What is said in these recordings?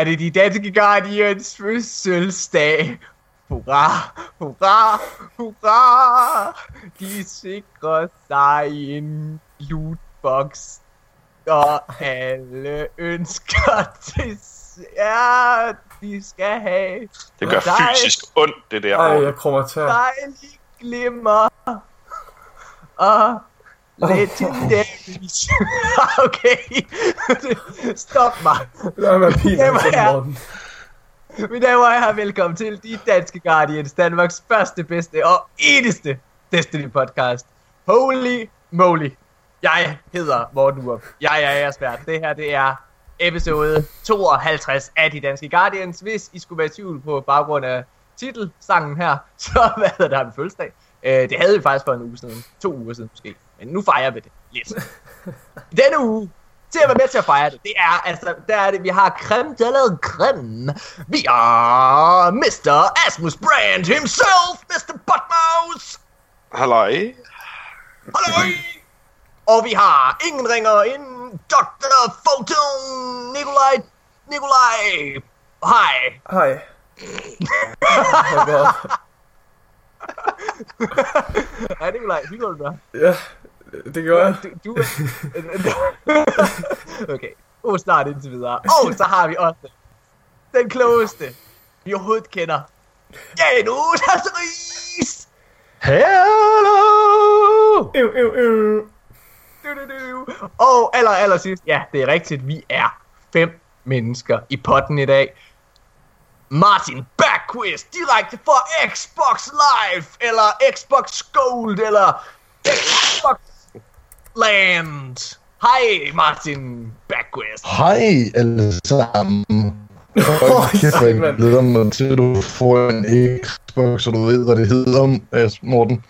er det de danske Guardians fødselsdag. Hurra, hurra, hurra. De sikrer sig en lootbox. Og alle ønsker til... Ja, de skal have Det gør dig. fysisk ondt, det der. Ej, jeg kommer til at... dejlig glimmer. Og legendaries. okay, stop mig. Lad mig. Morten. Mine damer og herrer, velkommen til De Danske Guardians, Danmarks første, bedste og eneste Destiny podcast. Holy moly. Jeg hedder Morten Urup. Jeg er jeres vært. Det her, det er episode 52 af De Danske Guardians. Hvis I skulle være i tvivl på baggrund af titelsangen her, så hvad har vi fødselsdag. Øh, det havde vi faktisk for en uge siden. To uger siden måske. Men nu fejrer vi det lidt. Denne uge, til at være med til at fejre det, det er, altså, der er det, vi har creme de la creme. Vi er Mr. Asmus Brand himself, Mr. Buttmouse. Halløj. Hallo! Og vi har ingen ringer end Dr. Photon, Nikolaj, Nikolaj. Hej. Hej. Hej Nikolaj, hygger du dig? Ja, det gør jeg. Du, du Okay, oh, snart indtil videre. Og så har vi også den klogeste, vi overhovedet kender. Janus Hasseris! Hello! Ew, ew, ew. Du, du, du. Og aller, aller sidst, ja, det er rigtigt, vi er fem mennesker i potten i dag. Martin Backquiz, direkte fra Xbox Live, eller Xbox Gold, eller Xbox Land. Hej Martin Backquiz. Hej alle sammen. Åh, Hold kæft, jeg glæder mig til, at du får en Xbox, så du ved, hvad det hedder, As Morten.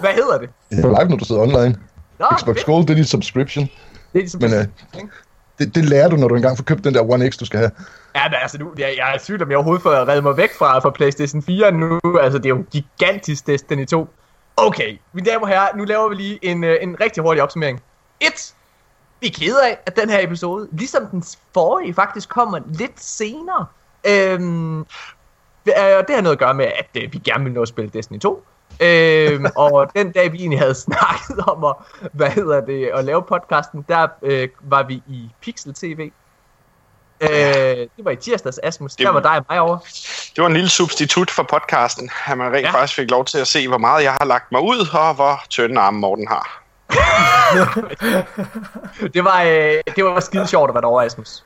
Hvad hedder det? Det er live, når du sidder online. Nå, Xbox fedt. Gold, det er dit subscription. Det er ligesom Men øh, det, det lærer du, når du engang får købt den der One X, du skal have. Ja, men altså nu, jeg, jeg er tvivl, om jeg overhovedet får reddet mig væk fra, fra Playstation 4 nu. Altså, det er jo gigantisk Destiny 2. Okay, mine damer og herrer, nu laver vi lige en, øh, en rigtig hurtig opsummering. 1. Vi er kede af, at den her episode, ligesom den forrige, faktisk kommer lidt senere. Øhm, det er- det har noget at gøre med, at øh, vi gerne vil nå at spille Destiny 2. øhm, og den dag, vi egentlig havde snakket om at, hvad hedder det, at lave podcasten, der øh, var vi i Pixel TV. Øh, det var i tirsdags, Asmus. Det Der var dig og mig over. Det var en lille substitut for podcasten, at man rent Ja. ja. faktisk fik lov til at se, hvor meget jeg har lagt mig ud, og hvor tynde arme Morten har. Det var, øh, det var skide sjovt at være derovre, Asmus.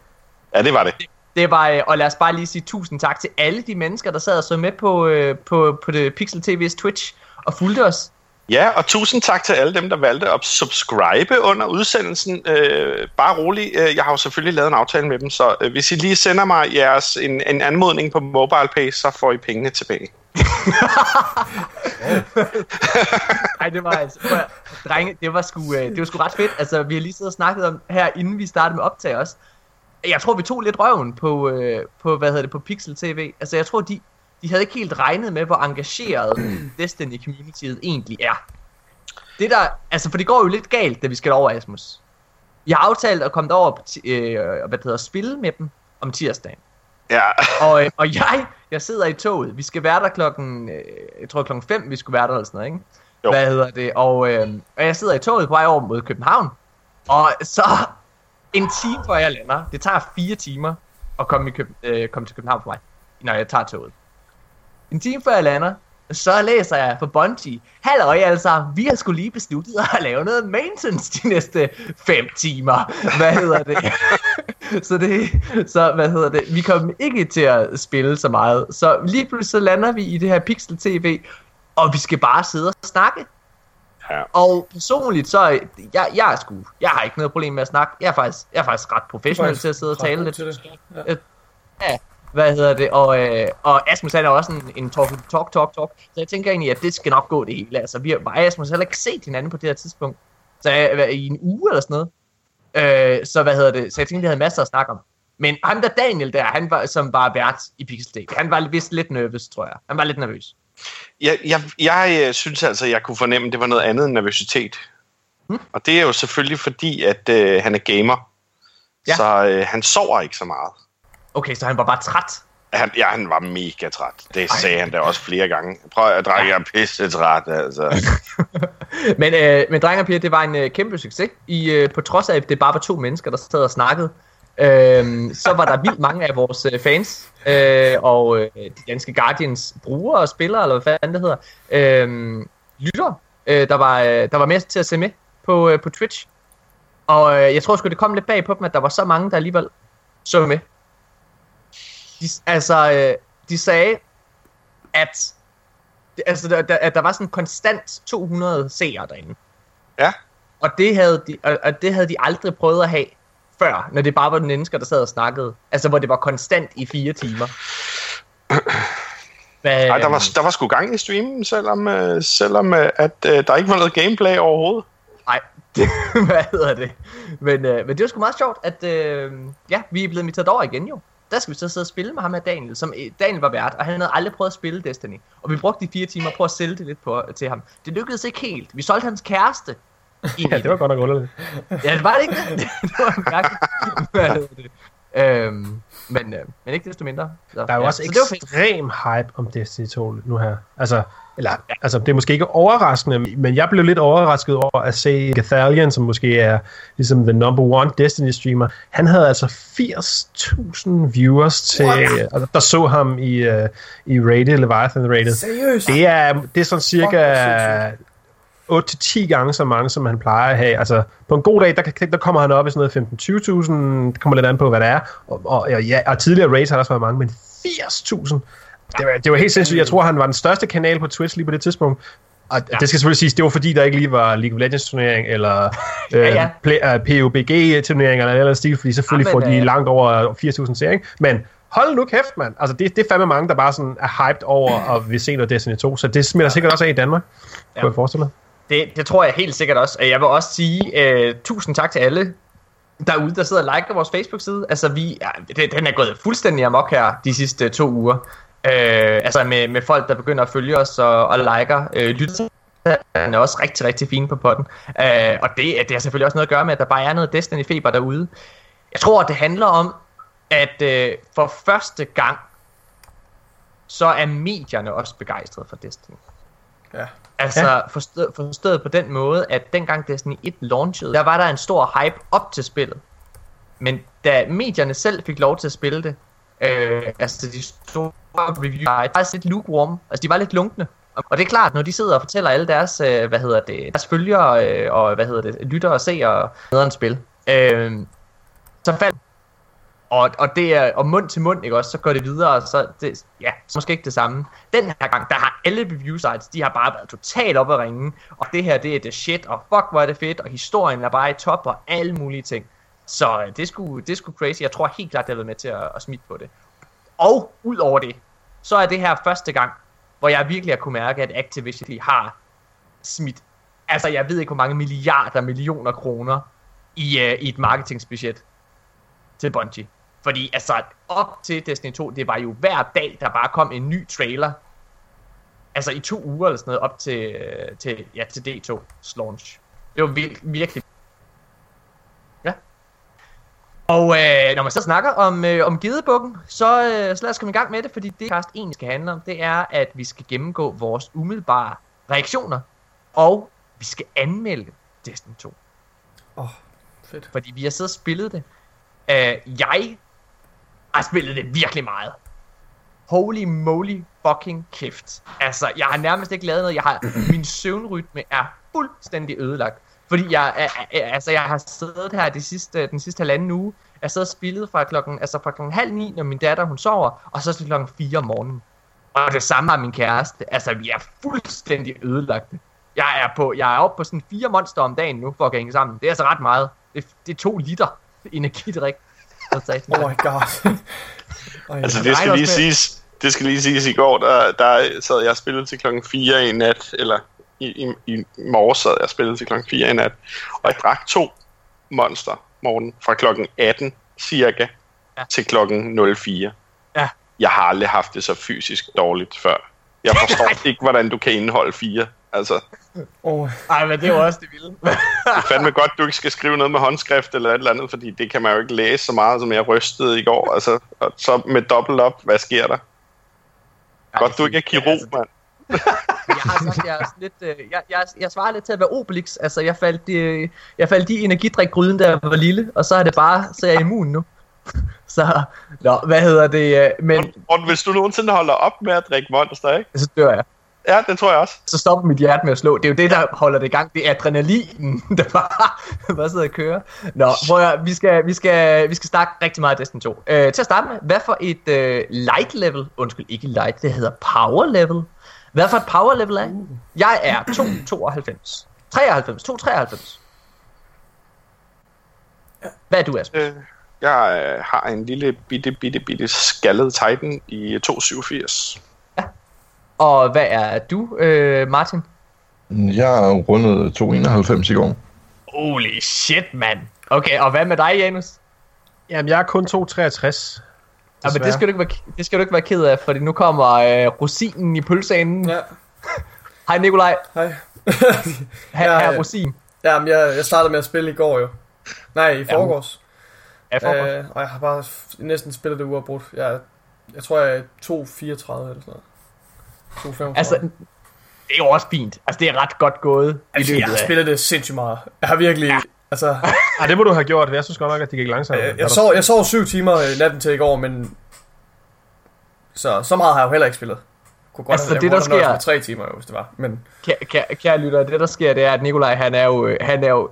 Ja, det var det. Det var, øh, og lad os bare lige sige tusind tak til alle de mennesker, der sad og så med på, øh, på, på det Pixel TV's Twitch og fulgte os. Ja, og tusind tak til alle dem, der valgte at subscribe under udsendelsen. Øh, bare rolig, øh, jeg har jo selvfølgelig lavet en aftale med dem, så øh, hvis I lige sender mig jeres, en, en anmodning på MobilePay, så får I pengene tilbage. Nej, det var altså, prøv drenge, det var, sgu, øh, det var sgu ret fedt. Altså, vi har lige siddet og snakket om her, inden vi startede med optag også. Jeg tror, vi tog lidt røven på, øh, på hvad hedder det, på Pixel TV. Altså, jeg tror, de, de havde ikke helt regnet med, hvor engageret Destiny-communityet egentlig er. Det der, altså, for det går jo lidt galt, da vi skal over, Asmus. Vi har aftalt at komme derover ti- øh, hvad det hedder, spille med dem om tirsdagen. Ja, Og, øh, og jeg, jeg sidder i toget. Vi skal være der klokken, øh, jeg tror klokken 5, vi skulle være der eller sådan noget, ikke? Jo. Hvad hedder det? Og, øh, og jeg sidder i toget på vej over mod København. Og så en time før jeg lander, det tager fire timer at komme, i Køb, øh, komme til København for mig, når jeg tager toget. En time før jeg lander, så læser jeg for Bungie. Halløj altså, vi har skulle lige besluttet at lave noget maintenance de næste 5 timer. Hvad hedder det? så det, så hvad hedder det? Vi kommer ikke til at spille så meget. Så lige pludselig så lander vi i det her Pixel TV, og vi skal bare sidde og snakke. Ja. Og personligt så, jeg, jeg er sgu, jeg har ikke noget problem med at snakke. Jeg er faktisk, jeg er faktisk ret professionel til at sidde og tale lidt. Til det. Ja. Ja, hvad hedder det? Og, øh, og Asmus han er også en, en talk, talk, talk, talk. Så jeg tænker egentlig, at det skal nok gå det hele. Altså, vi har og Asmus heller ikke set hinanden på det her tidspunkt. Så øh, hvad, i en uge eller sådan noget. Øh, så hvad hedder det? Så jeg tænkte, vi havde masser at snakke om. Men ham der Daniel der, han var, som var vært i Pixel TV, han var vist lidt nervøs, tror jeg. Han var lidt nervøs. Jeg, jeg, jeg øh, synes altså, jeg kunne fornemme, at det var noget andet end nervøsitet. Hmm? Og det er jo selvfølgelig fordi, at øh, han er gamer. Ja. Så øh, han sover ikke så meget. Okay, så han var bare træt. Han, ja, han var mega træt. Det sagde han da også flere gange. Prøv at drenge, jeg er pisse træt, altså. Men, øh, men drenge og piger, det var en øh, kæmpe succes. I, øh, på trods af, at det bare var to mennesker, der sad og snakkede, øh, så var der vildt mange af vores øh, fans øh, og øh, de danske Guardians brugere og spillere, eller hvad fanden det hedder, øh, lytter, øh, der, var, øh, der var med til at se med på, øh, på Twitch. Og øh, jeg tror sgu, det kom lidt bag på dem, at der var så mange, der alligevel så med. De, altså, øh, de sagde, at, altså, der, at der var sådan konstant 200 seere derinde. Ja. Og det, havde de, og, og det havde de aldrig prøvet at have før, når det bare var mennesker, der sad og snakkede. Altså, hvor det var konstant i fire timer. Hvad, Ej, der var, der var sgu gang i streamen, selvom, øh, selvom øh, at øh, der ikke var noget gameplay overhovedet. Nej, hvad hedder det? Men, øh, men det var sgu meget sjovt, at øh, ja, vi er blevet inviteret over igen jo. Der skal vi så sidde og spille med ham her Daniel, som øh, Daniel var vært, og han havde aldrig prøvet at spille Destiny. Og vi brugte de fire timer på at sælge det lidt på, til ham. Det lykkedes ikke helt. Vi solgte hans kæreste. Ja, det var godt nok underligt. Ja, det var det ikke det. var mærkeligt. Øhm, men, øh, men ikke desto mindre. Så, Der er jo ja, også ekstrem hype om Destiny 2 nu her. Altså, eller, altså, det er måske ikke overraskende, men jeg blev lidt overrasket over at se Gathalion, som måske er ligesom the number one Destiny-streamer. Han havde altså 80.000 viewers til, altså, der så ham i, uh, i Rated, Leviathan Rated. Seriøst? Det er, det er sådan cirka 8-10 gange så mange, som han plejer at have. Altså, på en god dag, der, der kommer han op i sådan noget 15-20.000. Det kommer lidt an på, hvad det er. Og, og, og, ja, og tidligere rates har der også været mange, men 80.000. Det var, det var helt sindssygt. Jeg tror, han var den største kanal på Twitch lige på det tidspunkt. Og ja. det skal selvfølgelig siges, det var fordi, der ikke lige var League of Legends turnering, eller øh, Ja, ja. play, uh, PUBG turnering, eller noget stil, fordi selvfølgelig Jamen, får de øh, langt over 80.000 seere, ikke? Men hold nu kæft, mand. Altså, det, det er fandme mange, der bare sådan er hyped over og vil se noget Destiny 2, så det smitter sikkert også af i Danmark, ja. kunne jeg forestille mig. Det, det tror jeg helt sikkert også. Jeg vil også sige uh, tusind tak til alle derude, der sidder og liker vores Facebook-side. Altså, vi, ja, det, den er gået fuldstændig amok her de sidste to uger. Uh, altså med, med folk, der begynder at følge os og, og liker. Uh, lytter er også rigtig, rigtig fine på potten. Uh, og det, det har selvfølgelig også noget at gøre med, at der bare er noget Destiny-feber derude. Jeg tror, det handler om, at uh, for første gang, så er medierne også begejstrede for Destiny. Ja. Altså ja. forstået, forstået på den måde, at dengang Destiny 1 launchede, der var der en stor hype op til spillet. Men da medierne selv fik lov til at spille det, øh, altså de store reviews, var faktisk lidt lukewarm, altså de var lidt lunkne. Og det er klart, når de sidder og fortæller alle deres, øh, hvad hedder det, deres følgere øh, og hvad hedder det, lytter og ser og nederen spil, øh, så faldt og, og det er og mund til mund, ikke også, så går det videre, så, det, ja, så måske ikke det samme. Den her gang, der har alle review sites, de har bare været totalt op at ringe, og det her, det er det shit, og fuck, hvor er det fedt, og historien er bare i top, og alle mulige ting. Så øh, det skulle, det skulle crazy, jeg tror helt klart, det har været med til at, at smitte på det. Og ud over det, så er det her første gang, hvor jeg virkelig har kunne mærke, at Activision har smidt, altså jeg ved ikke, hvor mange milliarder, millioner kroner i, uh, i et marketingbudget til Bungie. Fordi altså, op til Destiny 2, det var jo hver dag, der bare kom en ny trailer. Altså i to uger eller sådan noget, op til, øh, til, ja, til D2's launch. Det var vir- virkelig... Ja. Og øh, når man så snakker om, øh, om gidebukken, så, øh, så lad os komme i gang med det, fordi det, cast egentlig skal handle om, det er, at vi skal gennemgå vores umiddelbare reaktioner, og vi skal anmelde Destiny 2. Fedt. Fordi vi har siddet og spillet det. Uh, jeg har spillet det virkelig meget. Holy moly fucking kæft. Altså, jeg har nærmest ikke lavet noget. Jeg har, min søvnrytme er fuldstændig ødelagt. Fordi jeg, altså, jeg har siddet her de sidste, den sidste halvanden uge. Jeg sidder og spillet fra klokken, altså fra klokken halv ni, når min datter hun sover, og så til klokken 4 om morgenen. Og det samme har min kæreste. Altså, vi er fuldstændig ødelagte. Jeg er, på, jeg er oppe på sådan fire monster om dagen nu, for at hænge sammen. Det er altså ret meget. Det, det er to liter energidrik. Oh my god. Altså, det skal lige siges, det skal lige siges i går, der, der sad jeg og spillede til klokken 4 i nat, eller i, i, i morges sad jeg og spillede til klokken 4 i nat, og jeg drak to monster morgen fra klokken 18 cirka ja. til klokken 04. Ja. Jeg har aldrig haft det så fysisk dårligt før. Jeg forstår ikke, hvordan du kan indeholde fire. Altså, Oh, Ej, men det er jo også det vilde. det er fandme godt, du ikke skal skrive noget med håndskrift eller et eller andet, fordi det kan man jo ikke læse så meget, som jeg rystede i går. Altså, og så med dobbelt op, hvad sker der? Godt, du ikke er kirurg, mand. jeg har sagt, jeg er sådan lidt, øh, jeg, jeg, jeg svarer lidt til at være Obelix. Altså, jeg faldt, øh, jeg faldt i energidrikgryden, da jeg var lille, og så er det bare, så er jeg immun nu. så, nå, hvad hedder det, øh, men Og hvis du nogensinde holder op med at drikke monster, ikke? så dør jeg. Ja, det tror jeg også. Så stopper mit hjerte med at slå. Det er jo det, der holder det i gang. Det er adrenalin, der bare, bare sidder og kører. Nå, prøv at, vi skal, vi skal, vi skal snakke rigtig meget af Destiny 2. Øh, til at starte med, hvad for et øh, light level, undskyld, ikke light, det hedder power level. Hvad for et power level er? Jeg er 292. 93, 293. Hvad er du, Aspen? Øh, jeg har en lille bitte, bitte, bitte skaldet Titan i 287. Og hvad er du, øh, Martin? Jeg er rundet 291 i går. Holy shit, mand. Okay, og hvad med dig, Janus? Jamen, jeg er kun 263. Ja, men det skal, du ikke være, det skal du ikke være ked af, fordi nu kommer øh, rosinen i pølseenden. ja, Hej Nikolaj, hej. her Ja, er ja. rosin. Jamen, jeg, jeg startede med at spille i går jo. Nej, i forgårs. Ja, for, øh, og jeg har bare næsten spillet det uafbrudt. Jeg, jeg tror, jeg er 2.34 eller sådan noget. 2.35. altså, det er jo også fint. Altså, det er ret godt gået. i altså, jeg har spillet det sindssygt meget. Jeg har virkelig... Ja. Altså, Ah, det må du have gjort. Jeg synes godt nok, at det gik langsomt. jeg, jeg, sov, jeg sov syv timer i natten til i går, men... Så, så meget har jeg jo heller ikke spillet. Kunne godt Altså, have, det, der sker- med tre timer, hvis det var. Men Kære, kære, kære lytter, det der sker, det er, at Nikolaj, han er jo, øh, han er jo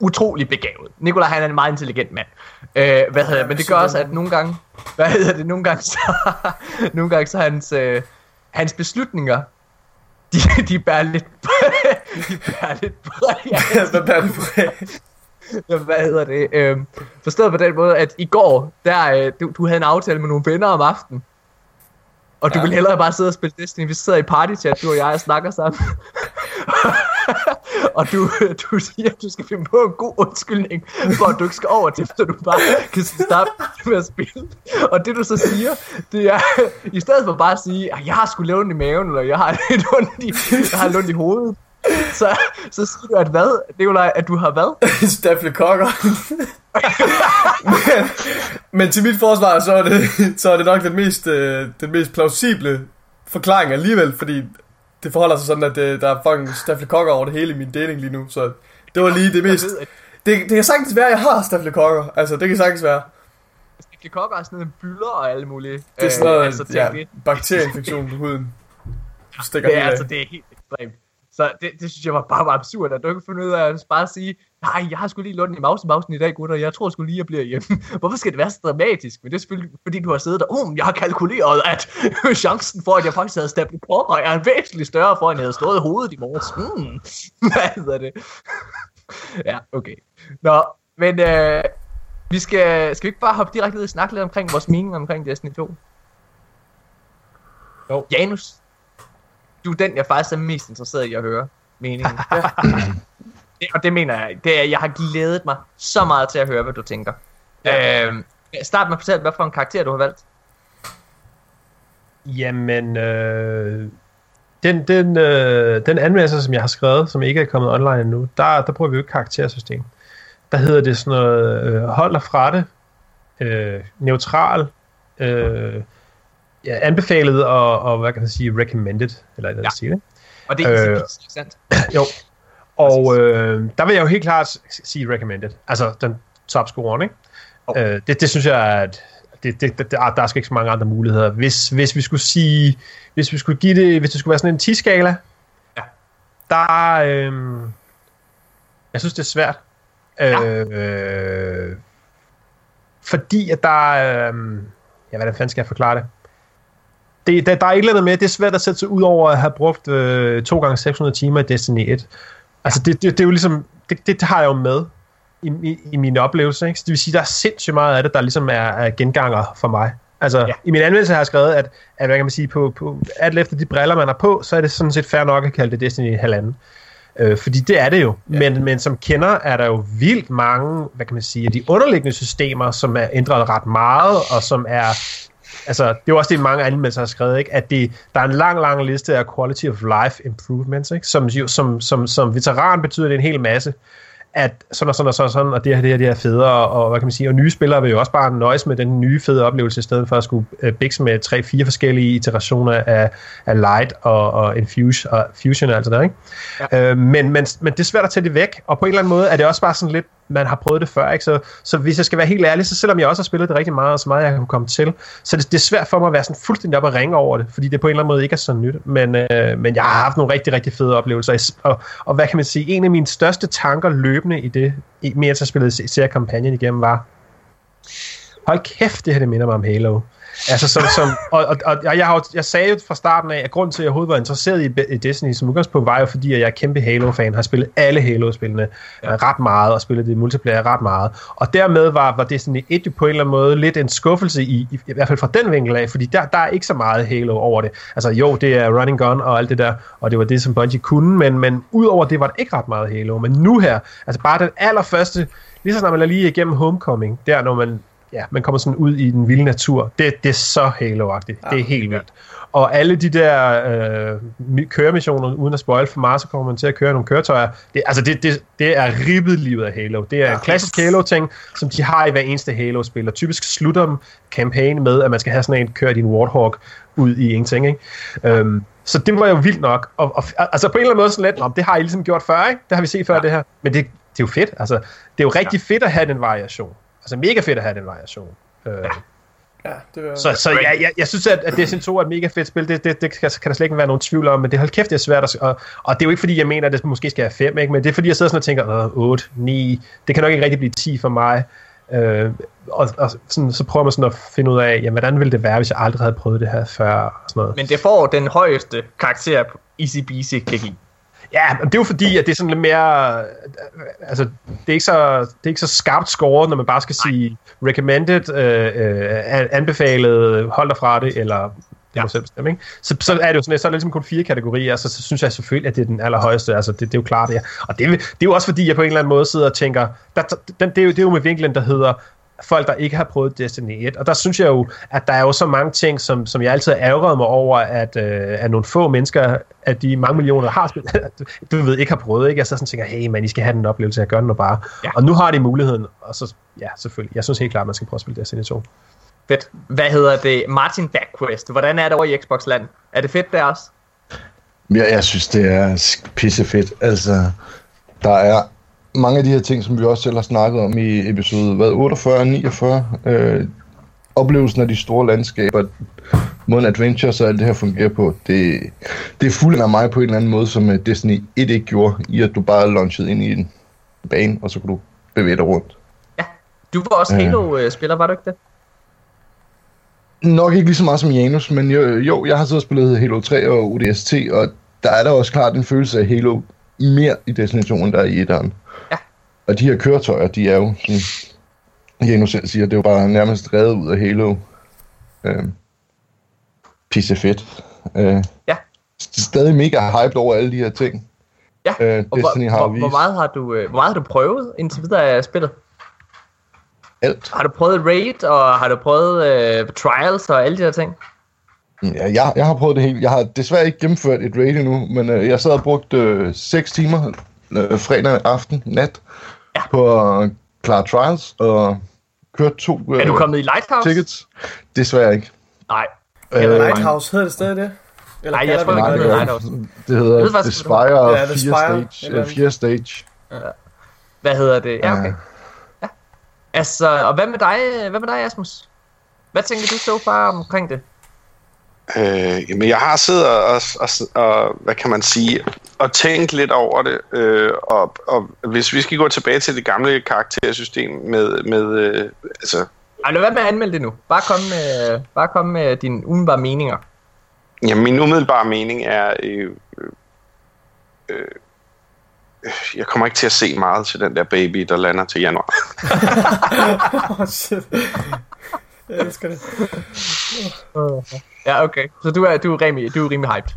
utrolig begavet. Nikolaj, han er en meget intelligent mand. Øh, hvad hedder, men det gør også, at nogle gange, hvad hedder det, nogle gange så, nogle gange så hans, øh, hans beslutninger, de, de bærer lidt, de bærer lidt præg hvad er det Jamen, hvad hedder det? Øhm, forstået på den måde, at i går, der, øh, du, du havde en aftale med nogle venner om aftenen. Og du Ja. vil hellere bare sidde og spille Destiny. Vi sidder i partychat, du og jeg, og snakker sammen. og du, du siger, at du skal finde på en god undskyldning, for at du ikke skal over til, så du bare kan starte med at spille. Og det du så siger, det er, i stedet for bare at sige, at jeg har sgu ondt i maven, eller jeg har lidt ondt i, jeg har lidt ondt i hovedet, så, så siger du, at hvad? Nikolaj, at du har hvad? Staflekokker. men, men til mit forsvar, så er det, så er det nok den mest, øh, den mest plausible forklaring alligevel, fordi det forholder sig sådan, at øh, der er fucking stafylokokker over det hele i min deling lige nu, så det var lige det mest... Det, det kan sagtens være, at jeg har stafylokokker, altså det kan sagtens være. Stafylokokker er sådan noget bylder og alle mulige. Det er sådan noget, altså, ja, det, bakterieinfektion på huden. Du stikker det, er, altså, det er helt ekstremt. Så det, det synes jeg var bare var absurd, at du ikke kunne finde ud af at bare sige, nej, jeg har sgu lige lunden i mausen i dag, gutter, jeg tror sgu lige, jeg bliver hjemme. Hvorfor skal det være så dramatisk? Men det er selvfølgelig, fordi du har siddet der, oh, jeg har kalkuleret, at chancen for, at jeg faktisk havde stablet på, er væsentligt større, for at jeg havde stået i hovedet i morges. Hmm. Hvad hedder det? ja, okay. Nå, men øh, vi skal, skal vi ikke bare hoppe direkte ud og snakke lidt omkring vores mening omkring Destiny 2? Jo. Janus, du er den, jeg faktisk er mest interesseret i at høre meningen. Det, og det mener jeg. Det er, jeg har glædet mig så meget til at høre, hvad du tænker. Ja. Øhm, start med at fortælle, hvad for en karakter du har valgt. Jamen, øh, den, den, øh, den anmeldelse, som jeg har skrevet, som ikke er kommet online endnu, der, der bruger vi jo ikke karaktersystem. Der hedder det sådan noget, øh, hold dig fra det, øh, neutral, øh, ja, anbefalet og, og, hvad kan man sige, recommended, eller et eller andet Ja. ja. Og det er Øh. øh, sandt. Jo. Og øh, der vil jeg jo helt klart sige recommended. Altså den topscoren, ikke? Jo. Øh, det, det synes jeg, at det, det, det, der, der er ikke så mange andre muligheder. Hvis, hvis vi skulle sige, hvis vi skulle give det, hvis det skulle være sådan en 10-skala, Ja. der, øh, jeg synes, det er svært. Øh, øh, fordi at der er, øh, ja, hvordan fanden skal jeg forklare det? det der, der er et eller andet med, det er svært at sætte sig ud over at have brugt øh, 2 gange 600 timer i Destiny 1. Altså, det, det, det er jo ligesom, det, det har jeg jo med i, i, i mine oplevelser, ikke? Så det vil sige, der er sindssygt meget af det, der ligesom er, er genganger for mig. Altså, Ja. i min anmeldelse har jeg skrevet, at, at hvad kan man sige, på, på, alt efter de briller, man har på, så er det sådan set fair nok at kalde det Destiny halvanden. Øh, fordi det er det jo. Ja. Men, men som kender er der jo vildt mange, hvad kan man sige, af de underliggende systemer, som er ændret ret meget, og som er altså, det er jo også det, mange anmeldere har skrevet, ikke? at det, der er en lang, lang liste af quality of life improvements, ikke? Som, som, som, som veteran betyder det en hel masse at sådan og sådan og sådan, og sådan og det her, det her, det her er federe, og hvad kan man sige, og nye spillere vil jo også bare nøjes med den nye fede oplevelse, i stedet for at skulle uh, bikse med tre, fire forskellige iterationer af, af Light og, og Infuse og Fusion og alt det der, ikke? Ja. Øh, men, men, men det er svært at tage det væk, og på en eller anden måde er det også bare sådan lidt, man har prøvet det før, ikke? Så, så hvis jeg skal være helt ærlig, så selvom jeg også har spillet det rigtig meget, og så meget jeg kan komme til, så det, det er svært for mig at være sådan fuldstændig op og ringe over det, fordi det på en eller anden måde ikke er så nyt, men, øh, men jeg har haft nogle rigtig, rigtig fede oplevelser, og, og hvad kan man sige, en af mine største tanker løbende i det, i, mere jeg spillede ser kampagnen igennem, var, hold kæft, det her det minder mig om Halo. Altså, som, som, og, og, og jeg, har, jeg sagde jo fra starten af, at grund til, at jeg overhovedet var interesseret i, i Destiny som udgangspunkt, var jo fordi, at jeg er kæmpe Halo-fan, har spillet alle Halo-spillene ja. ret meget, og spillet det multiplayer ret meget. Og dermed var, var Destiny 1 jo på en eller anden måde lidt en skuffelse, i, i, i hvert fald fra den vinkel af, fordi der, der er ikke så meget Halo over det. Altså jo, det er running gun og alt det der, og det var det, som Bungie kunne, men, men udover det var der ikke ret meget Halo. Men nu her, altså bare den allerførste, lige så snart man er lige igennem Homecoming, der når man ja, man kommer sådan ud i den vilde natur. Det, det er så Halo-agtigt. Ja. Det er helt vildt. Og alle de der øh, mi- køremissioner, uden at spoil for meget, så kommer man til at køre nogle køretøjer. Det, altså, det, det, det er ribbet livet af Halo. Det er ja. en klassisk Halo-ting, som de har i hver eneste Halo-spil. Og typisk slutter dem kampagne med, at man skal have sådan en kør din Warthog ud i ingenting. Ikke? Øhm, så det var jo vildt nok. Og, og, altså på en eller anden måde sådan lidt, "Nå, det har I ligesom gjort før, ikke? Det har vi set før, ja. det her. Men det, det er jo fedt. Altså, det er jo rigtig ja. fedt at have den variation. Altså mega fedt at have den variation. Øh, Ja, det var... så, så jeg, jeg, jeg synes, at, at Destiny 2 er et mega fedt spil. Det, det, det kan, kan der slet ikke være nogen tvivl om, men det hold kæft, det er svært. At, og, og det er jo ikke, fordi jeg mener, at det måske skal være 5, ikke? men det er, fordi jeg sidder sådan og tænker, Åh, 8, 9, det kan nok ikke rigtig blive 10 for mig. Øh, og og sådan, så prøver man sådan at finde ud af, jamen, hvordan ville det være, hvis jeg aldrig havde prøvet det her før? Og sådan noget. Men det får den højeste karakter på Easy Beasy kan give. Ja, men det er jo fordi, at det er sådan lidt mere... øh, Altså, det er ikke så, det er ikke så skarpt scoret, når man bare skal sige recommended, øh, øh, anbefalet, hold dig fra det, eller det ja. Må selv bestemme, ikke? Så, så er det jo sådan, så er der ligesom kun fire kategorier, så, så synes jeg selvfølgelig, at det er den allerhøjeste, altså det, det er jo klart, det er. Og det, det er jo også fordi, jeg på en eller anden måde sidder og tænker, der, den, det, er jo, det er jo med vinklen, der hedder, folk, der ikke har prøvet Destiny 1. Og der synes jeg jo, at der er jo så mange ting, som, som jeg altid ærgerede mig over, at, øh, at nogle få mennesker, at de mange millioner, der har spillet, du ved, ikke har prøvet, ikke? Jeg så sådan tænker, hey man, I skal have den oplevelse, jeg gør den nu bare. Ja. Og nu har de muligheden, og så, ja, selvfølgelig. Jeg synes helt klart, at man skal prøve at spille Destiny 2. Fedt. Hvad hedder det? Martin Backquest. Hvordan er det over i Xbox-land? Er det fedt der også? Ja, jeg synes, det er pissefedt. Altså, der er mange af de her ting, som vi også selv har snakket om i episode hvad, 48 og 49, øh, oplevelsen af de store landskaber, måden Adventures og alt det her fungerer på, det, det er fuldt af mig på en eller anden måde, som øh, Destiny 1 ikke gjorde, i at du bare launchede ind i en bane, og så kunne du bevæge dig rundt. Ja, du var også øh. Halo-spiller, var du ikke det? Nok ikke lige så meget som Janus, men jo, jo jeg har siddet og spillet Halo 3 og ODST, og der er der også klart en følelse af Halo mere i Destiny 2, end der er i 1'eren. Og de her køretøjer, de er jo, som Janus selv siger, det er jo bare nærmest reddet ud af Halo. Øh, pisse fedt. Øh, Ja. Stadig mega hyped over alle de her ting. Ja. Øh, Og Destiny hvor, har hvor, hvor, meget har du, øh, hvor meget har du prøvet indtil videre af spillet? alt. Har du prøvet Raid, og har du prøvet øh, Trials og alle de der ting? Ja, jeg, jeg har prøvet det hele. Jeg har desværre ikke gennemført et raid endnu, men øh, jeg sad og brugt øh, 6 timer øh, fredag aften, nat, Ja. på at klare trials og køre to øh, Er du kommet i Lighthouse? tickets. Desværre ikke. Nej. Øh, Eller Lighthouse, hedder det stadig det? Eller Nej, jeg tror ikke, det hedder? Lighthouse. Det hedder Jeg ved The Spire Ja, The 4 Spire, stage. eller Øh, 4 stage. Hvad hedder det? Ja, okay. Ja. Ja. Altså, og hvad med dig, hvad med dig, Asmus? Hvad tænker du så far omkring det? Øh, jamen, jeg har siddet og, og, og, og, hvad kan man sige, og tænkt lidt over det, øh, og, og hvis vi skal gå tilbage til det gamle karaktersystem med, med øh, altså, Ej, lad være med at anmelde det nu. Bare kom med, bare kom med dine umiddelbare meninger. jamen, min umiddelbare mening er, øh, øh, øh, jeg kommer ikke til at se meget til den der baby, der lander til januar. Åh, shit. Jeg elsker det. Ja, okay. Så du er, du er, rimelig, du er rimelig hyped.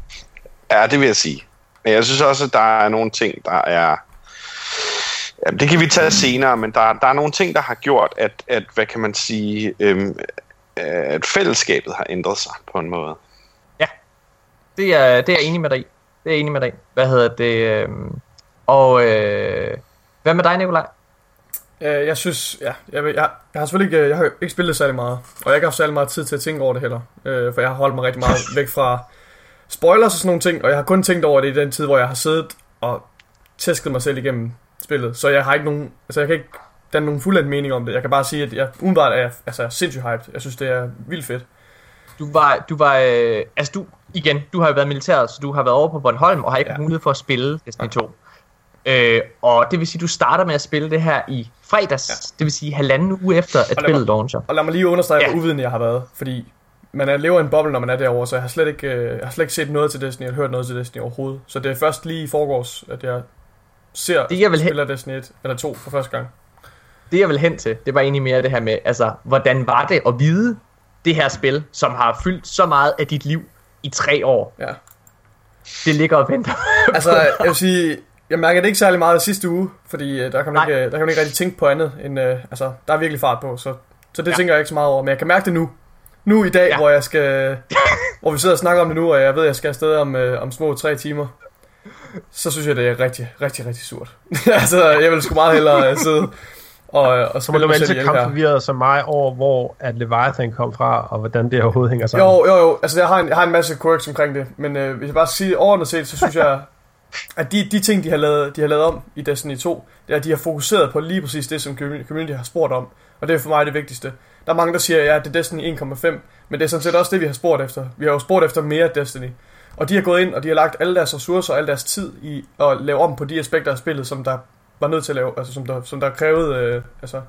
Ja, det vil jeg sige. Men jeg synes også, at der er nogle ting, der er... Jamen, det kan vi tage senere, men der, der er nogle ting, der har gjort, at, at hvad kan man sige... Øhm, at fællesskabet har ændret sig på en måde. Det er, det er jeg enig med dig i. Det er jeg enig med dig i. Hvad hedder det? Øh, og øh, hvad med dig, Nikolaj? Øh, jeg synes, ja, jeg, jeg, jeg, jeg har selvfølgelig ikke, jeg har ikke spillet særlig meget, og jeg har ikke haft særlig meget tid til at tænke over det heller, øh, for jeg har holdt mig rigtig meget væk fra spoilers og sådan nogle ting, og jeg har kun tænkt over det i den tid, hvor jeg har siddet og tæsket mig selv igennem spillet, så jeg har ikke nogen, altså jeg kan ikke danne nogen fuldendt mening om det, jeg kan bare sige, at jeg umiddelbart er altså, sindssygt hyped, jeg synes det er vildt fedt. Du var, du var, øh, altså du, igen, du har jo været militær, så du har været over på Bornholm og har ikke Ja. mulighed for at spille Destiny 2. Øh, og det vil sige, at du starter med at spille det her i fredags, Ja. det vil sige halvanden uge efter, at lad mig- spillet launcher. Og lad mig lige understrege, hvor Ja. uvidende jeg har været, fordi man er, lever i en boble, når man er derovre, så jeg har slet ikke, øh, jeg har slet ikke set noget til Destiny, eller hørt noget til Destiny overhovedet. Så det er først lige i forgårs, at jeg ser Det, jeg vil spiller Destiny 1 eller 2 for første gang. Det jeg vil hen til, det var egentlig mere det her med, altså, hvordan var det at vide det her spil, som har fyldt så meget af dit liv i tre år. Ja. Det ligger og venter. Altså, jeg vil sige, jeg mærker det ikke særlig meget sidste uge, fordi øh, der kan, man Nej. ikke, der kan man ikke rigtig tænke på andet end, øh, altså, der er virkelig fart på, så, så det. Ja. tænker jeg ikke så meget over, men jeg kan mærke det nu. Nu i dag, ja. Hvor jeg skal, hvor vi sidder og snakker om det nu, og jeg ved, at jeg skal afsted om, øh, om små tre timer, så synes jeg, det er rigtig, rigtig, rigtig surt. altså, jeg vil sgu meget hellere øh, sidde og, og Så må spille mig selv ihjel her. som mig over, hvor at Leviathan kom fra, og hvordan det overhovedet hænger sammen. Jo, jo, jo. Altså, jeg har en, jeg har en masse quirks omkring det. Men øh, hvis jeg bare skal sige overordnet set, så synes jeg, at de, de ting, de har, lavet, de har lavet om i Destiny 2, det er, at de har fokuseret på lige præcis det, som community har spurgt om. Og det er for mig det vigtigste. Der er mange, der siger, ja, det er Destiny 1,5. Men det er sådan set også det, vi har spurgt efter. Vi har jo spurgt efter mere Destiny. Og de har gået ind, og de har lagt alle deres ressourcer og al deres tid i at lave om på de aspekter af spillet, som der var nødt til at lave, altså som der, som der krævede øh, altså,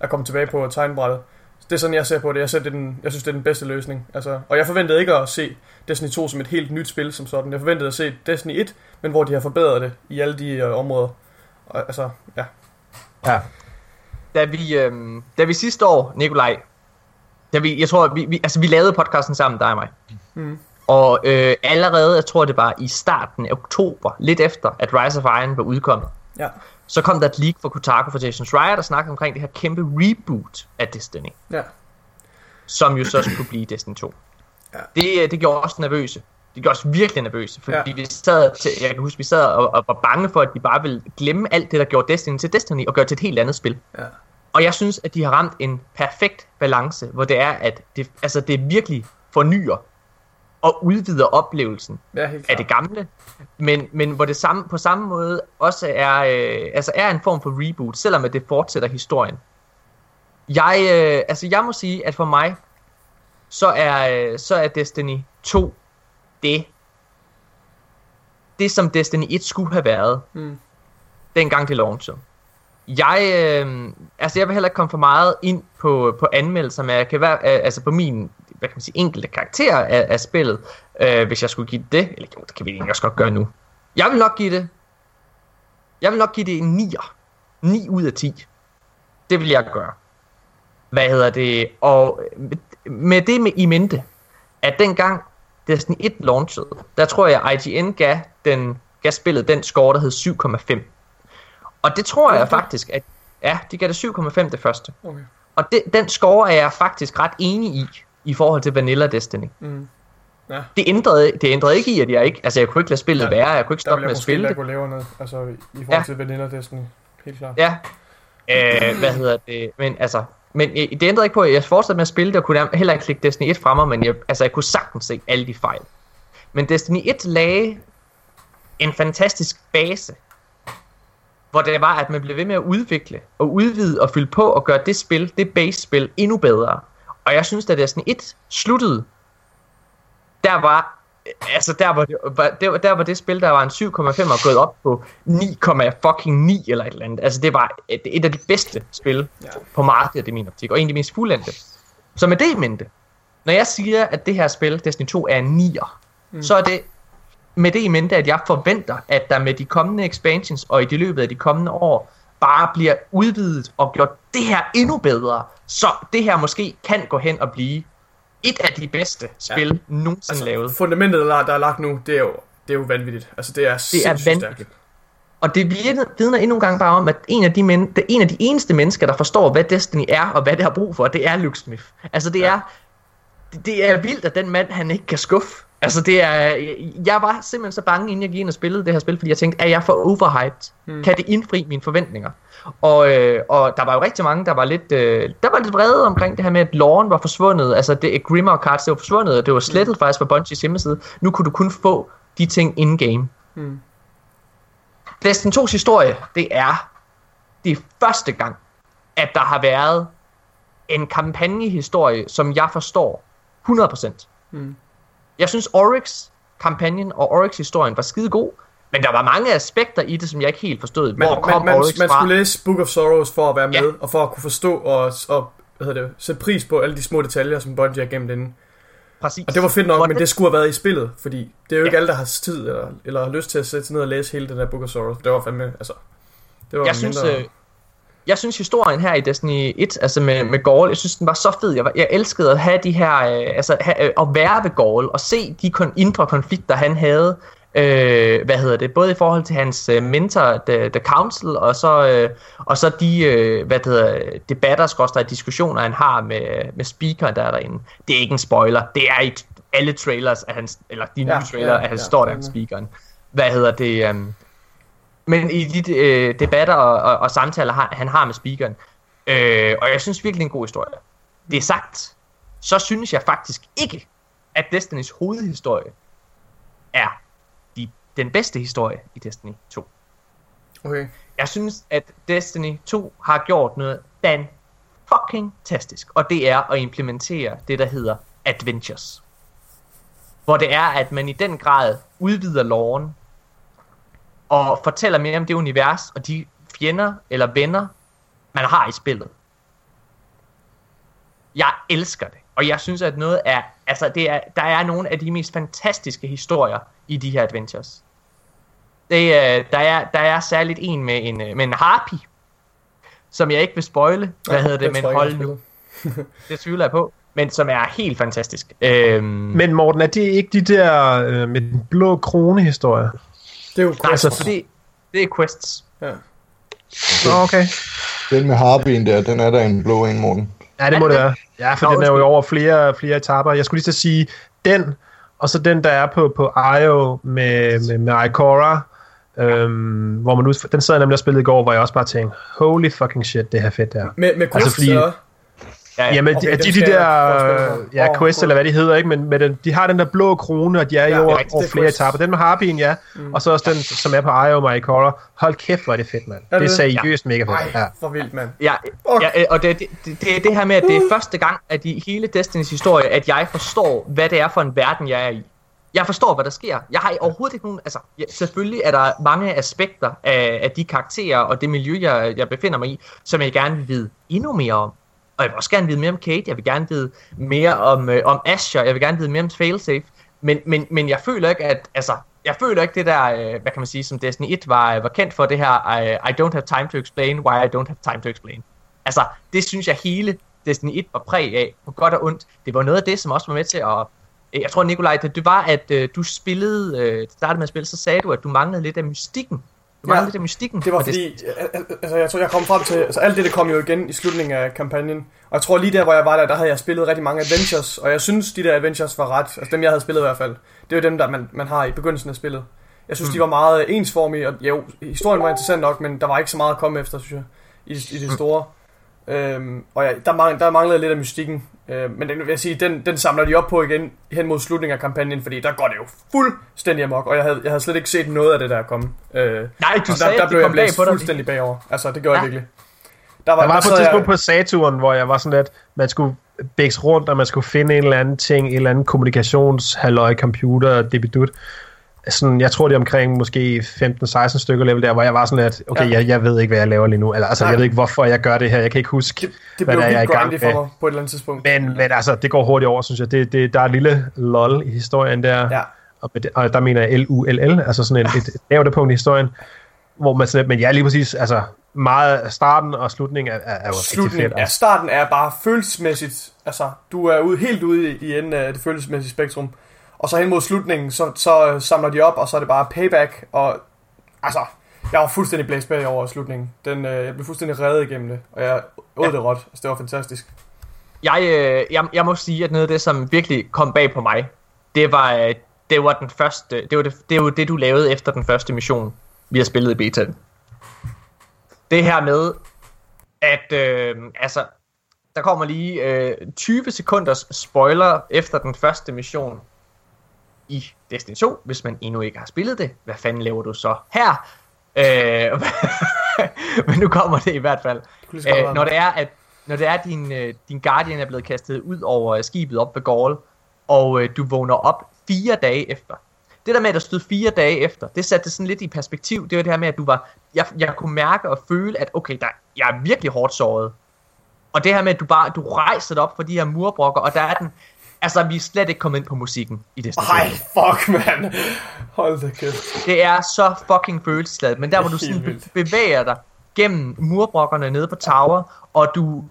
at komme tilbage på tegnbrættet. Det er sådan, jeg ser på det. Jeg, ser, det den, jeg synes, det er den bedste løsning. Altså, og jeg forventede ikke at se Destiny 2 som et helt nyt spil som sådan. Jeg forventede at se Destiny 1, men hvor de har forbedret det i alle de øh, områder. Og, altså, ja. Ja da vi, øhm, da vi sidste år, Nikolaj, da vi, jeg tror, vi, vi, altså vi lavede podcasten sammen, dig og mig. Mm. Og øh, allerede, jeg tror det var i starten af oktober, lidt efter, at Rise of Iron var udkommet, Ja. så kom der et leak fra Kotaku Jason Schreier, der snakkede omkring det her kæmpe reboot af Destiny, Ja. som jo så skulle blive Destiny 2. Ja. Det, øh, det gjorde os nervøse. Det gjorde os virkelig nervøse, fordi Ja. vi sad til, jeg kan huske, vi sad og, og var bange for, at de bare ville glemme alt det, der gjorde Destiny til Destiny, og gøre det til et helt andet spil. Ja. Og jeg synes, at de har ramt en perfekt balance, hvor det er, at det, altså det virkelig fornyer og udvider oplevelsen Ja, af det gamle, men, men hvor det samme, på samme måde også er, øh, altså er en form for reboot, selvom det fortsætter historien. Jeg, øh, altså jeg må sige, at for mig, så er, øh, så er Destiny 2 det, det som Destiny 1 skulle have været, Mm. dengang det launchede. Jeg, øh, altså jeg vil heller ikke komme for meget ind på, på anmeldelser, men jeg kan være, øh, altså på min, hvad kan man sige, enkelte karakter af, af spillet, øh, hvis jeg skulle give det, eller jo, det kan vi egentlig også godt gøre nu. Jeg vil nok give det, jeg vil nok give det en 9'er. 9 ud af 10. Det vil jeg gøre. Hvad hedder det? Og med, med det med i mente, at dengang Destiny 1 launchede, der tror jeg, IGN gav, den, gav spillet den score, der hed 7,5. Og det tror jeg Okay. faktisk, at ja, de gav det 7,5 det første. Okay. Og det, den score er jeg faktisk ret enig i, i forhold til Vanilla Destiny. Mm. Ja. Det ændrede, det ændrede ikke i, at jeg ikke, altså jeg kunne ikke lade spillet Ja, være, jeg kunne ikke Der stoppe med jeg at spille det. gå lavere ned, altså i i forhold Ja. til Vanilla Destiny. Helt klart. Ja. Øh, hvad hedder det? Men altså, men øh, det ændrede ikke på, at jeg fortsatte med at spille det, og kunne heller ikke klikke Destiny 1 fremme, men jeg, altså, jeg kunne sagtens se alle de fejl. Men Destiny 1 lagde en fantastisk base, hvor det var, at man blev ved med at udvikle, og udvide og fylde på, og gøre det spil, det base-spil, endnu bedre. Og jeg synes, da Destiny 1 sluttede, der var altså der var det, var, det, der var det spil, der var en 7,5 og gået op på 9,9 eller et eller andet. Altså det var et, et af de bedste spil Ja. på markedet i min optik, og en af de mest fuldendte. Så med det mente, når jeg siger, at det her spil, Destiny 2, er en 9'er, mm. så er det med det i mente, at jeg forventer, at der med de kommende expansions og i de løbet af de kommende år, bare bliver udvidet og gjort det her endnu bedre, så det her måske kan gå hen og blive et af de bedste spil ja. nogensinde altså, lavet. Fundamentet, der, er lagt nu, det er jo, det er jo vanvittigt. Altså, det er Det er vanvittigt. stærkt. Og det vidner, vidner endnu en gang bare om, at en af, de men, det, en af de eneste mennesker, der forstår, hvad Destiny er, og hvad det har brug for, det er Luke Smith. Altså det ja. er, det, det er vildt, at den mand, han ikke kan skuffe. Altså det er, jeg var simpelthen så bange, inden jeg gik ind og spillede det her spil, fordi jeg tænkte, er jeg for overhyped? Hmm. Kan det indfri mine forventninger? Og, øh, og der var jo rigtig mange, der var lidt, øh, der var lidt vrede omkring det her med, at loven var forsvundet. Altså det Grimmer Cards, det var forsvundet, og det var slettet hmm. faktisk fra Bungies hjemmeside. Nu kunne du kun få de ting in-game. Hmm. Destiny 2's historie, det er det første gang, at der har været en kampagnehistorie, som jeg forstår 100%. Hmm. Jeg synes Oryx kampagnen og Oryx historien var skide god, men der var mange aspekter i det, som jeg ikke helt forstod. Hvor man, kom man, man, man skulle læse Book of Sorrows for at være med, ja. og for at kunne forstå og, og hvad hedder det, sætte pris på alle de små detaljer, som Bungie har gemt inden. Præcis. Og det var fedt nok, Hvordan? men det skulle have været i spillet, fordi det er jo ikke ja. alle, der har tid eller, eller har lyst til at sætte sig ned og læse hele den der Book of Sorrows. Det var fandme, altså... Det var jeg mindre... synes, øh, jeg synes historien her i Destiny 1, altså med, med Gaul, jeg synes den var så fed. Jeg, jeg elskede at have de her, øh, altså have, øh, at være ved Gaul og se de kon, indre konflikter han havde. Øh, hvad hedder det? Både i forhold til hans øh, mentor, The, The Council, og så, øh, og så de øh, hvad det hedder, debatter, skorstræk diskussioner, han har med, med speakeren, der er derinde. Det er ikke en spoiler. Det er i alle trailers, at han, eller de nye ja, trailer, ja, at han ja, står der med speakeren. Hvad hedder det? Øh, men i de øh, debatter og, og, og samtaler, han, han har med speakeren. Øh, og jeg synes virkelig, det er en god historie. Det er sagt, så synes jeg faktisk ikke, at Destinys hovedhistorie er de, den bedste historie i Destiny 2. Okay. Jeg synes, at Destiny 2 har gjort noget dan fucking tastisk, og det er at implementere det, der hedder Adventures. Hvor det er, at man i den grad udvider loven og fortæller mere om det univers og de fjender eller venner, man har i spillet. Jeg elsker det, og jeg synes, at noget er, altså det er, der er nogle af de mest fantastiske historier i de her adventures. Det, øh, der, er, der er særligt en med en, øh, med en harpy, som jeg ikke vil spoile, hvad ja, hedder det, men hold nu. det tvivler jeg på men som er helt fantastisk. Øhm, men Morten, er det ikke de der øh, med den blå krone historie? Det er jo quests. Altså, det, det er quests. Ja. Nå, okay. Den med Harbien der, den er der en blå en, Morten. Ja, det må det være. Ja, for Nå, den er jo over flere, flere etaper. Jeg skulle lige så sige, den, og så den, der er på, på IO med, med, med Ikora, øhm, hvor man nu, den sad jeg nemlig og spillede i går, hvor jeg også bare tænkte, holy fucking shit, det her fedt der. Med, med altså, fordi, Ja, Jamen, okay, de, de, de der ja, quest, eller hvad de hedder, ikke? men med den, de har den der blå krone, og de er ja, jo over, over flere etaper. Den med Harpien, ja, mm. og så også den, som er på Io og Color. Hold kæft, hvor er det fedt, mand. Det, det er seriøst ja. mega fedt. Ej, ja. for vildt, mand. Ja, ja og det, det, det, det her med, at det er første gang, at i hele Destinys historie, at jeg forstår, hvad det er for en verden, jeg er i. Jeg forstår, hvad der sker. Jeg har overhovedet ikke nogen... Altså, ja, selvfølgelig er der mange aspekter af, af de karakterer og det miljø, jeg, jeg befinder mig i, som jeg gerne vil vide endnu mere om. Og jeg vil også gerne vide mere om Kate, jeg vil gerne vide mere om, øh, om Asher, jeg vil gerne vide mere om Failsafe. Men, men, men jeg føler ikke, at, altså, jeg føler ikke det der, øh, hvad kan man sige, som Destiny 1 var, øh, var kendt for, det her, I, I don't have time to explain why I don't have time to explain. Altså, det synes jeg hele Destiny 1 var præg af, på godt og ondt. Det var noget af det, som også var med til at, øh, jeg tror Nikolaj, det, det var, at øh, du spillede, øh, startede med at spille, så sagde du, at du manglede lidt af mystikken du ja, lidt af mystikken. Det var fordi, det... altså jeg tror jeg kom frem til, altså alt det, det kom jo igen i slutningen af kampagnen. Og jeg tror lige der, hvor jeg var der, der havde jeg spillet rigtig mange adventures, og jeg synes, de der adventures var ret, altså dem jeg havde spillet i hvert fald, det er jo dem, der man, man har i begyndelsen af spillet. Jeg synes, mm. de var meget ensformige, og jo, historien var interessant nok, men der var ikke så meget at komme efter, synes jeg, i, i det store. Øhm, og ja, der, mang, der manglede lidt af mystikken. Øhm, men den, vil jeg sige, den, den samler de op på igen hen mod slutningen af kampagnen, fordi der går det jo fuldstændig amok, og jeg havde, jeg havde slet ikke set noget af det der komme. Øh, Nej, du sagde, der, der blev jeg blæst fuldstændig bagover. Altså, det gjorde ja. jeg virkelig. Der var, der var på et tidspunkt jeg... på Saturn, hvor jeg var sådan lidt, man skulle bækse rundt, og man skulle finde en eller anden ting, en eller anden kommunikationshalløj, computer, debidut sådan, jeg tror det er omkring måske 15-16 stykker level der, hvor jeg var sådan at, okay, ja. jeg, jeg ved ikke, hvad jeg laver lige nu. Eller, altså, Nej. jeg ved ikke, hvorfor jeg gør det her. Jeg kan ikke huske, det, det hvad der er, jeg er i gang med. for mig på et eller andet tidspunkt. Men, men altså, det går hurtigt over, synes jeg. Det, det, der er et lille lol i historien der. Ja. Og, og der mener jeg L-U-L-L, altså sådan et, et lavt i historien. Hvor man sådan, men ja, lige præcis, altså meget starten og slutningen er, er jo slutningen, fedt. Altså. Ja, starten er bare følelsesmæssigt, altså du er ude, helt ude i, i enden af det følelsesmæssige spektrum. Og så hen mod slutningen, så, så samler de op, og så er det bare payback, og altså, Jeg var fuldstændig blæst bag over slutningen. Den, øh, jeg blev fuldstændig reddet igennem det, og jeg åd ja. det råt. Altså, det var fantastisk. Jeg, øh, jeg, jeg må sige, at noget af det, som virkelig kom bag på mig, det var, øh, det var den første, det var det, det var det, du lavede efter den første mission, vi har spillet i betaen. Det her med, at øh, altså, der kommer lige øh, 20 sekunders spoiler efter den første mission i Destiny 2, hvis man endnu ikke har spillet det. Hvad fanden laver du så her? Øh, men nu kommer det i hvert fald. Øh, når det er, at når det er, at din, øh, din Guardian er blevet kastet ud over skibet op ved Gaul, og øh, du vågner op fire dage efter. Det der med, at der stod fire dage efter, det satte det sådan lidt i perspektiv. Det var det her med, at du var, jeg, jeg kunne mærke og føle, at okay, der, jeg er virkelig hårdt såret. Og det her med, at du bare du rejser dig op for de her murbrokker, og der er den... Altså, vi er slet ikke kommet ind på musikken i det Ej, fuck, man. Hold da kæft. Det er så fucking følelsesladet, men der hvor du sådan vildt. bevæger dig gennem murbrokkerne nede på tower, og du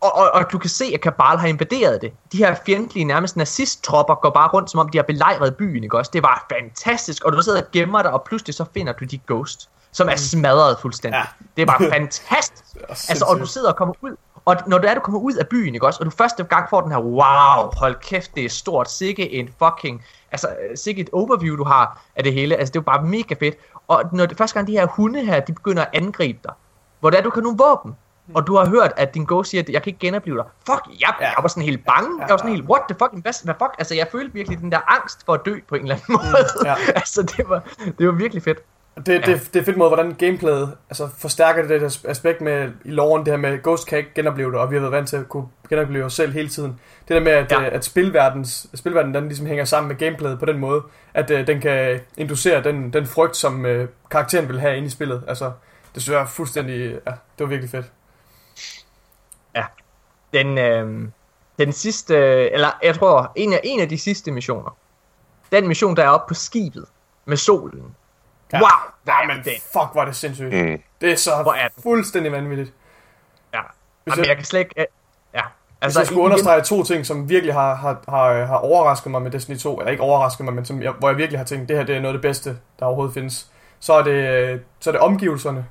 og, og, og du kan se, at Kabal har invaderet det. De her fjendtlige, nærmest nazist-tropper går bare rundt, som om de har belejret byen, ikke også? Det var fantastisk, og du sidder og gemmer dig, og pludselig så finder du de ghost, som er smadret fuldstændig. Ja. Det var fantastisk. altså, og du sidder og kommer ud, og når du er, du kommer ud af byen, ikke også? Og du første gang får den her, wow, hold kæft, det er stort, sikke en fucking, altså, sikke et overview, du har af det hele. Altså, det er jo bare mega fedt. Og når det første gang de her hunde her, de begynder at angribe dig, hvor det er, du kan nogle våben, og du har hørt, at din ghost siger, at jeg kan ikke genopleve dig. Fuck, jeg, Ja. jeg var sådan helt bange. Jeg var sådan helt, what the fuck, hvad, hvad fuck? Altså, jeg følte virkelig den der angst for at dø på en eller anden måde. ja. altså, det var, det var virkelig fedt. Det, det, det er fedt måde, hvordan gameplayet altså, forstærker det der aspekt med i loven, det her med, Ghost kan ikke genopleve det, og vi har været vant til at kunne genopleve os selv hele tiden. Det der med, at, Ja. ja. at spilverdens, spilverdenen den ligesom hænger sammen med gameplayet på den måde, at uh, den kan inducere den, den frygt, som uh, karakteren vil have inde i spillet. Altså, det synes jeg er fuldstændig, ja, det var virkelig fedt. Den, øh, den sidste, eller jeg tror, en af, en af de sidste missioner, den mission, der er oppe på skibet med solen. Ja. Wow, Ja, er men det. fuck, var det sindssygt. Mm. Det er så Hvor er fuldstændig vanvittigt. Ja. Hvis Jamen, jeg- jeg kan slet ikke... øh, Ja. Altså, jeg skulle igen- understrege to ting, som virkelig har, har, har, har overrasket mig med Destiny 2, eller ikke overrasket mig, men som jeg, hvor jeg virkelig har tænkt, det her det er noget af det bedste, der overhovedet findes. Så er det, øh, så er det omgivelserne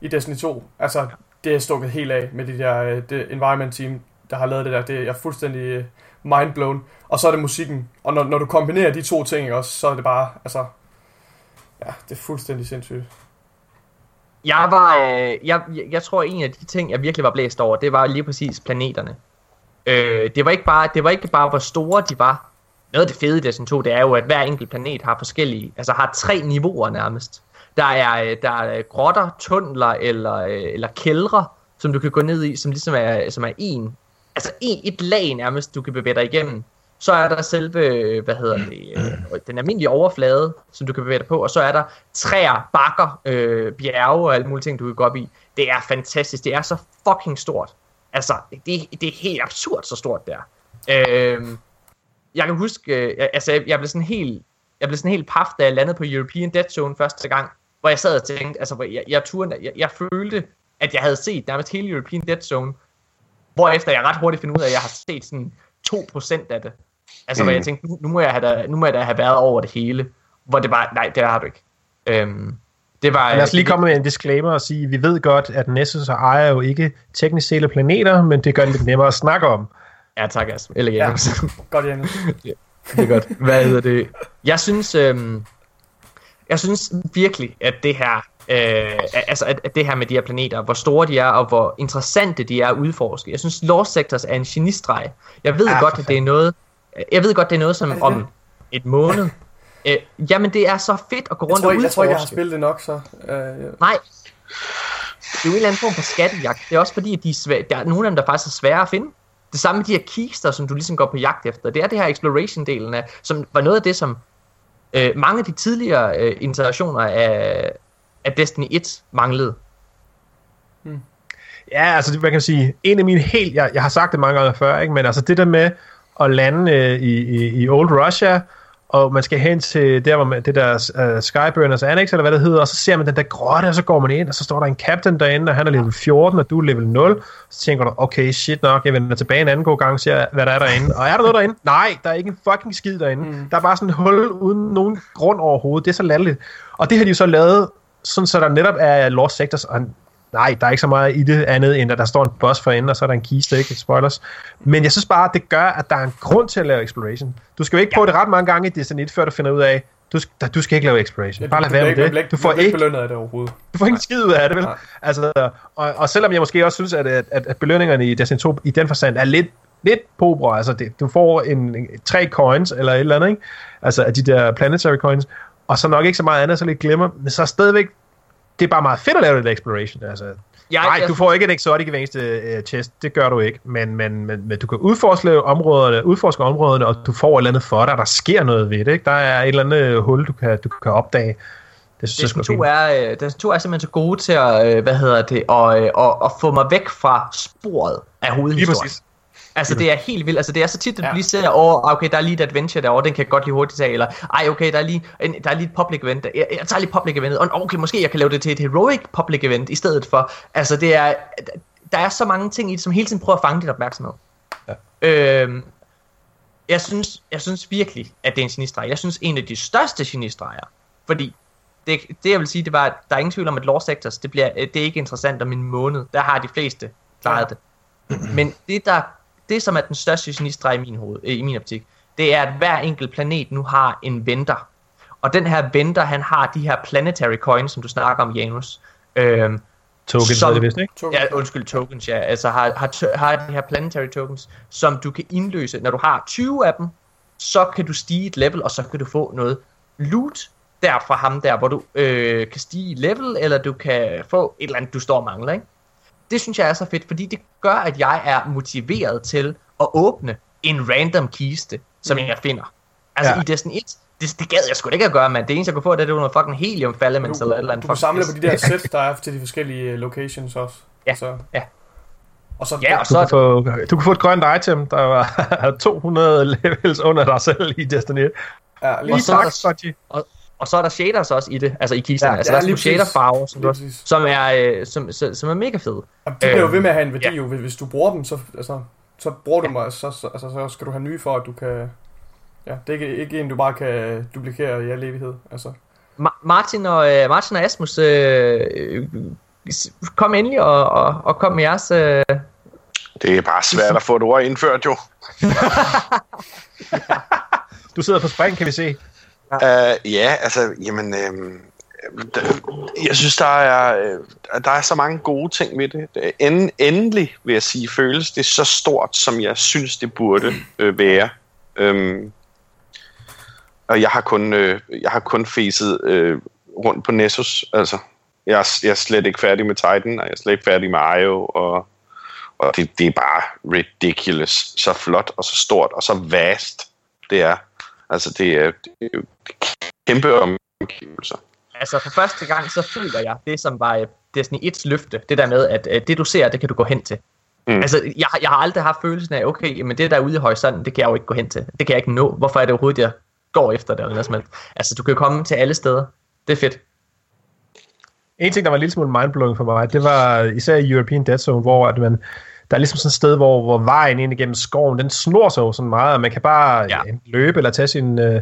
i Destiny 2. Altså, det er stukket helt af med de der øh, det environment team, der har lavet det der. Det er jeg er fuldstændig øh, mindblown. Og så er det musikken. Og når, når du kombinerer de to ting også, så er det bare, altså, ja, det er fuldstændig sindssygt. Jeg var, øh, jeg, jeg, tror en af de ting, jeg virkelig var blæst over, det var lige præcis planeterne. Øh, det var ikke bare, det var ikke bare hvor store de var. Noget af det fede i Destiny 2, det er jo, at hver enkelt planet har forskellige, altså har tre niveauer nærmest. Der er, øh, der er grotter, tunneler eller, øh, eller kældre, som du kan gå ned i, som ligesom er, som er en, altså en, et lag nærmest, du kan bevæge dig igennem. Så er der selve, hvad hedder det, øh, den almindelige overflade, som du kan bevæge dig på, og så er der træer, bakker, øh, bjerge og alle mulige ting, du kan gå op i. Det er fantastisk. Det er så fucking stort. Altså, det, det er helt absurd så stort der. Øh, jeg kan huske, øh, altså jeg, jeg blev sådan helt, jeg blev sådan helt paf, da jeg landede på European Dead Zone første gang, hvor jeg sad og tænkte, altså hvor jeg, jeg, turde, jeg, jeg følte, at jeg havde set nærmest hele European Dead Zone, hvorefter jeg ret hurtigt finder ud af, at jeg har set sådan 2% af det. Altså, mm. hvor jeg tænkte, nu, nu, må jeg have da, nu må jeg da have været over det hele, hvor det bare, nej, det har du ikke. Øhm, det var, Lad os lige det- komme med en disclaimer og sige, at vi ved godt, at Nessus og ejer jo ikke teknisk set planeter, men det gør det lidt nemmere at snakke om. Ja, tak, Asm. Eller Ja. ja. Godt, Janne. det er godt. Hvad hedder det? Jeg synes, øhm, jeg synes virkelig, at det her, øh, altså at, at det her med de her planeter, hvor store de er, og hvor interessante de er at udforske. Jeg synes, Lost Sectors er en genistreg. Jeg ved for godt, at det er noget, jeg ved godt, det er noget, som det om det? et måned. Øh, jamen, det er så fedt at gå Jeg rundt tror, og ikke, jeg tror ikke, jeg har udforske. spillet det nok, så... Øh, Nej. Det er jo en eller anden form for skattejagt. Det er også fordi, at de er svære, der er nogle af dem, der faktisk er svære at finde. Det samme med de her kister, som du ligesom går på jagt efter. Det er det her exploration-delen af, som var noget af det, som øh, mange af de tidligere øh, interaktioner af, af Destiny 1 manglede. Ja, altså, man kan sige, en af mine helt, jeg, jeg har sagt det mange gange før, ikke? men altså det der med at lande øh, i, i, i Old Russia, og man skal hen til der, hvor man, det der uh, Skyburners Annex, eller hvad det hedder, og så ser man den der grotte, og så går man ind, og så står der en captain derinde, og han er level 14, og du er level 0, så tænker du, okay, shit nok, jeg vender tilbage en anden god gang, og ser, hvad der er derinde. Og er der noget derinde? Nej, der er ikke en fucking skid derinde. Mm. Der er bare sådan et hul uden nogen grund overhovedet. Det er så latterligt. Og det har de jo så lavet sådan så der netop er Lost Sectors, og nej, der er ikke så meget i det andet, end at der står en boss for enden, og så er der en kiste, ikke? Spoilers. Men jeg synes bare, at det gør, at der er en grund til at lave exploration. Du skal jo ikke ja. prøve det ret mange gange i Destiny 1, før du finder ud af, du, skal, du skal ikke lave exploration. Bare lad være med det. Du får ikke belønnet af det overhovedet. Du får ikke skid ud af det, vel? Altså, og, og selvom jeg måske også synes, at, at, at belønningerne i Destiny 2 i den forstand er lidt lidt pobre, altså det, du får en, en, tre coins eller et eller andet, ikke? Altså af de der planetary coins, og så nok ikke så meget andet, så lidt glemmer, men så stadigvæk, det er bare meget fedt at lave det exploration, altså. Ja, Nej, jeg... du får ikke en exotic i hver eneste uh, chest, det gør du ikke, men, men, men, men du kan udforske områderne, udforske områderne, og du får et eller andet for dig, der sker noget ved det, ikke? Der er et eller andet hul, du kan, du kan opdage. Det synes Destiny 2 er, øh, Destiny 2 er simpelthen så gode til at, øh, hvad hedder det, at, at, at få mig væk fra sporet af hovedhistorien. Lige præcis. Altså, det er helt vildt. Altså, det er så tit, at du ja. lige ser, åh, oh, okay, der er lige et adventure derovre, den kan jeg godt lige hurtigt tage, eller, ej, okay, der er lige, en, der er lige et public event, jeg, jeg tager lige public eventet, og okay, måske jeg kan lave det til et heroic public event i stedet for. Altså, det er, der er så mange ting i det, som hele tiden prøver at fange dit opmærksomhed. Ja. Øhm, jeg synes, jeg synes virkelig, at det er en genistreg. Jeg synes, en af de største genistreger, fordi det, det jeg vil sige, det var, at der er ingen tvivl om, at Lost Sectors, det, bliver, det er ikke interessant om en måned. Der har de fleste klaret ja. det. Men det, der det, som er den største genistreg i min, hoved, øh, i min optik, det er, at hver enkelt planet nu har en venter. Og den her venter, han har de her planetary coins, som du snakker om, Janus. Øhm, tokens, som, er det vist, ikke? Ja, undskyld, tokens, ja. Altså har, har, har de her planetary tokens, som du kan indløse. Når du har 20 af dem, så kan du stige et level, og så kan du få noget loot der fra ham der, hvor du øh, kan stige i level, eller du kan få et eller andet, du står og mangler, ikke? Det synes jeg er så fedt, fordi det gør, at jeg er motiveret til at åbne en random kiste, som jeg finder. Altså ja. i Destiny 1, det, det gad jeg sgu ikke at gøre, men det eneste jeg kunne få, det, det var noget fucking helium elements eller et eller andet. Du kan samle på de der sæt, der er til de forskellige locations også. Ja, så. ja. Og så, ja, og så du, kan få, du kan få et grønt item, der var 200 levels under dig selv i Destiny 1. Ja, lige og, så tak, der, og, og så er der shaders også i det, altså i kisterne. Ja, altså der er, er shader farver, som, du, som, er, øh, som, som, som er mega fede. Og de bliver jo ved med at have en værdi, ja. jo. Hvis du bruger dem, så, altså, så bruger du dem, så, så, altså, så skal du have nye for, at du kan... Ja, det er ikke, ikke en, du bare kan duplikere i al evighed. Altså. Ma- Martin, og, øh, Martin og Asmus, øh, kom endelig og, og, og kom med jeres... Øh... Det er bare svært at få et ord indført, jo. du sidder på spring, kan vi se. Ja, uh, ja altså, jamen, øh, der, jeg synes, der er, øh, der er så mange gode ting ved det. End, endelig, vil jeg sige, føles det så stort, som jeg synes, det burde øh, være. Um, og jeg har kun, øh, jeg har kun facet øh, rundt på Nessus. Altså, jeg er, jeg er slet ikke færdig med Titan, og jeg er slet ikke færdig med Io, og, og det, det er bare ridiculous. Så flot, og så stort, og så vast det er. Altså, det er, det er kæmpe omgivelser. Altså, for første gang, så føler jeg det, som var øh, Destiny 1's løfte. Det der med, at øh, det du ser, det kan du gå hen til. Mm. Altså, jeg, jeg har aldrig haft følelsen af, okay, men det der er ude i horisonten, det kan jeg jo ikke gå hen til. Det kan jeg ikke nå. Hvorfor er det overhovedet, jeg går efter det? Eller noget som Altså, du kan komme til alle steder. Det er fedt. En ting, der var en lille smule mindblowing for mig, det var især i European Dead Zone, hvor at man, der er ligesom sådan et sted, hvor, hvor vejen ind igennem skoven, den snor sig jo sådan meget, og man kan bare ja. løbe eller tage sin, uh,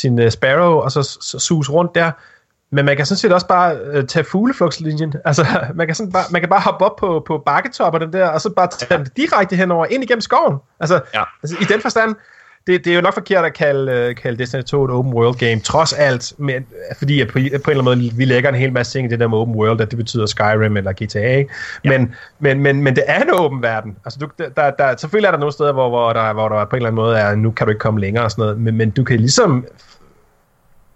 sin uh, Sparrow, og så, så sus rundt der. Men man kan sådan set også bare uh, tage fugleflugtslinjen. Altså, man kan, sådan bare, man kan bare hoppe op på, på bakketopperne der, og så bare tage ja. direkte henover ind igennem skoven. Altså, ja. altså i den forstand, det, det er jo nok forkert at kalde, uh, kalde Destiny 2 et open world game, trods alt, men, fordi at på, på en eller anden måde, vi lægger en hel masse ting i det der med open world, at det betyder Skyrim eller GTA? Ja. Men, men, men, men det er en åben verden. Altså, du, der, der, selvfølgelig er der nogle steder, hvor, hvor, der, hvor der på en eller anden måde er, nu kan du ikke komme længere og sådan noget, men, men du kan ligesom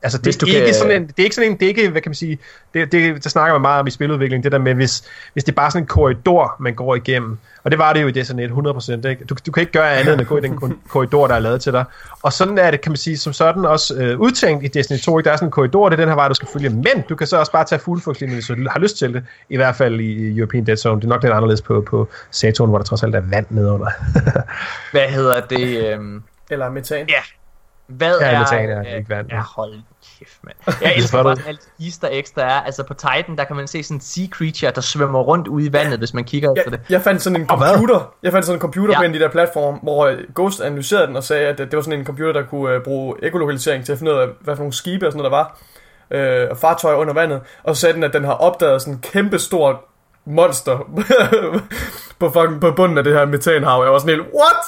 Altså, det, det, er ikke kan... sådan en, det er ikke sådan en, det er ikke, hvad kan man sige, det, det, der snakker man meget om i spiludvikling, det der med, hvis, hvis det er bare sådan en korridor, man går igennem, og det var det jo i Destiny 100%, ikke? Du, du kan ikke gøre andet end at gå i den korridor, der er lavet til dig. Og sådan er det, kan man sige, som sådan også øh, udtænkt i Destiny 2, ikke? der er sådan en korridor, det er den her vej, du skal følge, men du kan så også bare tage fuldfugtslinjen, hvis du har lyst til det, i hvert fald i European Dead Zone. Det er nok lidt anderledes på, på Saturn, hvor der trods alt er vand nedunder. Hvad hedder det? Øhm... Eller metan. Ja, hvad ja, er... metan er ikke vand. Ja, hold kæft, mand. Jeg elsker bare alt easter eggs, der er. Altså på Titan, der kan man se sådan en sea creature, der svømmer rundt ude i vandet, hvis man kigger efter det. Jeg fandt sådan en computer, jeg fandt sådan en computer ja. på en af de der platforme, hvor øh, Ghost analyserede den og sagde, at det var sådan en computer, der kunne uh, bruge ekolokalisering til at finde ud af, hvad for nogle skibe og sådan noget der var. øh, og fartøjer under vandet, og så sagde den, at den har opdaget sådan en kæmpe stort monster på, fucking, på bunden af det her metanhav. Jeg var sådan helt, what?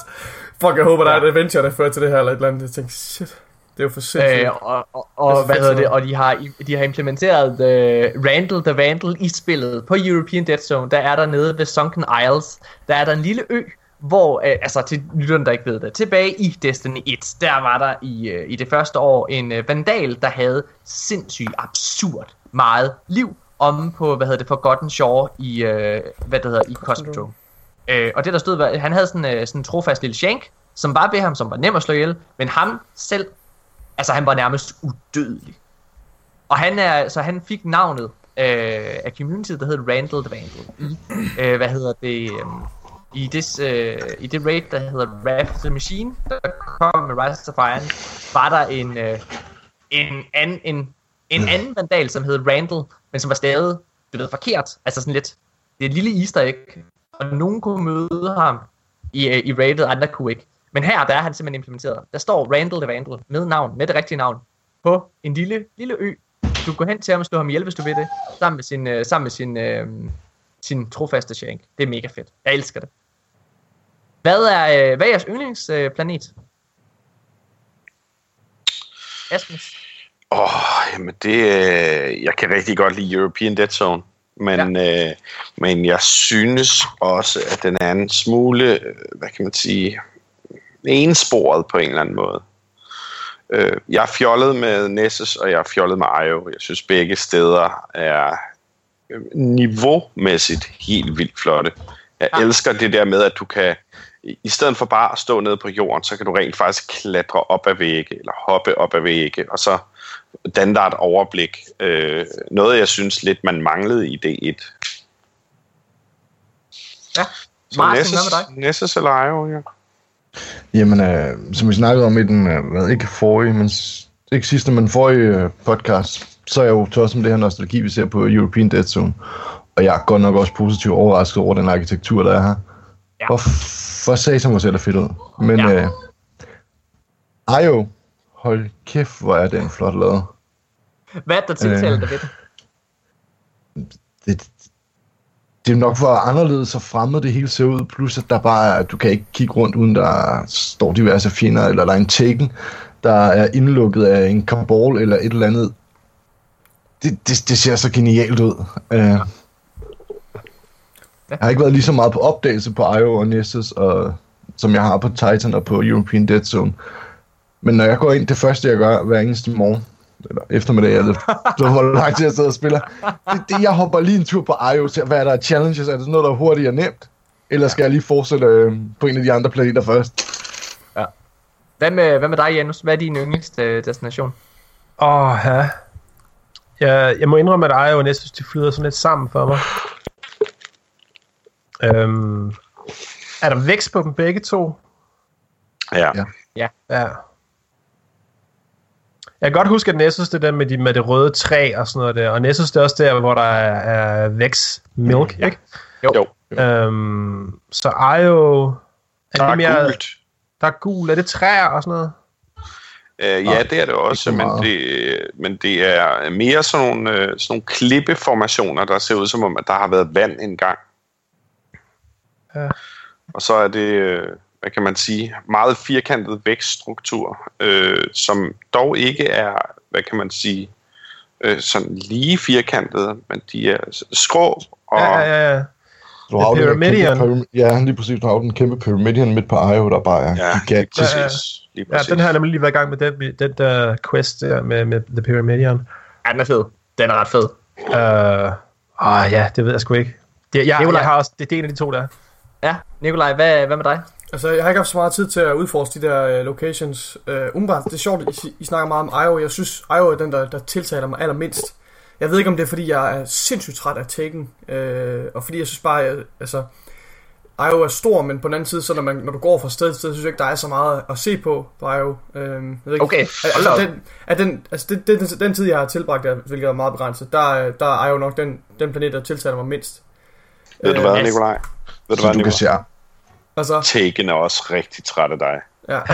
Fuck, jeg håber, der er et adventure, der fører til det her, eller et eller andet. Jeg tænkte, shit, det er jo for sindssygt. Øh, og, og, og hvad hedder det? Og de har, de har implementeret uh, Randall the Vandal i spillet. På European Dead Zone, der er der nede ved Sunken Isles, der er der en lille ø, hvor, uh, altså til lytterne, der ikke ved det, tilbage i Destiny 1, der var der i, uh, i det første år en uh, vandal, der havde sindssygt absurd meget liv om på, hvad hedder det, Forgotten Shore i, uh, hvad det hedder, i Cosmodrome. Uh, og det der stod, var, han havde sådan, uh, sådan en trofast lille shank, som var ved ham, som var nem at slå ihjel, men ham selv Altså, han var nærmest udødelig. Og han er, så han fik navnet øh, af community, der hedder Randall the Vandal. I, øh, hvad hedder det, øh, i det, øh, i det raid, der hedder Wrath the Machine, der kom med Rise of Iron, var der en, øh, en, an, en, en anden vandal, som hed Randall, men som var stadig, du ved, forkert. Altså sådan lidt, det er et lille easter egg, og nogen kunne møde ham i, øh, i raidet, andre kunne ikke. Men her, der er han simpelthen implementeret. Der står Randall the Vandal med navn, med det rigtige navn, på en lille, lille ø. Du kan gå hen til ham og slå ham ihjel, hvis du vil det, sammen med sin, øh, sammen med sin, øh, sin trofaste shank. Det er mega fedt. Jeg elsker det. Hvad er, øh, hvad er jeres yndlingsplanet? Øh, Asmus? Åh, oh, jamen det... Øh, jeg kan rigtig godt lide European Dead Zone. Men, ja. øh, men jeg synes også, at den er en smule, øh, hvad kan man sige, ensporet på en eller anden måde. Øh, jeg er fjollet med Nessus, og jeg er fjollet med Io. Jeg synes, begge steder er øh, niveaumæssigt helt vildt flotte. Jeg ja. elsker det der med, at du kan, i stedet for bare at stå nede på jorden, så kan du rent faktisk klatre op ad vægge, eller hoppe op ad vægge, og så danne dig et overblik. Øh, noget, jeg synes lidt, man manglede i D1. Ja, Martin, Nessus, hvad med dig? Nessus eller Io, ja. Jamen, øh, som vi snakkede om i den, øh, ikke forrige, men ikke sidste, men forrige øh, podcast, så er jeg jo tosset med det her nostalgi, vi ser på European Dead Zone. Og jeg er godt nok også positivt overrasket over den arkitektur, der er her. Ja. For, for satan, hvor ser det fedt ud. Men ja. øh, Ayo, hold kæft, hvor er den flot lavet. Hvad er der tiltaler øh, dig ved det? Det, det er nok for anderledes og fremmed det hele ser ud, plus at der bare du kan ikke kigge rundt, uden der står diverse fjender, eller der er en taken, der er indlukket af en kabal eller et eller andet. Det, det, det ser så genialt ud. Uh, jeg har ikke været lige så meget på opdagelse på IO og Nessus, og, som jeg har på Titan og på European Dead Zone. Men når jeg går ind, det første jeg gør hver eneste morgen, eller eftermiddag, eller så hvor lang tid jeg sidder og spiller. Det, det, jeg hopper lige en tur på IO, til hvad er der challenges, er det sådan noget, der er hurtigt og nemt? Eller skal jeg lige fortsætte øh, på en af de andre planeter først? Ja. Hvad med, hvad med dig, Janus? Hvad er din yndlingsdestination? Åh, oh, ja. Jeg, jeg må indrømme, at IO og Nessus, de flyder sådan lidt sammen for mig. Øhm, er der vækst på dem begge to? Ja. Ja. Ja. Jeg kan godt huske, at Nessus det der med, de, med det røde træ og sådan noget der. Og Nessus det er også der, hvor der er, er Vex Milk, mm, ikke? Jo. jo. Øhm, så Io... Er der er mere, gult. Der er gul. Er det træer og sådan noget? Uh, ja, det er det også, men det, men det er mere sådan nogle, uh, sådan nogle klippeformationer, der ser ud som om, at der har været vand engang. Ja. Og så er det... Uh, hvad kan man sige, meget firkantet vækststruktur, øh, som dog ikke er, hvad kan man sige, øh, sådan lige firkantet, men de er skrå og... Ja, ja, ja. Du har Pyramidion. Kæmpe, ja, lige præcis. Du har den kæmpe Pyramidion midt på Io, der bare er ja, gigantisk. Lige præcis. Lige præcis. Ja, den har jeg nemlig lige været i gang med, den, den der quest der med, med The Pyramidion. Ja, den er fed. Den er ret fed. Øh, åh, ja, det ved jeg sgu ikke. Det, jeg, jeg har også, det, det er en af de to der. Ja, Nikolaj, hvad, hvad med dig? Altså, jeg har ikke haft så meget tid til at udforske de der uh, locations. Uh, umiddelbart, det er sjovt, at I, I snakker meget om Io. Jeg synes, Io er den, der, der tiltaler mig allermindst. Jeg ved ikke, om det er, fordi jeg er sindssygt træt af Taken. Uh, og fordi jeg synes bare, at, altså, Io er stor, men på den anden side, så når, man, når du går fra sted til sted, synes jeg ikke, der er så meget at se på på Io. Uh, jeg ved ikke, okay, altså, den, er den, altså det, det, den, den tid, jeg har tilbragt, der, hvilket er meget begrænset, der, der er Io nok den, den planet, der tiltaler mig mindst. Ved du hvad, Nikolaj? Ved du hvad, Nikolaj? Altså... Taken er også rigtig træt af dig. Ja.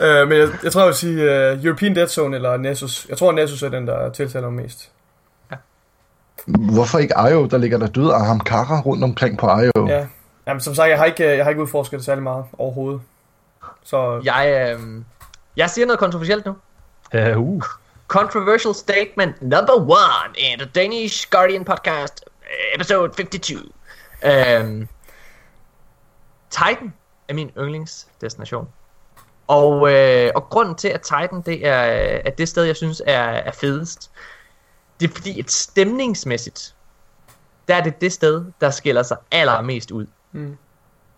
Øh, men jeg, jeg tror, jeg vil sige uh, European Dead Zone eller Nessus. Jeg tror, Nessus er den, der tiltaler mig mest. Hvorfor ikke Io? Der ligger der døde Arham Kara rundt omkring på Io. Ja. Jamen, som sagt, jeg har ikke, jeg har ikke udforsket det særlig meget overhovedet. Så Jeg, øh, jeg siger noget kontroversielt nu. Uh, uh. Controversial statement number one in the Danish Guardian podcast, episode 52. Um, Titan er min yndlingsdestination. Og, øh, og grunden til, at Titan det er, er det sted, jeg synes er, er fedest, det er fordi, at stemningsmæssigt, der er det det sted, der skiller sig allermest ud. Mm.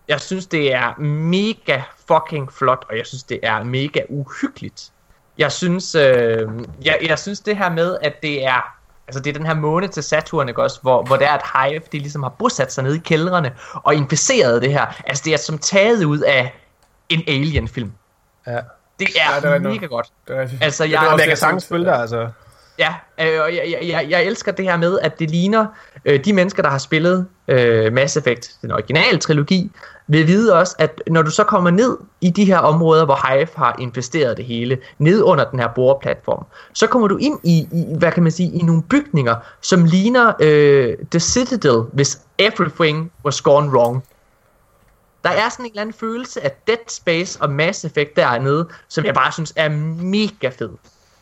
Jeg synes, det er mega fucking flot, og jeg synes, det er mega uhyggeligt. Jeg synes, øh, jeg, jeg synes det her med, at det er Altså det er den her måne til Saturn, ikke også? Hvor, hvor der er et hive, de ligesom har bosat sig nede i kældrene og inficeret det her. Altså det er som taget ud af en alien-film. Ja. Det Ja, er, det er ja, mega godt. det er. Altså det jeg, er Men også jeg kan det, sagtens følge dig, altså. Ja, øh, og jeg, jeg, jeg, jeg elsker det her med, at det ligner øh, de mennesker, der har spillet øh, Mass Effect, den originale trilogi, vil vide også, at når du så kommer ned i de her områder, hvor Hive har investeret det hele, ned under den her boreplatform, så kommer du ind i, i hvad kan man sige, i nogle bygninger, som ligner øh, The Citadel, hvis everything was gone wrong. Der er sådan en eller anden følelse af Dead Space og Mass Effect dernede, som jeg bare synes er mega fed.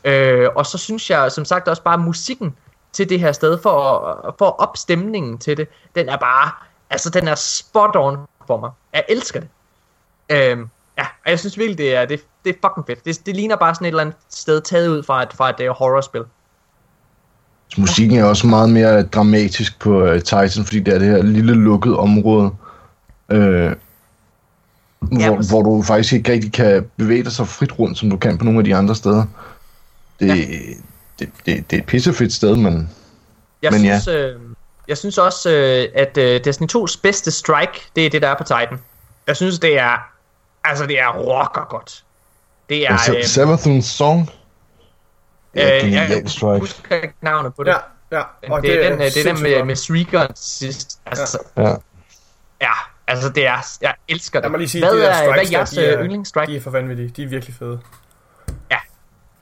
Øh, og så synes jeg som sagt også bare musikken til det her sted, for at, for at op stemningen til det, den er bare, altså den er spot on for mig. Jeg elsker det. Øh, ja, og jeg synes virkelig, det er, det, det er fucking fedt. Det, det ligner bare sådan et eller andet sted taget ud fra et, fra et uh, horrorspil. Musikken er også meget mere dramatisk på uh, Titan, fordi det er det her lille lukkede område, øh, hvor, præcis. hvor du faktisk ikke rigtig kan bevæge dig så frit rundt, som du kan på nogle af de andre steder. Det, Ja. Det, det, det er et pissefedt sted, men Jeg Men ja. synes, øh, jeg synes også, øh, at øh, Destiny 2's bedste strike, det er det, der er på Titan. Jeg synes, det er, altså det er rocker godt. Det er, ja, øh, Savathun's Song er øh, jeg strike. husker ikke navnet på det. Ja, ja. Men det, er den, øh, det er den med, med Shriekeren sidst. Altså, Ja. ja. altså det er, jeg elsker det. Lad mig lige sige, hvad, de der er, hvad er strikes jeres de er- øh, yndlingsstrike? De er for vanvittige. De er virkelig fede.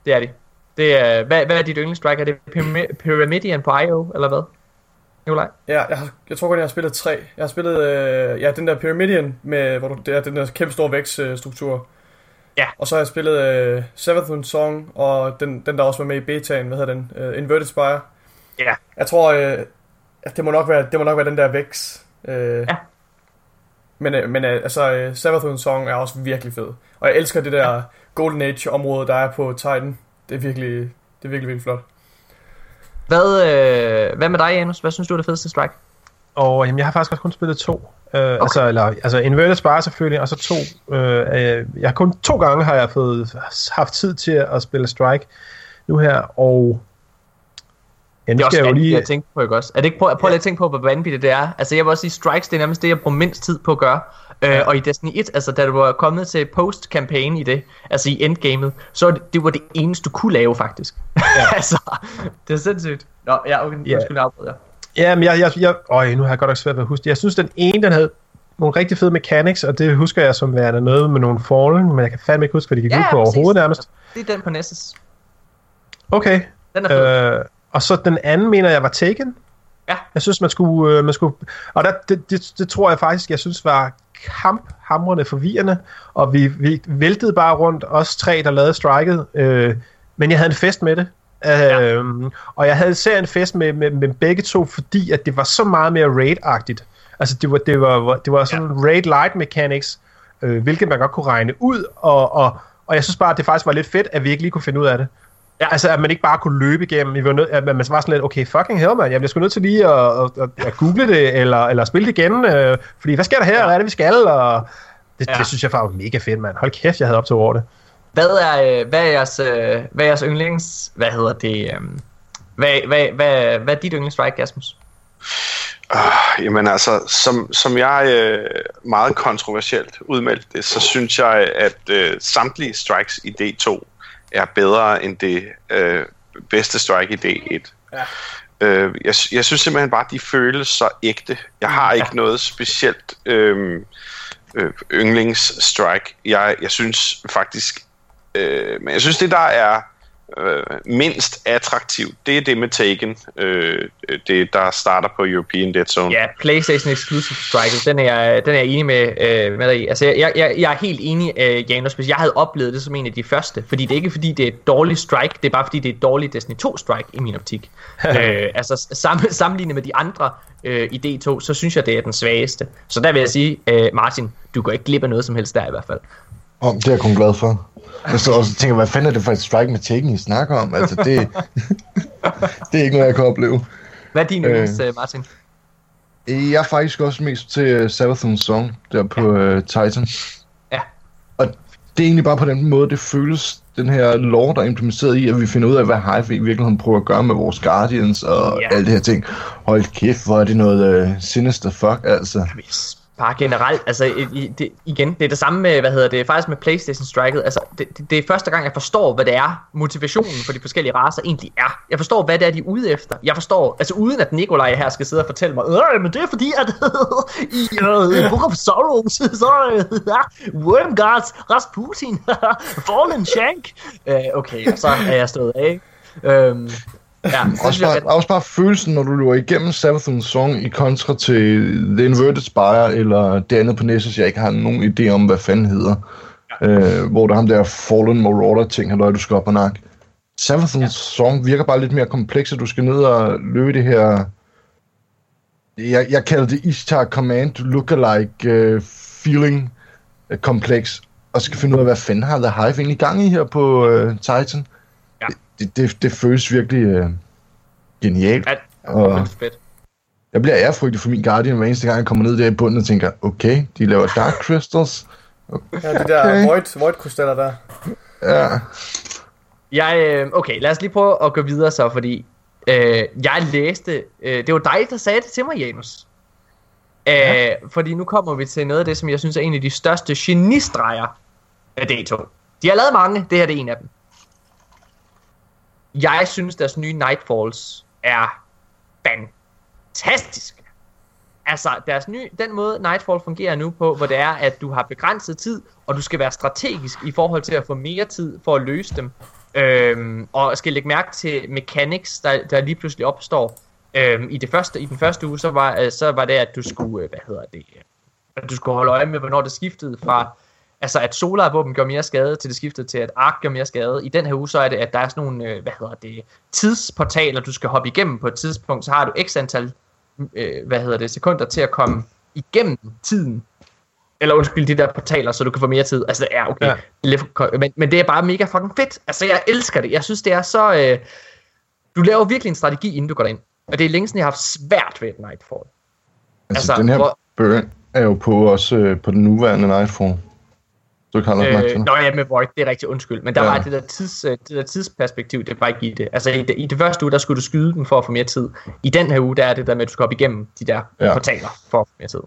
Det er de. Det er, hvad, hvad er dit yndlingsstrike? Er det Pyramid- Pyramidian på IO, eller hvad? Nikolaj? Ja, jeg, har, jeg tror godt, jeg har spillet tre. Jeg har spillet øh, ja, den der Pyramidian, med, hvor du, det er den der kæmpe store vækststruktur. Ja. Og så har jeg spillet øh, Savathun Song, og den, den der også var med i betaen, hvad hedder den? Øh, Inverted Spire. Ja. Jeg tror, øh, det må nok være, det må nok være den der vækst. Øh, Ja. Men, øh, men øh, altså, øh, Savathun Song er også virkelig fed. Og jeg elsker det der Golden Age-område, der er på Titan. Det er virkelig, det er virkelig, virkelig flot. Hvad, øh, hvad med dig, Janus? Hvad synes du er det fedeste strike? Og jamen, jeg har faktisk også kun spillet to. Uh, okay. altså, eller, altså Inverted Spire selvfølgelig, og så to. Uh, uh, jeg har kun to gange har jeg fået haft tid til at spille Strike nu her, og ja, Det er også skal jeg jo lige... at tænke på, ikke også? Er det ikke, prøv, prøv lige at tænke på, hvor vanvittigt det er. Altså, jeg vil også sige, strikes, det er nærmest det, jeg bruger mindst tid på at gøre. Øh, og i Destiny 1, altså da du var kommet til post-campaign i det, altså i endgamet, så var det, det var det eneste, du kunne lave, faktisk. Ja. altså, det er sindssygt. Nå, ja, okay, Ja. nu skal jeg afbryde jer. Ja, men jeg, jeg, jeg, øj, nu har jeg godt nok svært ved at huske. Jeg synes, den ene, den havde nogle rigtig fede mechanics, og det husker jeg som værende noget med nogle fallen, men jeg kan fandme ikke huske, hvad de gik Ja, ud på præcis. overhovedet nærmest. Det er den på Nessus. Okay, Den er fed. Øh, og så den anden mener jeg var Taken. Ja. Jeg synes, man skulle... Øh, man skulle og der, det, det, det, tror jeg faktisk, jeg synes var kamphamrende forvirrende. Og vi, vi væltede bare rundt, os tre, der lavede striket. Øh, men jeg havde en fest med det. Øh, Og jeg havde især en fest med, med, med begge to, fordi at det var så meget mere raid-agtigt. Altså, det var, det var, det var sådan ja. raid light mechanics, øh, hvilket man godt kunne regne ud. Og, og, og jeg synes bare, at det faktisk var lidt fedt, at vi ikke lige kunne finde ud af det. Ja. Altså, at man ikke bare kunne løbe igennem. Vi var nød, at man var sådan lidt, okay, fucking hell, man. Jeg bliver sgu nødt til lige at, at, at, at google det, eller, eller spille det igen. Øh, fordi, hvad sker der her? Hvad er det, vi skal? Og det, ja. Det synes jeg var mega fedt, mand. Hold kæft, jeg havde op til over det. Hvad er, øh, hvad er jeres, øh, hvad er jeres yndlings, hvad hedder det, øh, hvad, hvad, hvad, hvad er dit yndlingsstrike, Jasmus? Uh, jamen altså, som, som jeg øh, meget kontroversielt udmeldte det, så synes jeg, at øh, samtlige strikes i D2 er bedre end det øh, bedste strike i D1. Ja. Øh, jeg, jeg synes simpelthen bare, at de føles så ægte. Jeg har ikke noget specielt øh, øh, yndlingsstrike. Jeg, jeg synes faktisk, Øh, men jeg synes, det der er øh, mindst attraktivt, det er det med Taken. Øh, det, der starter på European Dead Zone. Ja, PlayStation Exclusive Strike, den er, jeg- den er jeg enig med, øh, med dig i. Altså, jeg, jeg, jeg er helt enig, øh, Janus, hvis jeg havde oplevet det som en af de første. Fordi det er ikke fordi, det er et dårligt strike, det er bare fordi, det er et dårligt Destiny 2 strike i min optik. øh, altså, sam, sammenlignet med de andre øh, i D2, så synes jeg, det er den svageste. Så der vil jeg sige, øh, Martin, du går ikke glip af noget som helst der i hvert fald. Om, det er jeg kun glad for. Jeg står også og tænker, hvad fanden er det for et strike med Taken, I snakker om? Altså, det, det er ikke noget, jeg kan opleve. Hvad er din Øh. yndlings, øh, Martin? Jeg er faktisk også mest til uh, Sabathun Song, der på uh, Titan. Ja. Og det er egentlig bare på den måde, det føles, den her lore, der er implementeret i, at vi finder ud af, hvad Hive i virkeligheden prøver at gøre med vores Guardians og Ja. ja. alle de her ting. Hold kæft, hvor er det noget uh, sinister fuck, altså. Hvis bare generelt, altså i, det, igen, det er det samme med, hvad hedder det, faktisk med Playstation Striket, altså det, det, det er første gang, jeg forstår, hvad det er, motivationen for de forskellige raser egentlig er. Jeg forstår, hvad det er, de er ude efter. Jeg forstår, altså uden at Nikolaj her skal sidde og fortælle mig, øh, men det er fordi, at i uh, Book of Sorrows, så uh, Worm Rasputin, Fallen Shank. Uh, okay, og så er jeg stået af. Øhm, ja, Også bare, at, også bare følelsen, når du løber igennem Sabathun Song i kontra til The Inverted Spire, eller det andet på Nessus, jeg ikke har nogen idé om, hvad fanden hedder. Ja. Øh, hvor der er ham der Fallen Marauder ting, halløj, du skal op og nakke. Sabathun ja. Song virker bare lidt mere kompleks, at du skal ned og løbe det her... Jeg, jeg kalder det Ishtar Command Lookalike uh, Feeling uh, kompleks, og skal finde ud af, hvad fanden har The Hive egentlig gang i her på uh, Titan. Ja. Det, det, det, føles virkelig uh, genialt. at, Og- fedt. Jeg bliver ærefrygtig for min Guardian hver eneste gang, jeg kommer ned der i bunden og tænker, okay, de laver Dark Crystals. Ja, de der void, void krystaller der. Ja, Jeg, øh, okay, lad os lige prøve at gå videre så, fordi øh, jeg læste, øh, det var dig, der sagde det til mig, Janus. Øh, fordi nu kommer vi til noget af det, som jeg synes er en af de største genistreger af D2. De har lavet mange, det her det er en af dem. Jeg synes, deres nye Nightfalls er fantastisk. Altså, deres nye, den måde Nightfall fungerer nu på, hvor det er, at du har begrænset tid, og du skal være strategisk i forhold til at få mere tid for at løse dem. Øhm, og skal lægge mærke til mechanics, der, der lige pludselig opstår. Øhm, i, det første, I den første uge, så var, øh, så var det, at du skulle, øh, hvad hedder det, øh, at du skulle holde øje med, hvornår det skiftede fra, altså at Solar våben gør mere skade, til det skiftede til, at Ark gør mere skade. I den her uge, så er det, at der er sådan nogle, øh, hvad hedder det, tidsportaler, du skal hoppe igennem på et tidspunkt, så har du x antal, øh, hvad hedder det, sekunder til at komme igennem tiden. Eller undskyld, de der portaler, så du kan få mere tid. Altså, ja, okay. Ja. Men, men det er bare mega fucking fedt. Altså, jeg elsker det. Jeg synes, det er så... Øh, du laver virkelig en strategi, inden du går derind. Og det er længe siden, jeg har haft svært ved et Nightfall. altså, Altså, den her hvor- burn er jo på også øh, på den nuværende Nightfall. Du til Øh, det. nå ja, med Void, det er rigtig undskyld. Men der Ja. var det der, tids, øh, det der tidsperspektiv, det var ikke i det. Altså i det, i det første uge, der skulle du skyde dem for at få mere tid. I den her uge, der er det der med, at du skal op igennem de der Ja. portaler for at få mere tid.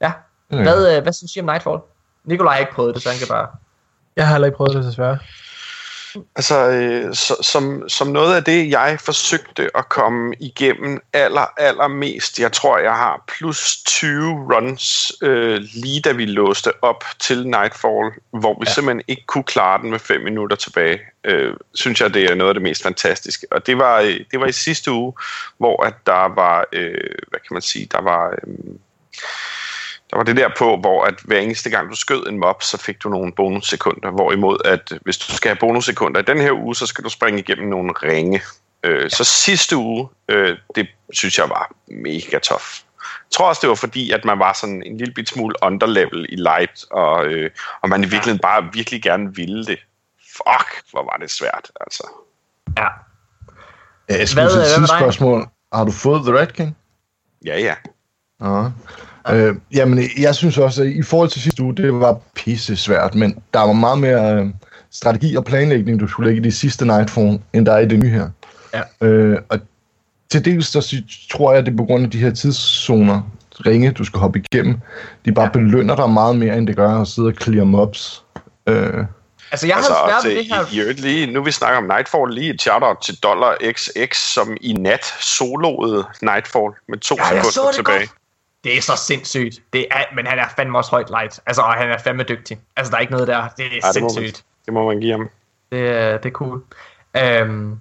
Ja. Ja. Hvad, øh, hvad synes I om Nightfall? Nikolaj har ikke prøvet det, så han kan bare... Jeg har heller ikke prøvet det, desværre. Altså, øh, så, som, som noget af det, jeg forsøgte at komme igennem aller, allermest, jeg tror, jeg har plus 20 runs, øh, lige da vi låste op til Nightfall, hvor vi ja. simpelthen ikke kunne klare den med 5 minutter tilbage, øh, synes jeg, det er noget af det mest fantastiske. Og det var, øh, det var i sidste uge, hvor at der var, øh, hvad kan man sige, der var... Øh, der var det der på, hvor at hver eneste gang du skød en mob, så fik du nogle bonussekunder. Hvorimod at hvis du skal have bonussekunder i den her uge, så skal du springe igennem nogle ringe. Øh, så sidste uge, øh, det synes jeg var mega tough. Jeg tror også, det var fordi, at man var sådan en lille bit smule underlevel i light, og, øh, og man i virkeligheden bare virkelig gerne ville det. Fuck, hvor var det svært, altså. Ja. Jeg skulle hvad- hvad med dig? tidsspørgsmål. Har du fået The Red King? Ja, ja. Ja. Øh, jamen, jeg synes også, at i forhold til sidste uge, det var pisse svært, men der var meget mere øh, strategi og planlægning, du skulle lægge i de sidste Nightfall, end der er i det nye her. Ja. Øh, og til dels, sy- tror jeg, det er på grund af de her tidszoner, ringe, du skal hoppe igennem, de bare ja. belønner dig meget mere, end det gør at sidde og clear mobs. Øh, Altså, jeg altså, har svært ved det her... i, i øvrigt lige, nu vi snakker om Nightfall, lige et shout til Dollar XX, som i nat soloede Nightfall med to Ja, så sekunder tilbage. godt. Det er så sindssygt. Det er, men han er fandme også højt light. Altså, og han er fandme dygtig. Altså, der er ikke noget der. Det er Ja, det må man sindssygt. Det må man give ham. Det, er- det er cool. Øhm,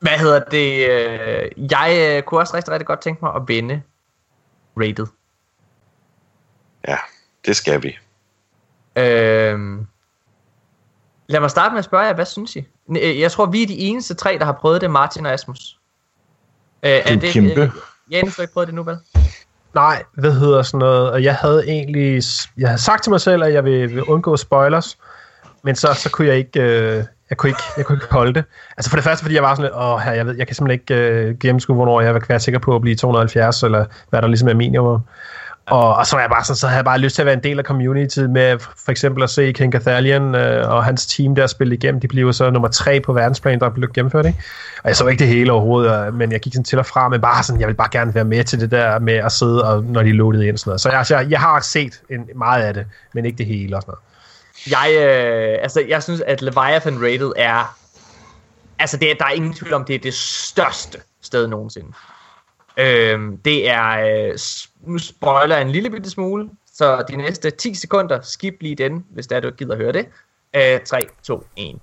hvad hedder det? øh, Jeg øh, kunne også rigtig, rigtig godt tænke mig at vinde rated. Ja, det skal vi. Øhm, lad mig starte med at spørge jer, hvad synes I? Øh, Jeg tror, vi er de eneste tre, der har prøvet det, Martin og Asmus. Øh, er er kæmpe. Øh, Jens, du har ikke prøvet det nu, vel? Nej, hvad hedder sådan noget? Og jeg havde egentlig... Jeg havde sagt til mig selv, at jeg vil, vil undgå spoilers. Men så, så kunne jeg ikke... Øh, jeg kunne ikke, jeg kunne ikke holde det. Altså for det første, fordi jeg var sådan lidt, åh, her, jeg, ved, jeg kan simpelthen ikke øh, gennemskue, hvornår jeg vil være sikker på at blive 270, eller hvad der ligesom er minimum. Og, og så var jeg bare sådan, så havde jeg bare lyst til at være en del af community med for eksempel at se Ken Cathalion øh, og hans team der spille igennem. De blev så nummer tre på verdensplan, der blev gennemført, ikke? Og jeg så ikke det hele overhovedet, men jeg gik sådan til og fra, men bare sådan, jeg vil bare gerne være med til det der med at sidde, og, når de er loaded ind og sådan noget. Så jeg, altså, jeg, jeg har set en, meget af det, men ikke det hele og sådan noget. Jeg, øh, altså, jeg synes, at Leviathan Rated er... Altså, det der er ingen tvivl om, det er det største sted nogensinde. Øh, det er... Øh, nu spoiler jeg en lille bitte smule, så de næste 10 sekunder, skip lige den, hvis det er, du gider høre det. Øh, 3, 2, 1.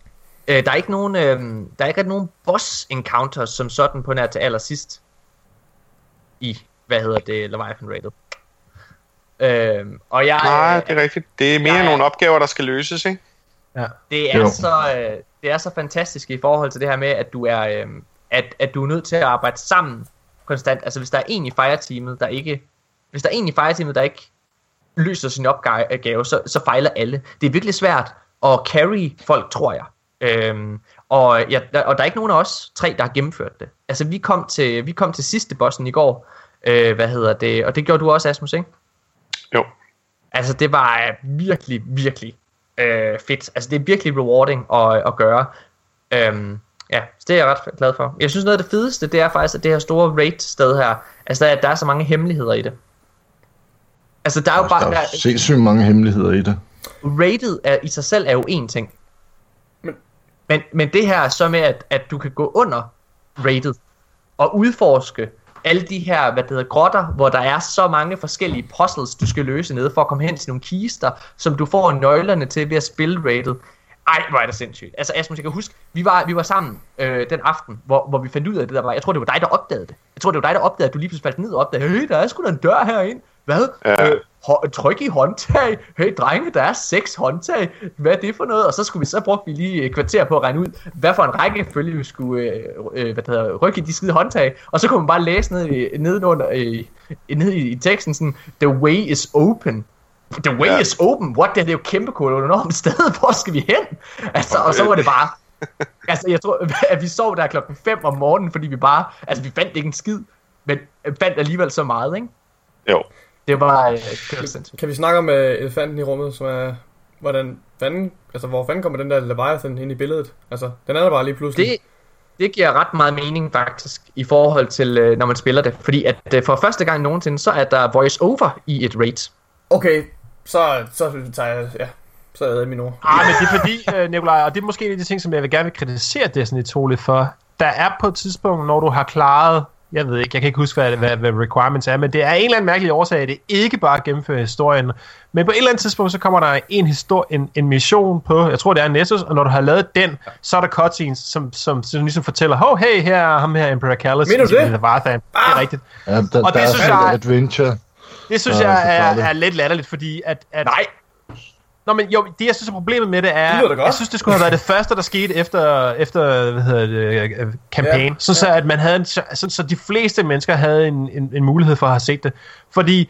Øh, der er ikke nogen, øh, der er ikke rigtig nogen boss encounters som sådan på nær til allersidst i, hvad hedder det, Leviathan Rated. Øhm, og jeg, Nej, det er rigtigt. Det er mere jeg nogle opgaver, der skal løses, ikke? Det er, Jo. så, øh, det er så fantastisk i forhold til det her med, at du er, øh, at, at du er nødt til at arbejde sammen konstant. Altså hvis der er en i fireteamet, der ikke, hvis der er en i fireteamet, der ikke løser sin opgave, så, så fejler alle. Det er virkelig svært at carry folk, tror jeg. Øhm, og, ja, der, og der er ikke nogen af os tre, der har gennemført det. Altså vi kom til, vi kom til sidste bossen i går, øh, hvad hedder det, og det gjorde du også, Asmus, ikke? Jo. Altså, det var virkelig, virkelig øh, fedt. Altså, det er virkelig rewarding at, at gøre. Øhm, ja, så det er jeg ret glad for. Jeg synes, noget af det fedeste, det er faktisk, at det her store raid-sted her, altså, der, er- der er så mange hemmeligheder i det. Altså, der er jo bare... Der Der, er sindssygt mange hemmeligheder i det. rated er, i sig selv er jo én ting. Men- Men, men det her er så med, at, at du kan gå under rated og udforske alle de her, hvad det hedder, grotter, hvor der er så mange forskellige puzzles, du skal løse nede for at komme hen til nogle kister, som du får nøglerne til ved at spille rated. Ej, hvor er det sindssygt. Altså, Asmus, jeg kan huske, vi var, vi var sammen øh, den aften, hvor, hvor vi fandt ud af det der var. Jeg tror, det var dig, der opdagede det. Jeg tror, det var dig, der opdagede, at du lige pludselig faldt ned og opdagede, hey, der er sgu da en dør herinde. Hvad? Ja. Øh, tryk i håndtag. Hey, drenge, der er seks håndtag. Hvad er det for noget? Og så skulle vi så brugte vi lige et kvarter på at regne ud, hvad for en rækkefølge vi skulle øh, øh, hvad hedder, rykke i de skide håndtag. Og så kunne man bare læse ned i, ned under, øh, ned i, i teksten sådan, the way is open. The way Ja. is open? What? Det er jo kæmpe enormt sted. Hvor skal vi hen? Altså, og så var det bare... Altså, jeg tror, at vi sov der klokken 5 om morgenen, fordi vi bare... Altså, vi fandt ikke en skid, men fandt alligevel så meget, ikke? Jo. Det var... Øh, sindssygt. Kan vi snakke om uh, elefanten i rummet, som er, hvordan fanden, altså hvor fanden kommer den der Leviathan ind i billedet? Altså, den er der bare lige pludselig. Det, det giver ret meget mening faktisk i forhold til, øh, når man spiller det. Fordi at øh, for første gang nogensinde, så er der voice over i et raid. Okay, så, så tager jeg, ja, så er jeg min ord. Ah, men det er fordi, øh, Nikolaj, og det er måske en af de ting, som jeg vil gerne vil kritisere Destiny 2 lidt for. Der er på et tidspunkt, når du har klaret, jeg ved ikke, jeg kan ikke huske, hvad, hvad, hvad requirements er, men det er en eller anden mærkelig årsag, at det ikke bare gennemfører historien. Men på et eller andet tidspunkt, så kommer der en, histor- en, en mission på, jeg tror det er Nessus, og når du har lavet den, så er der cutscenes, som, som, som ligesom fortæller, hov, hey, her er ham her, Emperor Callus. Mener du i det? Det er rigtigt. Ja, der, Og der det er synes sådan jeg- adventure. Det synes Ja, jeg er, er lidt latterligt, fordi at, at Nej, Nå, men jo, det jeg synes er problemet med det er, Det jeg synes, det skulle have været det første, der skete efter, efter hvad hedder det, øh, campaign. Ja, Ja, så, så at man havde en, så, så, så de fleste mennesker havde en, en, en mulighed for at have set det. Fordi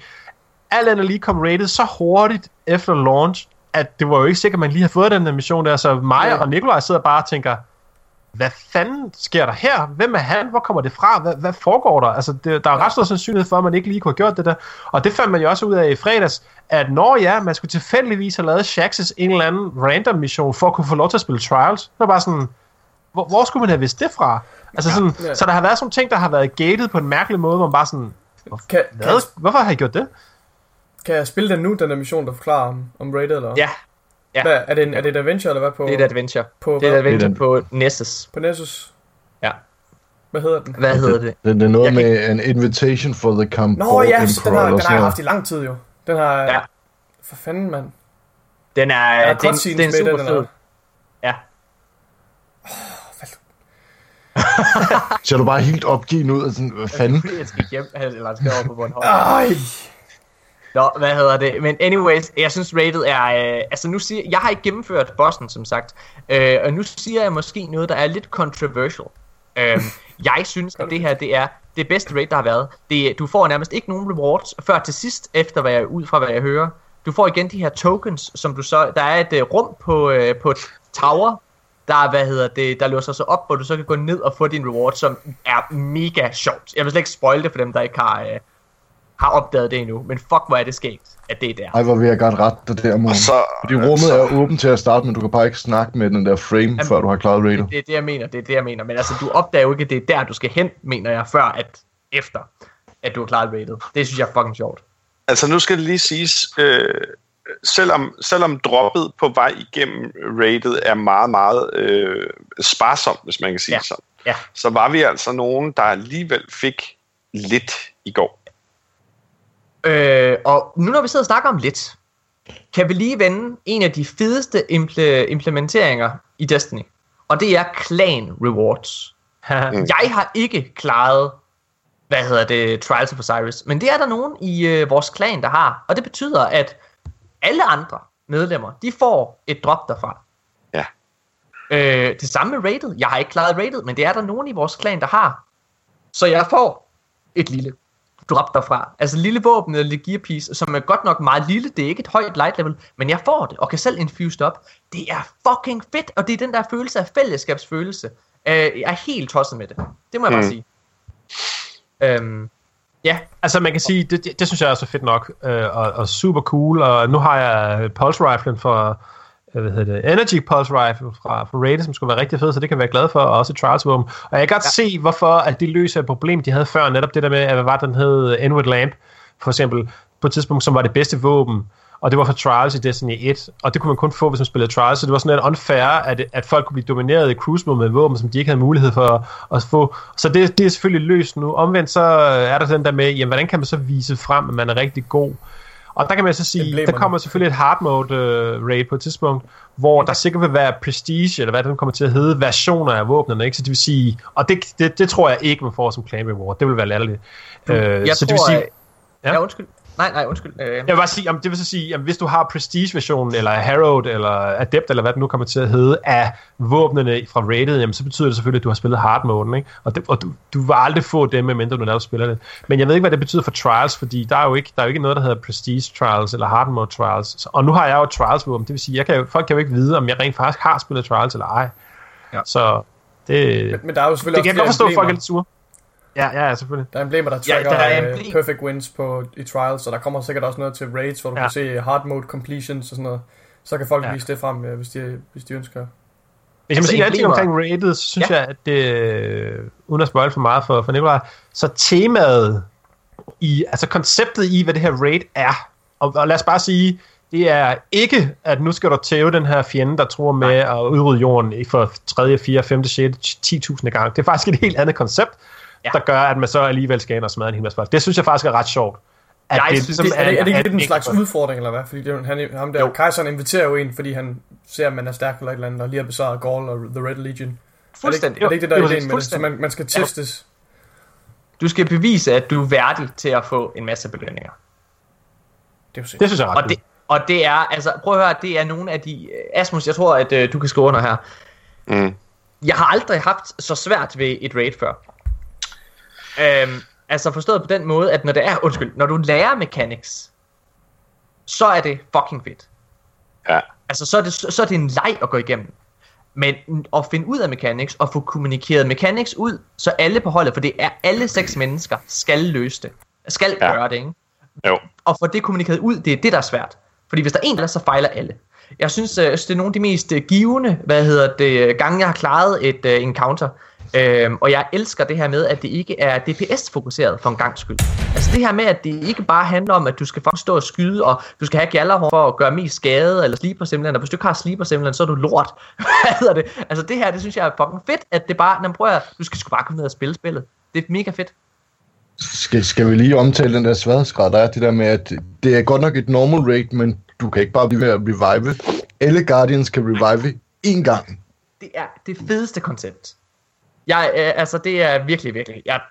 alt andet lige kom rated så hurtigt efter launch, at det var jo ikke sikkert, at man lige havde fået den der mission der. Så mig Ja. og Nikolaj sidder bare og tænker, hvad fanden sker der her? Hvem er han? Hvor kommer det fra? Hvad, hvad foregår der? Altså, det, der er ret stor sandsynlighed for, at man ikke lige kunne have gjort det der. Og det fandt man jo også ud af i fredags, at når ja, man skulle tilfældigvis have lavet Shaxes en eller anden random mission, for at kunne få lov til at spille Trials. Det var bare sådan, hvor, hvor skulle man have vidst det fra? Altså sådan, Ja. Så der har været sådan nogle ting, der har været gated på en mærkelig måde, hvor man bare sådan, Kan, kan, hvad? Hvorfor har I gjort det? kan jeg spille den nu, den der mission, der forklarer om, om Raid, eller? ja, ja. Hvad, er, det en, er det et adventure, eller hvad på, det er et adventure. på, Det er et adventure den. på Nessus. på Nessus? Ja. Hvad hedder den? Hvad hedder det? Det, det er noget Jeg kan med an invitation for the camp Nå ja, så den har, den har jeg haft i lang tid jo. Den har... Ja. For fanden, mand. Den er, er den, cutscenes den er super den, fed. eller? Ser du bare helt opgivet ud, og sådan, hvad fanden? Jeg skal hjem, eller han skal over på Bornholm. Ej. Nå, hvad hedder det? Men anyways, jeg synes rated er... Øh, altså nu siger jeg har ikke gennemført bossen, som sagt. Øh, og nu siger jeg måske noget, der er lidt controversial. Øh, jeg synes, at det her, det er det bedste raid, der har været. Det, du får nærmest ikke nogen rewards før til sidst, efter hvad jeg, ud fra hvad jeg hører. Du får igen de her tokens, som du så... Der er et uh, rum på, uh, på tower, der, er, hvad hedder det, der låser sig op, hvor du så kan gå ned og få din reward, som er mega sjovt. Jeg vil slet ikke spoil det for dem, der ikke har, uh, har opdaget det endnu, men fuck, hvor er det skægt, at det er der. Ej, hvor vil jeg godt rette dig der, mor. Og så- Fordi rummet så- er åbent til at starte, men du kan bare ikke snakke med den der frame, før du har klaret rated. Det er det, jeg mener, det er det, jeg mener. Men altså, du opdager jo ikke, at det er der, du skal hen, mener jeg, før at efter, at du har klaret rated. Det synes jeg er fucking sjovt. Altså nu skal det lige siges, øh, selvom, selvom droppet på vej igennem rated er meget, meget øh, sparsomt, hvis man kan sige ja. sådan, Ja. så var vi altså nogen, der alligevel fik lidt i går. Øh, og nu når vi sidder og snakker om lidt, kan vi lige vende en af de fedeste imple- implementeringer i Destiny. Og det er clan rewards. Jeg har ikke klaret, hvad hedder det, Trials of Osiris, men det er der nogen i øh, vores klan, der har. Og det betyder, at alle andre medlemmer, de får et drop derfra. Ja. Øh, det samme med rated. Jeg har ikke klaret rated, men det er der nogen i vores klan, der har. Så jeg får et lille drop derfra. Altså lille våben eller lille gear piece, som er godt nok meget lille. Det er ikke et højt light level, men jeg får det, og kan selv infuse op. Det er fucking fedt, og det er den der følelse af fællesskabsfølelse. Øh, jeg er helt tosset med det. Det må jeg mm. bare sige. Øhm, ja, Altså man kan sige, det, det, det synes jeg er så fedt nok, øh, og, og super cool, og nu har jeg Pulse Riflen for, hvad hedder det, Energy Pulse Rifle fra, fra Raid, som skulle være rigtig fed, så det kan jeg være glad for, og også Trials Våben. Og jeg kan godt ja. se, hvorfor at det løser et problem, de havde før, netop det der med, at hvad var den hed, Inward Lamp, for eksempel, på et tidspunkt, som var det bedste våben, og det var for Trials i Destiny 1, og det kunne man kun få, hvis man spillede Trials, så det var sådan lidt unfair, at, at folk kunne blive domineret i cruise mode med våben, som de ikke havde mulighed for at, at få. Så det, det er selvfølgelig løst nu. Omvendt så er der den der med, jamen, hvordan kan man så vise frem, at man er rigtig god? Og der kan man så sige, Emblemerne. der kommer selvfølgelig et hard mode uh, raid på et tidspunkt, hvor der sikkert vil være prestige, eller hvad det kommer til at hedde, versioner af våbnene, ikke? Så det vil sige, og det, det, det tror jeg ikke, man får som clan reward. Det vil være latterligt. Jeg så tror, det vil sige, ja. Ja. ja, undskyld. Nej, nej, undskyld. Øh, jeg vil bare sige, om det vil så sige, at hvis du har Prestige-versionen, eller Harrowed, eller Adept, eller hvad det nu kommer til at hedde, af våbnene fra Rated, jamen, så betyder det selvfølgelig, at du har spillet hard mode, ikke? Og, det, og du, du vil aldrig få dem, medmindre du netop spiller det. Men jeg ved ikke, hvad det betyder for Trials, fordi der er jo ikke, der er jo ikke noget, der hedder Prestige Trials, eller Hard Mode Trials. Og nu har jeg jo Trials-våben, det vil sige, jeg kan jo, folk kan jo ikke vide, om jeg rent faktisk har spillet Trials, eller ej. Ja. Så det, Men, men der er jo det selvfølgelig kan jeg godt forstå, at folk er lidt sure. Ja, ja, ja, selvfølgelig. Der er emblemer, der Ja, tracker der er ja, emblem- perfect wins på, i trials, så der kommer sikkert også noget til raids, hvor du Ja. ja. kan se hard mode completions og sådan noget. Så kan folk Ja. ja. vise det frem, ja, hvis, de, hvis de ønsker. Hvis jeg må Altså, sige emblemer- omkring Rated, så synes Ja. ja. jeg, at det, øh, uden at spoil for meget for, for Nikolaj, så temaet i, altså konceptet i, hvad det her raid er, og, og lad os bare sige, det er ikke, at nu skal du tæve den her fjende, der tror med at udrydde jorden i for 3., 4., 5., 6., 10.000 gang. Det er faktisk et helt andet koncept, Ja. der gør, at man så alligevel skal ind og smadre en hel masse folk. Det synes jeg faktisk er ret sjovt. At Jeg det, synes, ligesom det- Er det, er det ikke lidt en slags udfordring, eller hvad? Fordi det, er han, ham der, Jo. Kejseren inviterer jo en, fordi han ser, at man er stærk eller et eller andet, og lige har besvaret Gaul og The Red Legion. fuldstændig. Er det ikke det, der Jo, er det er ideen med det? Så man, man skal testes. Du skal bevise, at du er værdig til at få en masse belønninger. Det er. Det synes jeg er ret Og det, og det er, altså prøv at høre, det er nogle af de... Asmus, jeg tror, at øh, du kan skrive under her. Mm. Jeg har aldrig haft så svært ved et raid før. Øhm, altså forstået på den måde, at når det er, undskyld, når du lærer mechanics, så er det fucking fedt. Ja. Altså så er det, så er det en leg at gå igennem. Men at finde ud af mechanics, og få kommunikeret mechanics ud, så alle på holdet, for det er alle seks mennesker, skal løse det. Skal Ja. gøre det, ikke? Jo. og få det kommunikeret ud, det er det, der er svært. Fordi hvis der er en, der så fejler alle. Jeg synes, øh, det er nogle af de mest øh, givende, hvad hedder det, gange jeg har klaret et uh, encounter. Øhm, og jeg elsker det her med, at det ikke er DPS-fokuseret for en gang skyld. Altså det her med, at det ikke bare handler om, at du skal stå og skyde, og du skal have gjallerhår for at gøre mest skade, eller sleeper simpelthen, og hvis du ikke har sleeper simpelthen, så er du lort. hvad hedder det? Altså det her, det synes jeg er fucking fedt, at det bare, når prøver, du skal sgu bare komme ned og spille spillet. Det er mega fedt. Skal, skal vi lige omtale den der sværhedsgrad, der er det der med, at det er godt nok et normal rate, men du kan ikke bare blive ved at revive. Alle Guardians kan revive én gang. det er det fedeste koncept. Jeg, øh, altså, det er virkelig, virkelig, jeg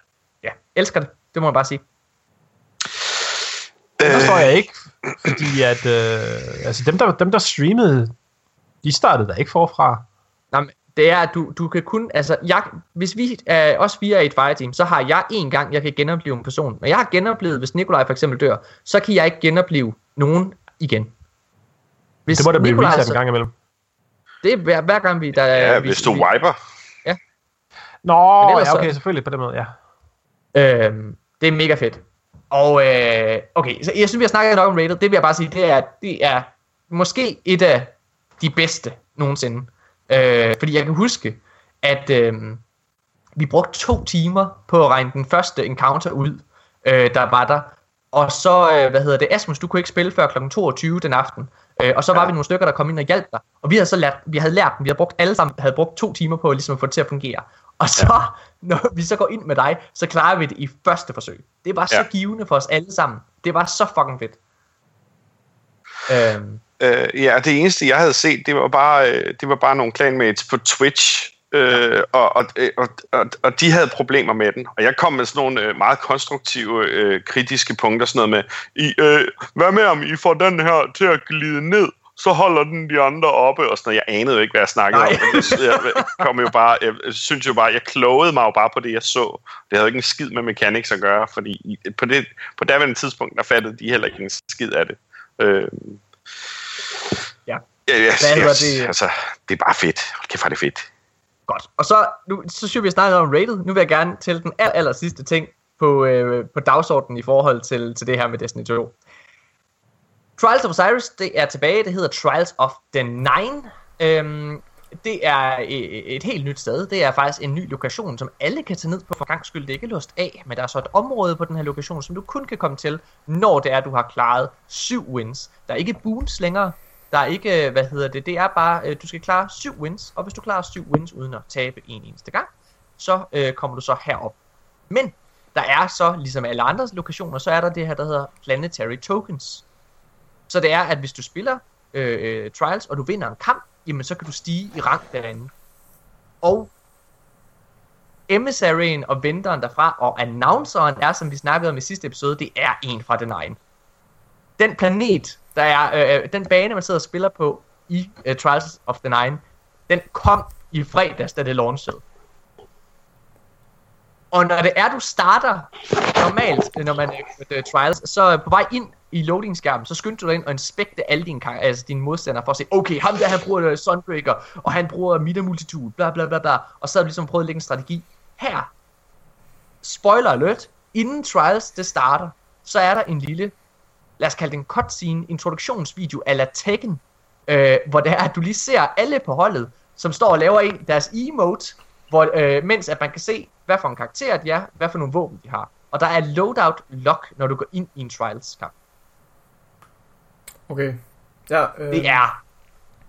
ja, elsker det. Det må jeg bare sige. Det forstår jeg ikke, fordi at, øh, altså dem der, dem der streamede, de startede da ikke forfra. Nej, men det er, at du, du kan kun, altså, jeg, hvis vi, øh, også vi er i et fireteam, så har jeg en gang, jeg kan genopleve en person. Men jeg har genoplevet, hvis Nikolaj for eksempel dør, så kan jeg ikke genopleve nogen igen. Hvis Det må da blive Nikolaj reset så- en gang imellem. Det er hver, hver gang vi, der Ja, vi, hvis du vi, wiper. Nå, Men ja, så- okay, selvfølgelig på den måde, ja. Øhm, det er mega fedt. Og øh, okay, så jeg synes, vi har snakket nok om Rated. Det vil jeg bare sige, det er, det er måske et af de bedste nogensinde. Øh, fordi jeg kan huske, at øh, vi brugte to timer på at regne den første encounter ud, øh, der var der. Og så, øh, hvad hedder det, Asmus, du kunne ikke spille før kl. 22 den aften. Øh, og så var Ja. vi nogle stykker, der kom ind og hjalp dig. Og vi havde så lært, vi havde lært vi havde brugt alle sammen, havde brugt to timer på ligesom at få det til at fungere. Og så, ja. når vi så går ind med dig, så klarer vi det i første forsøg. Det var så Ja. givende for os alle sammen. Det var så fucking fedt. Øhm, Øh, ja, det eneste, jeg havde set, det var bare, øh, det var bare nogle clanmates på Twitch, øh, og, og, og, og, og de havde problemer med den. Og jeg kom med sådan nogle øh, meget konstruktive, øh, kritiske punkter, sådan noget med, I, øh, hvad med om I får den her til at glide ned, så holder den de andre oppe, og sådan noget. Jeg anede jo ikke, hvad jeg snakkede Nej. om, det, jeg, kom jo bare, jeg synes jo bare, jeg klogede mig jo bare på det, jeg så. Det havde jo ikke en skid med mechanics at gøre, fordi på det på daværende tidspunkt, der fattede de heller ikke en skid af det. Øh, Ja. Hvad ja, hedder det? Altså, det er bare fedt. Kæft, er det fedt. Godt. Og så, nu, så synes jeg, vi har snakket om rated. Nu vil jeg gerne til den aller, aller sidste ting på, øh, på dagsordenen i forhold til, til det her med Destiny 2. Trials of Osiris, det er tilbage. Det hedder Trials of the Nine. Øhm, det er et, et helt nyt sted. Det er faktisk en ny lokation, som alle kan tage ned på for gang skyld. Det er ikke låst af, men der er så et område på den her lokation, som du kun kan komme til, når det er, du har klaret syv wins. Der er ikke boons længere. Der er ikke, øh, hvad hedder det, det er bare, du skal klare syv wins, og hvis du klarer syv wins uden at tabe en eneste gang, så øh, kommer du så herop. Men der er så, ligesom alle andre lokationer, så er der det her, der hedder Planetary Tokens. Så det er, at hvis du spiller øh, øh, Trials, og du vinder en kamp, jamen så kan du stige i rang derinde. Og emissaryen og venteren derfra, og announceren er, som vi snakkede om i sidste episode, det er en fra The Nine. Den planet, der er, øh, øh, den bane, man sidder og spiller på i øh, Trials of the Nine, den kom i fredags, da det launchede. Og når det er, du starter normalt, øh, når man er uh, Trials, så på vej ind i loading-skærmen, så skynder du dig ind og inspekte alle dine, kar- altså dine modstandere for at se, okay, ham der, han bruger uh, Sunbreaker, og han bruger Mida Multitude, bla bla bla bla, og så har du ligesom prøvet at lægge en strategi. Her, spoiler alert, inden Trials det starter, så er der en lille, lad os kalde det en cutscene, introduktionsvideo ala Tekken, øh, hvor det er, at du lige ser alle på holdet, som står og laver en deres emote, hvor, øh, mens at man kan se, hvad for en karakter de er, hvad for nogle våben de har. Og der er loadout lock, når du går ind i en trials kamp. Okay. Ja, øh, Det er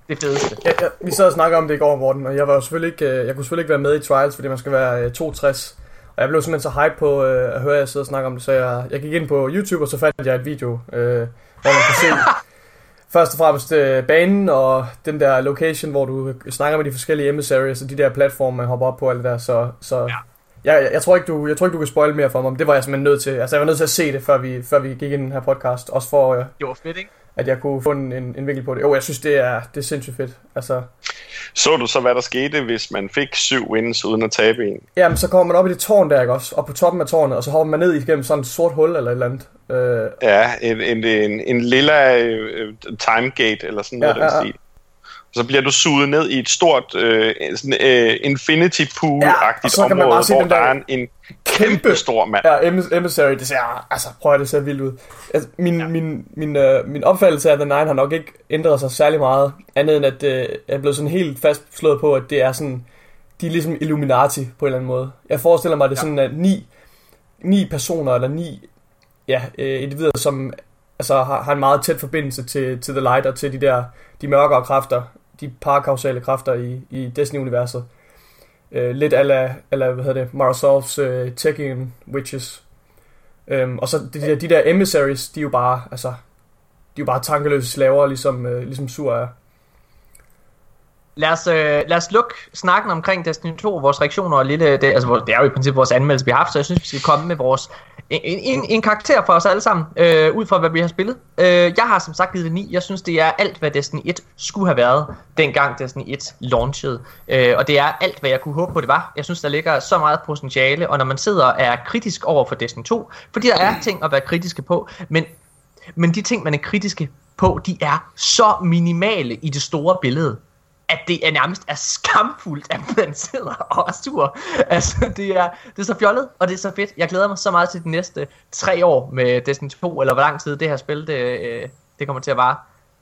det fedeste. Ja, ja, vi sad og snakkede om det i går, Morten, og jeg var jo selvfølgelig ikke, øh, jeg kunne selvfølgelig ikke være med i Trials, fordi man skal være øh, 62. Og jeg blev simpelthen så hype på øh, at høre jer sidde og snakke om det, så jeg, jeg gik ind på YouTube, og så fandt jeg et video, øh, hvor man kan se først og fremmest øh, banen, og den der location, hvor du snakker med de forskellige emissaries, og de der platforme, man hopper op på, alt det der, så... så ja. Jeg, jeg, jeg, tror ikke, du, jeg tror ikke, du kan spoil mere for mig, men det var jeg simpelthen nødt til. Altså, jeg var nødt til at se det, før vi, før vi gik ind i den her podcast. Også for, øh, Det var fedt, ikke? At jeg kunne få en, en, en vinkel på det. Jo, jeg synes, det er, det er sindssygt fedt. Altså, Så du så, hvad der skete, hvis man fik syv wins uden at tabe en? Jamen, så kommer man op i det tårn der, ikke også? Op på toppen af tårnet, og så hopper man ned igennem sådan et sort hul eller et eller andet. Øh, Ja, en, en, en, en lilla øh, timegate eller sådan noget Ja, ja, ja. stil. Så bliver du suget ned i et stort øh, sådan, øh, infinity pool-agtigt Ja, område, bare se hvor der der er en, en kæmpe stor mand. ja, emis- Emissary, det ser, altså, prøv at det ser vildt ud. Altså, min, ja. min, min, øh, min opfattelse af The Nine har nok ikke ændret sig særlig meget, andet end at øh, jeg er blevet sådan helt fastslået på, at det er sådan, de er ligesom Illuminati på en eller anden måde. Jeg forestiller mig, at det er sådan, at ni, ni personer, eller ni ja, øh, individer, som altså, har, har en meget tæt forbindelse til, til The Light og til de der, de mørkere kræfter, de parakausale kræfter i, i Destiny-universet. Øh, lidt ala, ala, hvad hedder det, Marasovs øh, Tekken Witches. Øhm, og så de der, de der emissaries, de er jo bare, altså, de er jo bare tankeløse slaver, ligesom, øh, ligesom Sur er lad os, øh, lad os lukke snakken omkring Destiny 2, vores reaktioner og lille, det, altså, det er jo i princippet vores anmeldelse, vi har haft, så jeg synes, vi skal komme med vores, en, en, en karakter for os alle sammen, øh, ud fra hvad vi har spillet. Øh, jeg har som sagt givet det 9, jeg synes, det er alt, hvad Destiny 1 skulle have været, dengang Destiny 1 launchede. Øh, og det er alt, hvad jeg kunne håbe på, det var. Jeg synes, der ligger så meget potentiale, og når man sidder og er kritisk over for Destiny 2, fordi der er ting at være kritiske på, men men de ting, man er kritiske på, de er så minimale i det store billede, at det er nærmest er skamfuldt, at man sidder og er sur. Altså, det er, det er så fjollet, og det er så fedt. Jeg glæder mig så meget til de næste tre år med Destiny 2, eller hvor lang tid det her spil, det, øh, det kommer til at vare.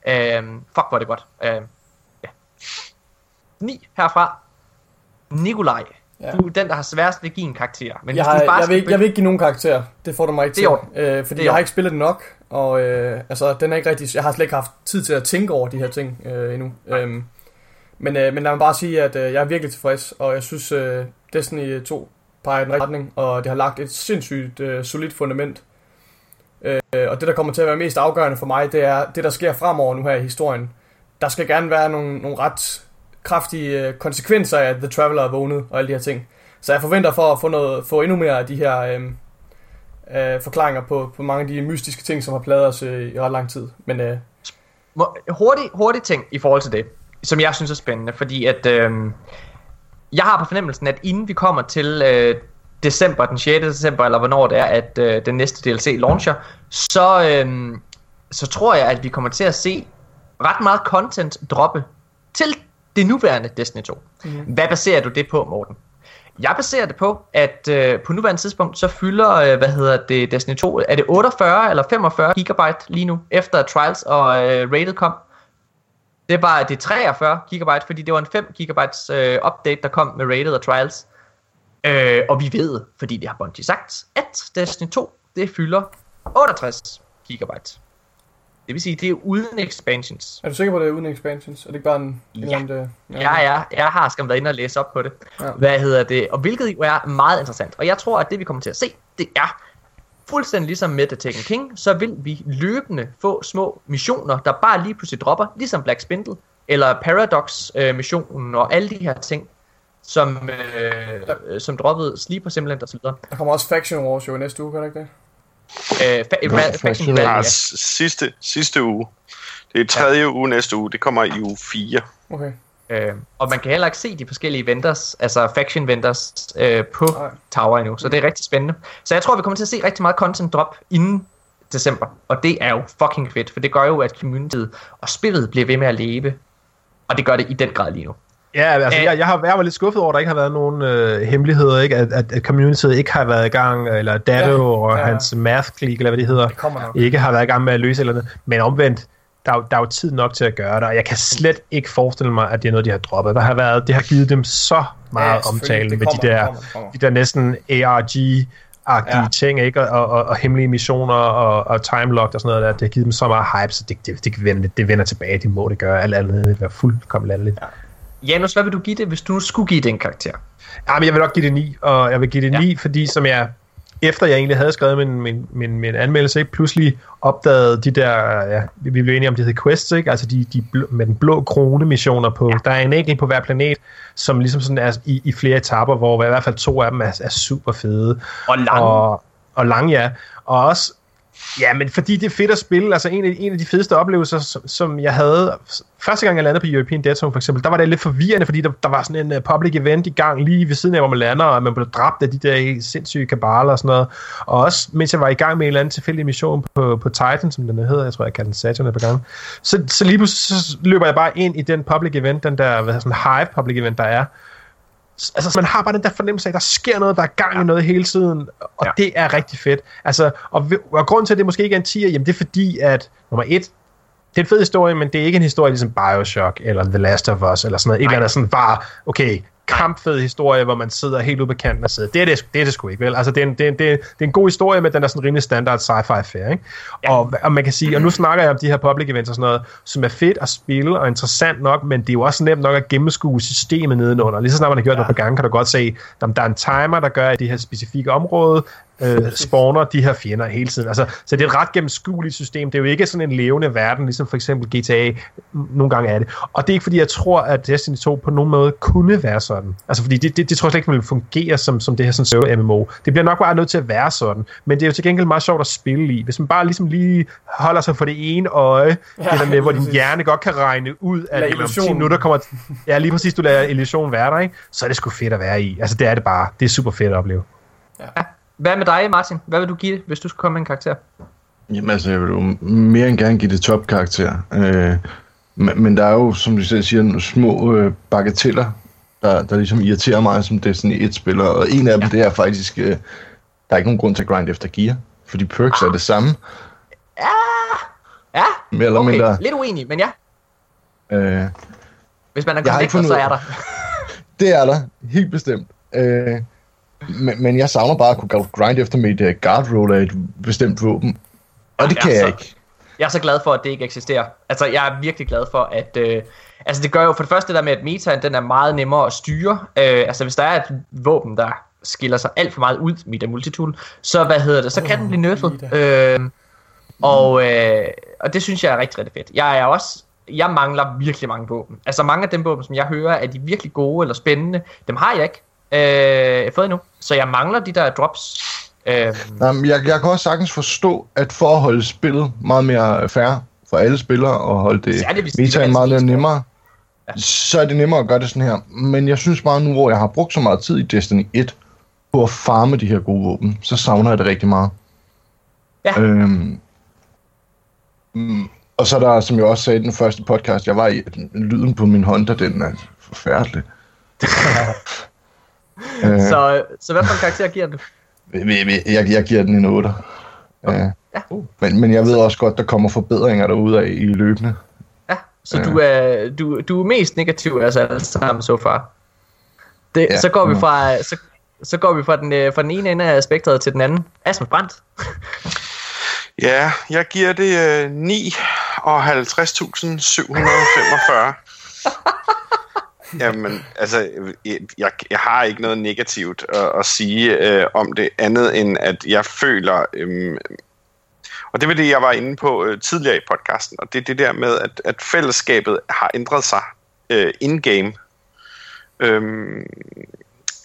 Øhm, fuck, hvor er det godt. Øhm, ja. 9 herfra. Nikolaj. Ja. Du er den, der har sværest ved at give en karakter. Men Jeg, hvis du bare jeg, vil ikke, jeg vil ikke give nogen karakter. Det får du mig ikke til. Øh, fordi jeg har ikke spillet det nok. Og øh, altså, den er ikke rigtig... Jeg har slet ikke haft tid til at tænke over de her ting øh, endnu. Øhm, men, øh, men lad mig bare sige, at øh, jeg er virkelig tilfreds. Og jeg synes, øh, Destiny øh, 2 peger i den rigtige retning. Og det har lagt et sindssygt øh, solidt fundament. Øh, og det, der kommer til at være mest afgørende for mig, det er det, der sker fremover nu her i historien. Der skal gerne være nogle, nogle ret kraftige øh, konsekvenser af, at The Traveler er vågnet og alle de her ting. Så jeg forventer for at få, noget, få endnu mere af de her øh, øh, forklaringer på, på mange af de mystiske ting, som har pladet os øh, i ret lang tid. Men øh, hurtig, hurtig ting i forhold til det, som jeg synes er spændende, fordi at øh, jeg har på fornemmelsen, at inden vi kommer til øh, december, den 6. december, eller hvornår det er, at øh, den næste DLC launcher, så, øh, så tror jeg, at vi kommer til at se ret meget content droppe til det nuværende Destiny 2. Mm-hmm. Hvad baserer du det på, Morten? Jeg baserer det på, at øh, på nuværende tidspunkt, så fylder, øh, hvad hedder det, Destiny 2, er det 48 eller 45 gigabyte lige nu, efter Trials og øh, Rated kom. Det var det er 43 gigabyte, fordi det var en 5 gigabytes øh, update, der kom med Rated og Trials. Øh, og vi ved, fordi det har Bungie sagt, at Destiny 2, det fylder 68 gigabyte. Det vil sige, det er uden expansions. er du sikker på, at det er uden expansions? Er det ikke bare en... en Ja. anden, øh, Ja, ja, jeg har skam været inde og læse op på det. Ja. Ja. Hvad hedder det? Og hvilket jo er meget interessant. Og jeg tror, at det vi kommer til at se, det er fuldstændig ligesom med The Taken King, så vil vi løbende få små missioner, der bare lige pludselig dropper, ligesom Black Spindle, eller Paradox øh, missionen og alle de her ting, som, øh, som droppede Sleeper simpelthen og så videre. Der kommer også Faction Wars jo i næste uge, kan det ikke det? Øh, fa- Ja, fa- Faction Wars. Ja, s- sidste, sidste uge. Det er tredje ja. uge næste uge. Det kommer i uge 4. Okay. Øh, og man kan heller ikke se de forskellige vendors, altså faction vendors, øh, på Nej. Tower endnu. Så det er rigtig spændende. Så jeg tror, vi kommer til at se rigtig meget content drop inden december. Og det er jo fucking fedt, for det gør jo, at communityet og spillet bliver ved med at leve. Og det gør det i den grad lige nu. Ja, altså, Øh. jeg, jeg, har, jeg var lidt skuffet over, at der ikke har været nogen øh, hemmeligheder, ikke? At, at, at communityet ikke har været i gang, eller Datto Ja, og ja. hans math clique, eller hvad det hedder, Det ikke har været i gang med at løse eller andet. Men omvendt, der, er jo- der er jo tid nok til at gøre det, og jeg kan slet ikke forestille mig, at det er noget, de har droppet. Der har været, det har givet dem så meget Ja, ja, omtale Det med kommer, de det der, kommer, det kommer. de der næsten ARG agtige Ja. ja. ting, ikke? Og, og, og, hemmelige missioner og, og timelocked og sådan noget der. Det har givet dem så meget hype, så det, det, det, vender, det vender tilbage. De må det gøre. Alt andet vil være fuldkommen latterligt. Ja. Janus, hvad vil du give det, hvis du skulle give det en karakter? Ja, men jeg vil nok give det 9, og jeg vil give det Ja. 9, fordi som jeg, efter jeg egentlig havde skrevet min, min, min, min anmeldelse, ikke, pludselig opdagede de der, ja, vi blev enige om, de hed quests, ikke? altså de, de blå, med den blå krone missioner på, ja. der er en enkelt på hver planet, som ligesom sådan er i, i flere etapper, hvor i hvert fald to af dem er, er super fede. Og lang. Og, og lang, ja. Og også, ja, men fordi det er fedt at spille, altså en af, en af de fedeste oplevelser, som, som jeg havde, første gang jeg landede på European Dead Zone for eksempel, der var det lidt forvirrende, fordi der, der var sådan en uh, public event i gang lige ved siden af, hvor man lander, og man blev dræbt af de der sindssyge kabaler og sådan noget. Og også, mens jeg var i gang med en eller anden tilfældig mission på, på Titan, som den hedder, jeg tror, jeg kaldte den Saturn et par gange, så, så lige pludselig så løber jeg bare ind i den public event, den der, hvad hedder sådan hive public event, der er, altså man har bare den der fornemmelse af, at der sker noget, der er gang i noget hele tiden, og Ja. det er rigtig fedt. Altså, og, og grunden til, at det måske ikke er en 10'er, jamen det er fordi, at nummer et, det er en fed historie, men det er ikke en historie ligesom Bioshock, eller The Last of Us, eller sådan noget. Et eller andet sådan bare, okay, kampfed historie, hvor man sidder helt ude på kanten og sidder. Det er det, det, er det sgu ikke, vel? Altså, det er, en, det, er en, det, er, det er en god historie, men den er sådan rimelig standard sci-fi fair, ikke? Ja. Og, og, man kan sige, og nu snakker jeg om de her public events og sådan noget, som er fedt at spille og interessant nok, men det er jo også nemt nok at gennemskue systemet nedenunder. Lige så snart man har gjort ja. det på gange, kan du godt se, at der er en timer, der gør, at det her specifikke område øh, spawner de her fjender hele tiden. Altså, så det er et ret gennemskueligt system. Det er jo ikke sådan en levende verden, ligesom for eksempel GTA nogle gange er det. Og det er ikke fordi, jeg tror, at Destiny 2 på nogen måde kunne være sådan. Altså, fordi det, det, det tror jeg slet ikke vil fungere som, som det her sådan server MMO. Det bliver nok bare nødt til at være sådan. Men det er jo til gengæld meget sjovt at spille i. Hvis man bare ligesom lige holder sig for det ene øje, ja, det der med, hvor din hjerne godt kan regne ud, at Lad om 10 illusionen. minutter kommer... Ja, lige præcis, du lader illusion være der, ikke? Så er det sgu fedt at være i. Altså, det er det bare. Det er super fedt at opleve. Hvad med dig, Martin? Hvad vil du give det, hvis du skulle komme med en karakter? Jamen altså, jeg vil jo mere end gerne give det topkarakter. Øh, men, men der er jo, som du selv siger, nogle små øh, bagateller, der, der ligesom irriterer mig som Destiny 1-spiller. Og en af dem, det er faktisk, øh, der er ikke nogen grund til at grinde efter gear. Fordi perks er det samme, Ja, mere eller okay. mindre. Lidt uenig, men ja. Øh, Hvis man er fundet så er der. det er der, helt bestemt. Øh, men, men jeg savner bare at kunne grind efter mit uh, guard roll af et bestemt våben. Og det Ja, kan jeg så- ikke. Jeg er så glad for, at det ikke eksisterer. Altså, jeg er virkelig glad for, at... Øh, altså, det gør jo for det første det der med, at metaen, den er meget nemmere at styre. Øh, altså, hvis der er et våben, der skiller sig alt for meget ud, Meta Multitool, så, hvad hedder det, så kan den blive nerfed. Øh, og, øh, og det synes jeg er rigtig, rigtig fedt. Jeg er også... Jeg mangler virkelig mange våben. Altså, mange af dem våben, som jeg hører, er de virkelig gode eller spændende, dem har jeg ikke øh, fået endnu. Så jeg mangler de der drops. Øh, Jamen, jeg, jeg kan også sagtens forstå, at for at holde spillet meget mere fair for alle spillere, og holde det metaen meget mere nemmere, så er det nemmere at gøre det sådan her. Men jeg synes bare nu, hvor jeg har brugt så meget tid i Destiny 1 på at farme de her gode våben, så savner jeg det rigtig meget. Ja. Øhm, mm, og så er der, som jeg også sagde i den første podcast, jeg var i, at lyden på min Honda, den er forfærdelig. øh, så, så hvad for en karakter giver du? jeg, jeg, jeg giver den en 8. Ja. Ja. Men, men jeg ved også godt, der kommer forbedringer derude af i løbende. Ja, så Ja. du er, du, du er mest negativ af os alle sammen så far. Det, Ja. så går vi fra så, så går vi fra den, øh, fra den ene ende af spektret til den anden. Asmus Brandt. Ja, jeg giver det øh, 9 og 50.745. Jamen, altså, jeg, jeg, har ikke noget negativt at, at sige øh, om det, andet end at jeg føler, øh, og det var det, jeg var inde på øh, tidligere i podcasten, og det er det der med, at, at fællesskabet har ændret sig øh, in-game. Øh,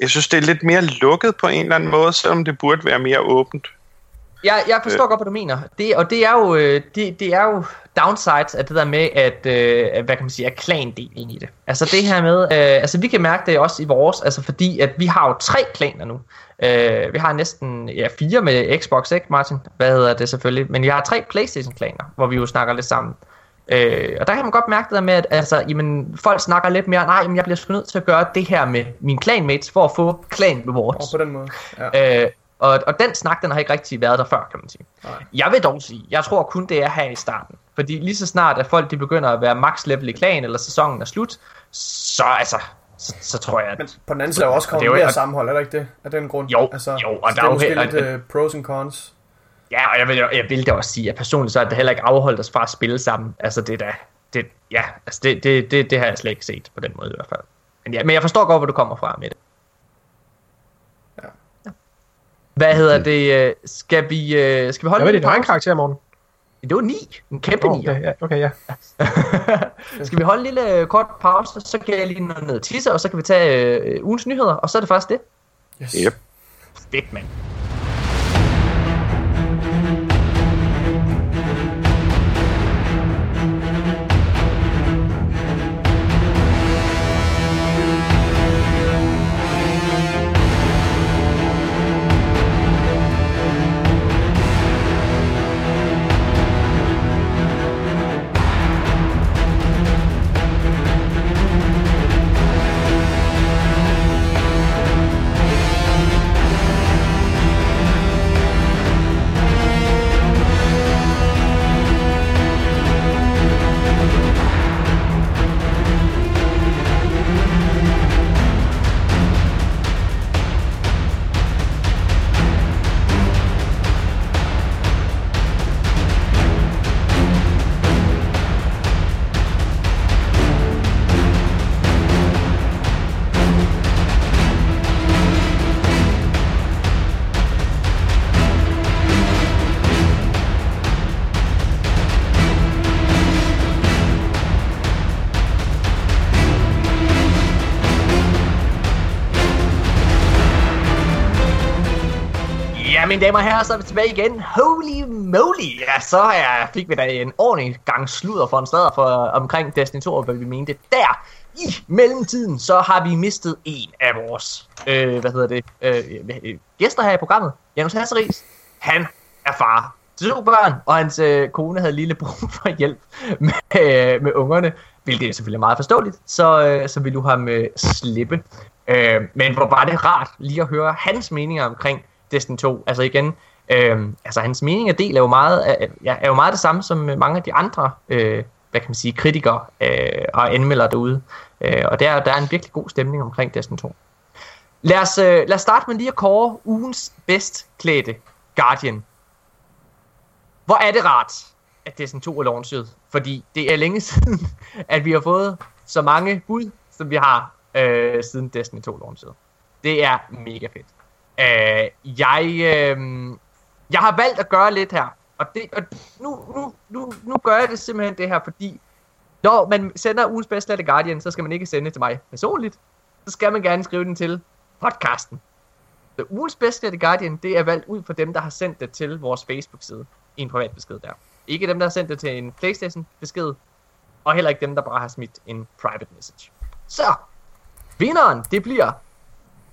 jeg synes, det er lidt mere lukket på en eller anden måde, selvom det burde være mere åbent. Jeg, jeg forstår godt, hvad du mener. Det, og det er jo, øh, det, det er jo downsides af det der med, at, øh, hvad kan man sige, at klandelen i det. Altså det her med, øh, altså vi kan mærke det også i vores, altså fordi at vi har jo tre klaner nu. Øh, vi har næsten ja, fire med Xbox, ikke Martin? Hvad hedder det selvfølgelig? Men jeg har tre Playstation-klaner, hvor vi jo snakker lidt sammen. Øh, og der kan man godt mærke det der med, at altså, jamen, folk snakker lidt mere, nej, men jeg bliver sgu nødt til at gøre det her med mine clanmates, for at få clan rewards. Og på den måde. Ja. Øh, og, og den snak, den har ikke rigtig været der før, kan man sige. Nej. Jeg vil dog sige, jeg tror kun det er her i starten. Fordi lige så snart, at folk de begynder at være max level i klan, eller sæsonen er slut, så altså, så, så tror jeg, at Men på den anden side er der også kommet jo- mere og- sammenhold, er der ikke det? Af den grund? Jo, altså, jo, og der er jo det he- er måske og- lidt uh, pros and cons. ja, og jeg vil, jeg vil da også sige, at personligt så er det heller ikke afholdt os fra at spille sammen. Altså det er da, det, ja, altså det, det, det, det har jeg slet ikke set på den måde i hvert fald. Men, ja, men jeg forstår godt, hvor du kommer fra med det. Ja. Hvad hedder det? øh, Skal vi, øh, skal vi holde Hvad er din egen karakter, morgen? Det var 9. En kæmpe Oh, 9. okay, ja, okay, ja. Skal vi holde en lille øh, kort pause, så kan jeg lige nå ned og tisse, og så kan vi tage øh, ugens nyheder, og så er det faktisk det. Yes. Yep. Fedt, mand. Mine damer og herrer, så er vi tilbage igen. Holy moly! Ja, så er, fik vi da en ordentlig gang sludder for en stadig for omkring Destiny 2, og hvad vi mente der. I mellemtiden, så har vi mistet en af vores, øh, hvad hedder det, øh, øh, gæster her i programmet. Janus Hasseris, han er far til to børn, og hans øh, kone havde lille brug for hjælp med, øh, med ungerne, hvilket er selvfølgelig meget forståeligt, så, øh, så vil du ham øh, slippe. Øh, men hvor var det rart lige at høre hans meninger omkring Destiny 2. Altså igen, øh, altså hans mening og del er jo meget, er, ja, er jo meget det samme som mange af de andre, øh, hvad kan man sige, kritikere øh, og anmeldere derude. Øh, og der, der er en virkelig god stemning omkring Destiny 2. Lad os, øh, lad os starte med lige at kåre ugens bedst klædte Guardian. Hvor er det rart, at Destiny 2 er launchet, fordi det er længe siden, at vi har fået så mange bud, som vi har øh, siden Destiny 2 launchet. Det er mega fedt. Øh, jeg, øh, jeg har valgt at gøre lidt her, og, det, og nu, nu, nu, nu gør jeg det simpelthen det her, fordi når man sender ugens bedste The Guardian, så skal man ikke sende det til mig personligt, så skal man gerne skrive den til podcasten. Så ugens bedste The Guardian, det er valgt ud for dem, der har sendt det til vores Facebook-side i en privat besked der. Ikke dem, der har sendt det til en Playstation-besked, og heller ikke dem, der bare har smidt en private message. Så, vinderen, det bliver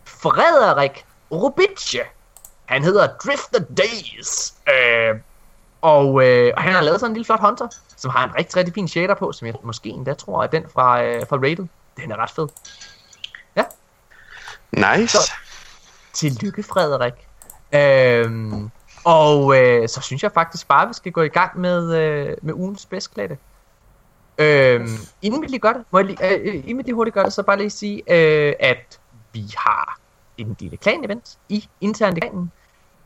Frederik Rubice. Han hedder Drift the Days. Øh, og, øh, og han har lavet sådan en lille flot hunter, som har en rigtig, rigtig fin shader på, som jeg måske endda tror er den fra, øh, fra Raided. Den er ret fed. Ja. Nice. Så, tillykke, Frederik. Øhm, og øh, så synes jeg faktisk bare, at vi skal gå i gang med, øh, med ugens bedst Øhm, inden vi lige gør det, må jeg lige, øh, inden vi lige hurtigt gør det, så bare lige sige, øh, at vi har en lille klan-event i internt i klanen.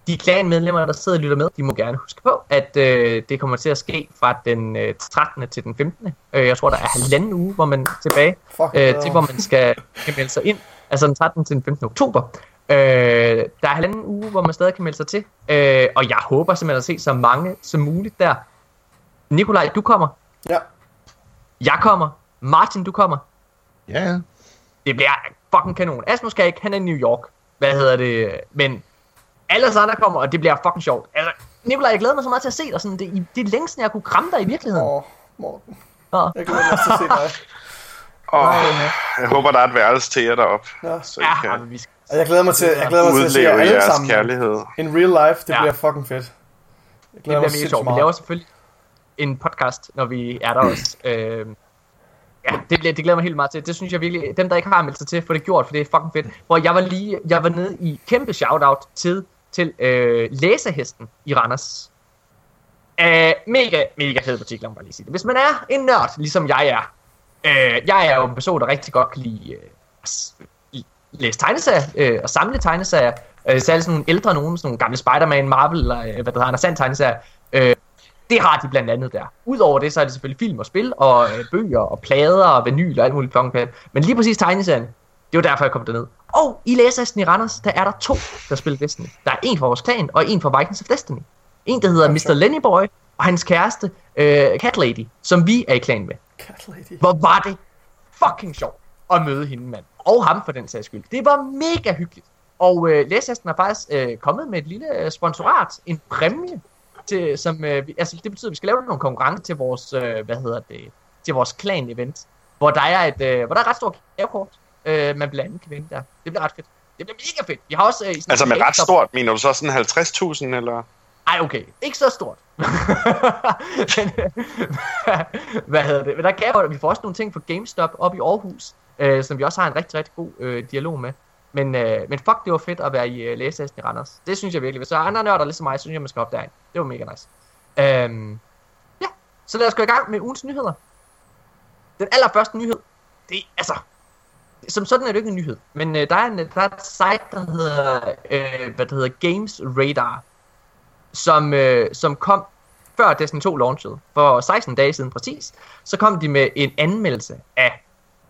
De klanmedlemmer, der sidder og lytter med, de må gerne huske på, at øh, det kommer til at ske fra den øh, 13. til den 15. Øh, jeg tror, der er halvanden uge, hvor man er tilbage Fuck, øh, til, hvor man skal kan melde sig ind. Altså den 13. til den 15. oktober. Øh, der er halvanden uge, hvor man stadig kan melde sig til. Øh, og jeg håber simpelthen at se så mange som muligt der. Nikolaj, du kommer. Ja. Jeg kommer. Martin, du kommer. Ja, ja. Det bliver fucking kanon. Asmus skal ikke, han er i New York. Hvad hedder det? Men alle os andre kommer, og det bliver fucking sjovt. Altså, Nikolaj, jeg glæder mig så meget til at se dig. Sådan, det, det er længe siden, jeg kunne kramme dig i virkeligheden. Åh, Morten. Nå. Jeg glæder mig til at se dig. Og jeg håber, der er et værelse til jer deroppe. Ja. Så I Ja, kan men vi skal, Og jeg glæder mig til, jeg glæder mig til at se jer alle jeres sammen. kærlighed. In real life, det Ja. bliver fucking fedt. Jeg det glæder bliver mig mega sjovt. Vi laver selvfølgelig en podcast, når vi er der også. Øh, ja, det, det glæder mig helt meget til. Det synes jeg virkelig, dem der ikke har meldt sig til, for det gjort, for det er fucking fedt. Hvor jeg var lige, jeg var nede i kæmpe shoutout til, til øh, læsehesten i Randers. Øh, mega, mega fed butik, lad mig bare lige sige det. Hvis man er en nørd, ligesom jeg er, øh, jeg er jo en person, der rigtig godt kan lide øh, i- læse tegneserier øh, og samle tegneserier. Øh, særligt sådan nogle ældre nogen, sådan nogle gamle Spider-Man, Marvel, eller øh, hvad det hedder, Anders Sand tegneserier. Øh, det har de blandt andet der. Udover det, så er det selvfølgelig film og spil, og øh, bøger og plader og vinyl og alt muligt fucking Men lige præcis tegneserien, det var derfor, jeg kom derned. Og i læsehesten i Randers, der er der to, der spiller Destiny. Der er en fra vores klan, og en fra Vikings of Destiny. En, der hedder Mr. Lenny Boy, og hans kæreste, øh, Cat Lady, som vi er i klan med. Cat lady. Hvor var det fucking sjovt at møde hende, mand. Og ham for den sags skyld. Det var mega hyggeligt. Og øh, læsehesten er faktisk øh, kommet med et lille øh, sponsorat, en præmie, til, som, øh, altså det betyder, at vi skal lave nogle konkurrencer til vores, øh, hvad hedder det, til vores clan-event, hvor der er et, øh, hvor der er et ret stort gavekort, øh, man blandt andet kan vinde der. Det bliver ret fedt. Det bliver mega fedt. Vi har også øh, i sådan Altså med ret stort, mener du så sådan 50.000, eller? ej, okay. Ikke så stort. Men, Hvad hedder det? Men der gav vi får også nogle ting fra GameStop op i Aarhus, øh, som vi også har en rigtig, rigtig god øh, dialog med. Men, øh, men fuck, det var fedt at være i øh, læsehesten i Randers. Det synes jeg virkelig. Hvis der er andre nørder ligesom mig, så synes jeg, man skal op derind. Det var mega nice. Øhm, ja, så lad os gå i gang med ugens nyheder. Den allerførste nyhed, det er altså... Som sådan er det ikke en nyhed, men øh, der, er en, der er et site, der hedder, øh, hvad det hedder Games Radar, som, øh, som kom før Destiny 2 launchede, for 16 dage siden præcis, så kom de med en anmeldelse af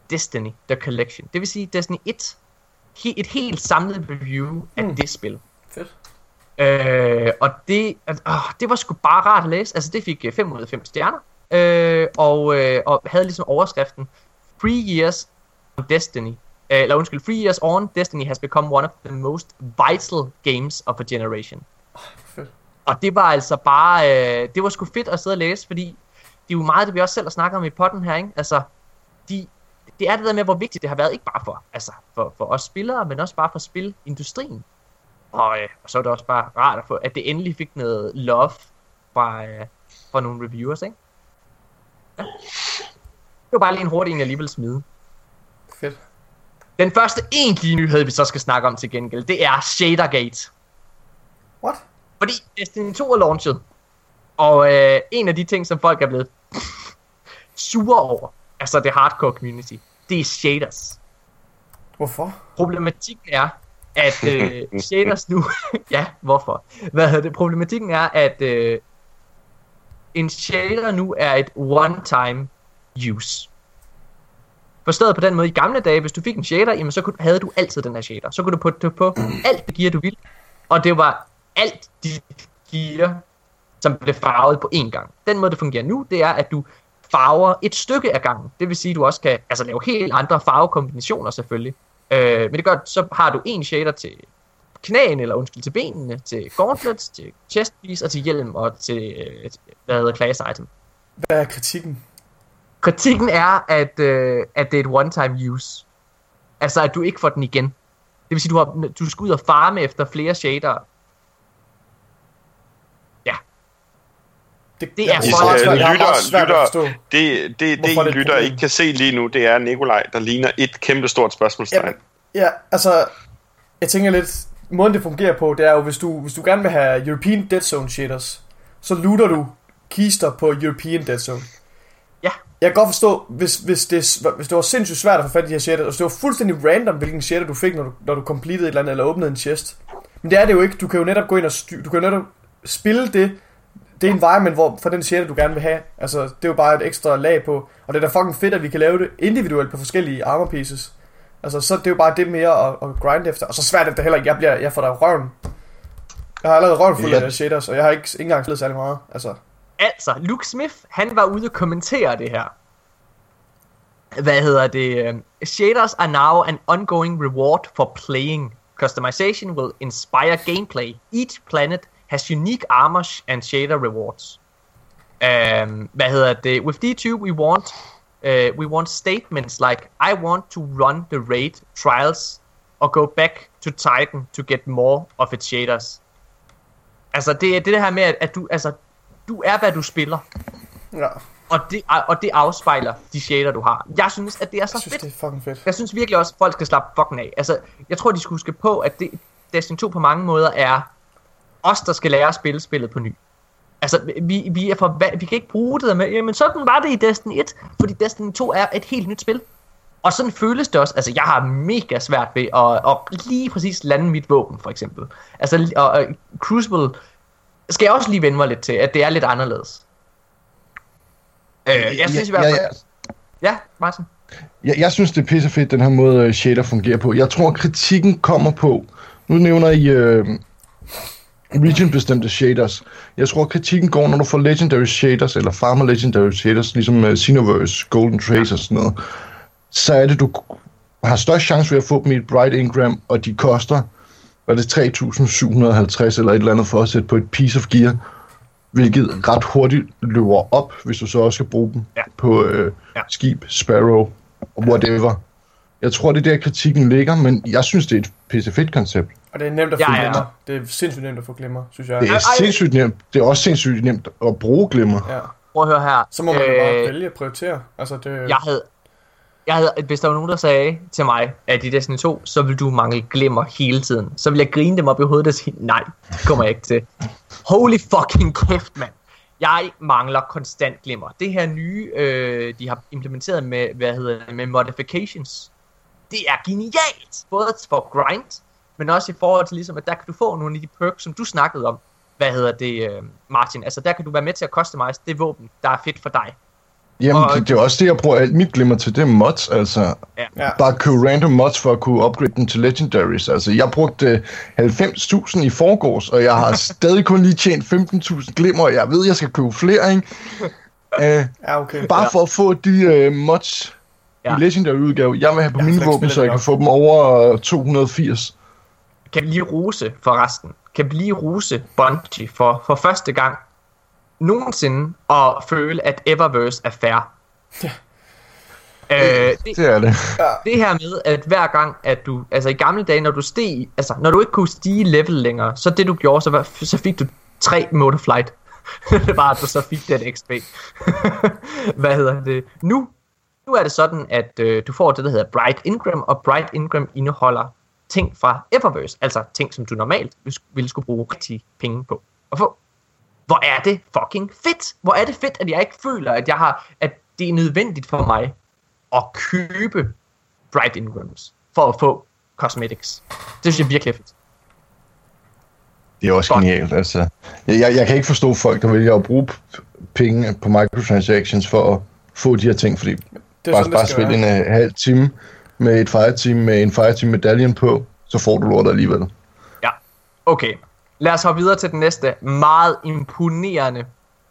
Destiny The Collection. Det vil sige Destiny 1. He- et helt samlet review af Mm. det spil. Fedt. Øh, og det, øh, det var sgu bare rart at læse. Altså det fik 5 ud af 5 stjerner. Øh, og, øh, og havde ligesom overskriften Three years on Destiny. Øh, eller undskyld, Three years on, Destiny has become one of the most vital games of a generation. fedt. Og det var altså bare, øh, det var sgu fedt at sidde og læse, fordi det er jo meget det, vi også selv har snakket om i potten her, ikke? Altså, de, det er det der med, hvor vigtigt det har været, ikke bare for, altså, for, for os spillere, men også bare for spilindustrien. Og, øh, og så er det også bare rart at få, at det endelig fik noget love fra, øh, fra nogle reviewers, ikke? Ja. Det var bare lige en hurtig en, jeg lige vil smide. Fedt. Den første egentlige nyhed, vi så skal snakke om til gengæld, det er Shadergate. What? Fordi Destiny 2 er launchet. Og øh, en af de ting, som folk er blevet sure over, altså det hardcore community, det er shaders. Hvorfor? Problematikken er, at øh, shaders nu... ja, hvorfor? Hvad hedder det? Problematikken er, at øh, en shader nu er et one-time use. Forstået på den måde, i gamle dage, hvis du fik en shader, jamen så kunne, havde du altid den her shader. Så kunne du putte det på alt det gear, du ville. Og det var alt dit gear, som blev farvet på én gang. Den måde, det fungerer nu, det er, at du farver et stykke af gangen. Det vil sige, at du også kan altså, lave helt andre farvekombinationer selvfølgelig. Øh, men det gør, så har du en shader til knæene, eller undskyld, til benene, til gauntlets, til chestpiece og til hjelm og til, øh, hvad hedder class item. Hvad er kritikken? Kritikken er, at, øh, at det er et one-time use. Altså, at du ikke får den igen. Det vil sige, du, har, du skal ud og farme efter flere shader. Det, Det er for- øh, lytter, lytter, det, det, det, det lytter ikke kan se lige nu, det er Nikolaj, der ligner et kæmpe stort spørgsmålstegn. Jamen, ja, altså, jeg tænker lidt, måden det fungerer på, det er jo, hvis du, hvis du gerne vil have European Dead Zone shaders, så looter du kister på European Dead Zone. Ja. Jeg kan godt forstå, hvis, hvis, det, hvis det var sindssygt svært at få fat i de her shaders, og hvis det var fuldstændig random, hvilken shader du fik, når du, når du completed et eller andet, eller åbnede en chest. Men det er det jo ikke. Du kan jo netop gå ind og styr, du kan jo netop spille det, det environment hvor, for den shader, du gerne vil have. Altså, det er jo bare et ekstra lag på. Og det er da fucking fedt, at vi kan lave det individuelt på forskellige armor pieces. Altså, så det er jo bare det mere at, at grind efter. Og så svært er det heller ikke. Jeg, bliver, jeg får da røven. Jeg har allerede røven fuld af shaders, og jeg har ikke, ikke engang spillet særlig meget. Altså, Altså, Luke Smith, han var ude og kommentere det her. Hvad hedder det? Shaders are now an ongoing reward for playing. Customization will inspire gameplay. Each planet has unique armor and shader rewards. Um, hvad hedder det? With D2 we want uh, we want statements like I want to run the raid trials or go back to Titan to get more of its shaders. Altså det er det her med at, at du altså du er hvad du spiller. ja, Og det, og det afspejler de shader, du har. Jeg synes, at det er så jeg synes, fedt. det er fucking fedt. Jeg synes virkelig også, at folk skal slappe fucking af. Altså, jeg tror, de skulle huske på, at det, Destiny 2 på mange måder er os, der skal lære at spille spillet på ny. Altså, vi, vi, er for, vi kan ikke bruge det der med, jamen sådan var det i Destiny 1, fordi Destiny 2 er et helt nyt spil. Og sådan føles det også. Altså, jeg har mega svært ved at, at lige præcis lande mit våben, for eksempel. Altså, og, og Crucible skal jeg også lige vende mig lidt til, at det er lidt anderledes. Øh, jeg synes i hvert ja, fald... ja. Ja, Martin. Jeg, jeg synes, det er pissefedt, den her måde øh, shader fungerer på. Jeg tror, kritikken kommer på... Nu nævner I øh, region-bestemte shaders. Jeg tror, kritikken går, når du får legendary shaders, eller farmer legendary shaders, ligesom uh, Xenoverse, Golden Trace og sådan noget. Så er det, du har størst chance ved at få dem i et Bright Ingram, og de koster, hvad er det, 3.750 eller et eller andet for at sætte på et piece of gear, hvilket ret hurtigt løber op, hvis du så også skal bruge dem Ja. på øh, Ja. skib, Sparrow, whatever. Jeg tror, det er der kritikken ligger, men jeg synes, det er et pissefedt koncept. Og det er nemt at Ja, få ja. glemmer. Det er sindssygt nemt at få glemmer, synes jeg. Det er sindssygt nemt. Det er også sindssygt nemt at bruge glimmer. Ja. Prøv at høre her. Så må man jo bare Øh, vælge at prioritere. Altså, det, jeg havde, jeg havde, hvis der var nogen, der sagde til mig, at i Destiny 2, så vil du mangle glimmer hele tiden, så vil jeg grine dem op i hovedet og sige, nej, det kommer jeg ikke til. Holy fucking kæft, mand. Jeg mangler konstant glimmer. Det her nye, øh, de har implementeret med, hvad hedder det, med modifications, det er genialt. Både for grind, men også i forhold til ligesom, at der kan du få nogle af de perks, som du snakkede om. Hvad hedder det, øh, Martin? Altså, der kan du være med til at customize det våben, der er fedt for dig. Jamen, Og- det, det er også det, jeg bruger alt mit glimmer til. Det er mods, altså. Ja. Bare købe random mods for at kunne upgrade dem til legendaries. Altså, jeg brugte 90.000 i forgårs, og jeg har stadig kun lige tjent 15.000 glimmer, og jeg ved, jeg skal købe flere, ikke? Uh, Ja, okay. bare Ja. for at få de uh, mods Ja. i legendary udgave, jeg vil have på har mine våben, så jeg kan få dem over øh, 280. kan lige rose for resten. Kan lige rose Bungie for, for første gang nogensinde at føle, at Eververse er fair. Ja. Øh, det, Det er det. det her med, at hver gang, at du, altså i gamle dage, når du steg, altså når du ikke kunne stige level længere, så det du gjorde, så, var, så fik du tre motor flight. det var, at du så fik den XP. Hvad hedder det? Nu, nu er det sådan, at øh, du får det, der hedder Bright Ingram, og Bright Ingram indeholder ting fra Eververse, altså ting, som du normalt vil- ville skulle bruge rigtig penge på at få. Hvor er det fucking fedt! Hvor er det fedt, at jeg ikke føler, at jeg har, at det er nødvendigt for mig at købe Bright Ingrams for at få cosmetics. Det synes jeg virkelig er fedt. Det er også Godt. genialt, altså. Jeg, jeg, jeg kan ikke forstå folk, der vælger at bruge penge på microtransactions for at få de her ting, fordi Det er bare, sådan, bare det skal spil være. en uh, halv time med et fireteam med en fireteam medaljen på, så får du lortet alligevel. Ja. Okay. Lad os hoppe videre til den næste meget imponerende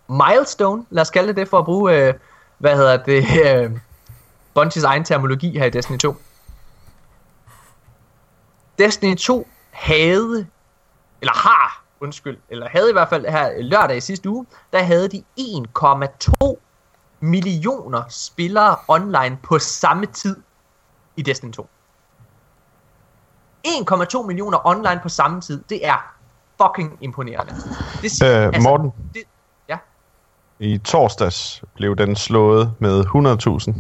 milestone. Lad os kalde det det for at bruge, øh, hvad hedder det, øh, Bungies egen terminologi her i Destiny 2. Destiny 2 havde, eller har, undskyld, eller havde i hvert fald her lørdag i sidste uge, der havde de 1,2 millioner spillere online på samme tid i Destiny 2. 1,2 millioner online på samme tid, det er fucking imponerende. Det siger, Øh, Morten, det, ja, i torsdags blev den slået med 100.000.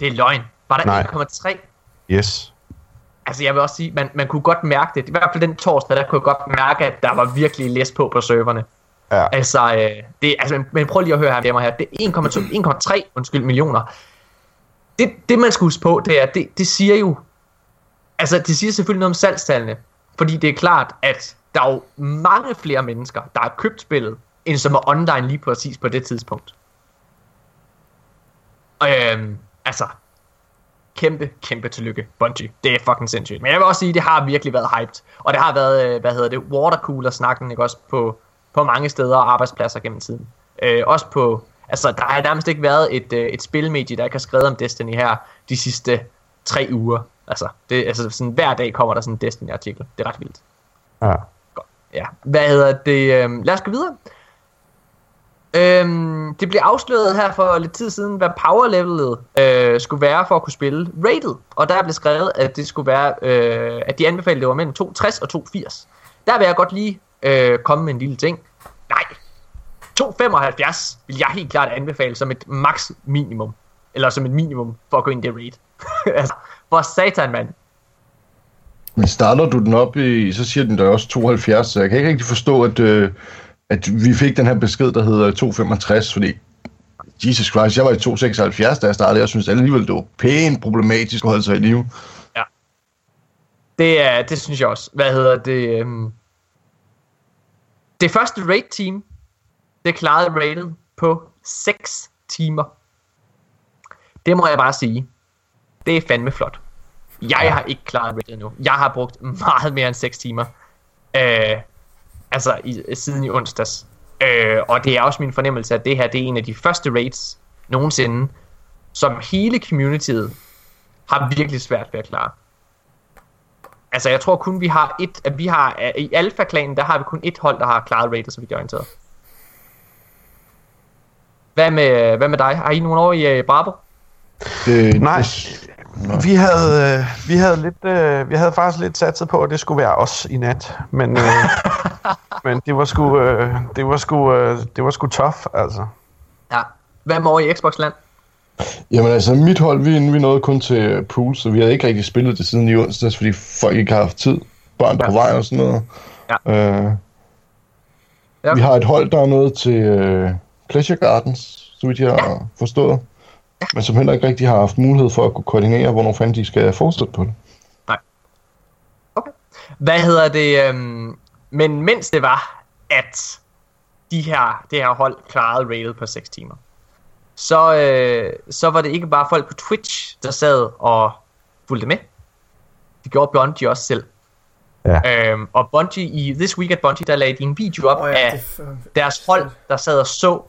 det er løgn. Var der Nej. 1,3? Yes. Altså jeg vil også sige, man, man kunne godt mærke det. I hvert fald den torsdag, der kunne jeg godt mærke, at der var virkelig læs på på serverne. Ja. Altså, øh, det, altså men, prøv lige at høre her, hjemme her. Det er 1,2, 1,3 undskyld, millioner. Det, det man skal huske på, det er, det, det siger jo, altså det siger selvfølgelig noget om salgstallene. Fordi det er klart, at der er jo mange flere mennesker, der har købt spillet, end som er online lige præcis på det tidspunkt. Og øhm, altså, kæmpe, kæmpe tillykke, Bungie. Det er fucking sindssygt. Men jeg vil også sige, at det har virkelig været hyped. Og det har været, øh, hvad hedder det, watercooler-snakken, ikke også, på, på mange steder og arbejdspladser gennem tiden. Øh, også på, altså der har nærmest ikke været et, øh, et spilmedie, der ikke har skrevet om Destiny her de sidste tre uger. Altså, det, altså sådan, hver dag kommer der sådan en Destiny-artikel. Det er ret vildt. Ja. Ja, hvad hedder det? Øhm, lad os gå videre. Øhm, det blev afsløret her for lidt tid siden, hvad power levelet øh, skulle være for at kunne spille rated. Og der blev skrevet, at det skulle være, øh, at de anbefalede, det var mellem 260 og 280. Der vil jeg godt lige øh, komme med en lille ting. Nej, 275 vil jeg helt klart anbefale som et max minimum. Eller som et minimum for at gå ind i det raid. altså, for satan, mand. Men starter du den op i, så siger den der også 72, så jeg kan ikke rigtig forstå, at, øh, at vi fik den her besked, der hedder 265, fordi Jesus Christ, jeg var i 276, da jeg startede, jeg synes alligevel, det var pænt problematisk at holde sig i live. Det, er, det synes jeg også. Hvad hedder det? Øhm... Det første raid team, det klarede raidet på 6 timer. Det må jeg bare sige. Det er fandme flot. Jeg har ikke klaret raidet endnu. Jeg har brugt meget mere end 6 timer. Øh, altså i, siden i onsdags. Øh, og det er også min fornemmelse, at det her det er en af de første raids nogensinde, som hele communityet har virkelig svært ved at klare. Altså, jeg tror kun, vi har et... At vi har, I Alpha-klanen, der har vi kun et hold, der har klaret rated, så vi gør orienteret. Hvad med, hvad med dig? Har I nogen år i uh, Bravo? Det, Nej. Det, Vi havde, øh, vi havde lidt, øh, vi havde faktisk lidt satset på, at det skulle være os i nat, men, øh, men det var sgu, øh, det var sgu, øh, det var sgu tough, altså. Ja. Hvad med over i Xbox-land? jamen altså, mit hold, vi, vi nåede kun til pool, så vi havde ikke rigtig spillet det siden i onsdags, fordi folk ikke har haft tid. Børn på Ja. vej og sådan noget. Ja. Øh, Ja. Vi har et hold, der er nået til øh, Pleasure Gardens, så vidt jeg har forstået. Ja. Men som heller ikke rigtig har haft mulighed for at kunne koordinere, hvornår fanden de skal fortsætte på det. Okay. Hvad hedder det? Øhm, men mens det var, at de her, det her hold klarede rated på 6 timer, så, øh, så var det ikke bare folk på Twitch, der sad og fulgte med. Det gjorde Bungie også selv. Ja. Øhm, og Bungie i This Week at Bungie, der lagde de en video op oh, ja, af det er deres hold, der sad og så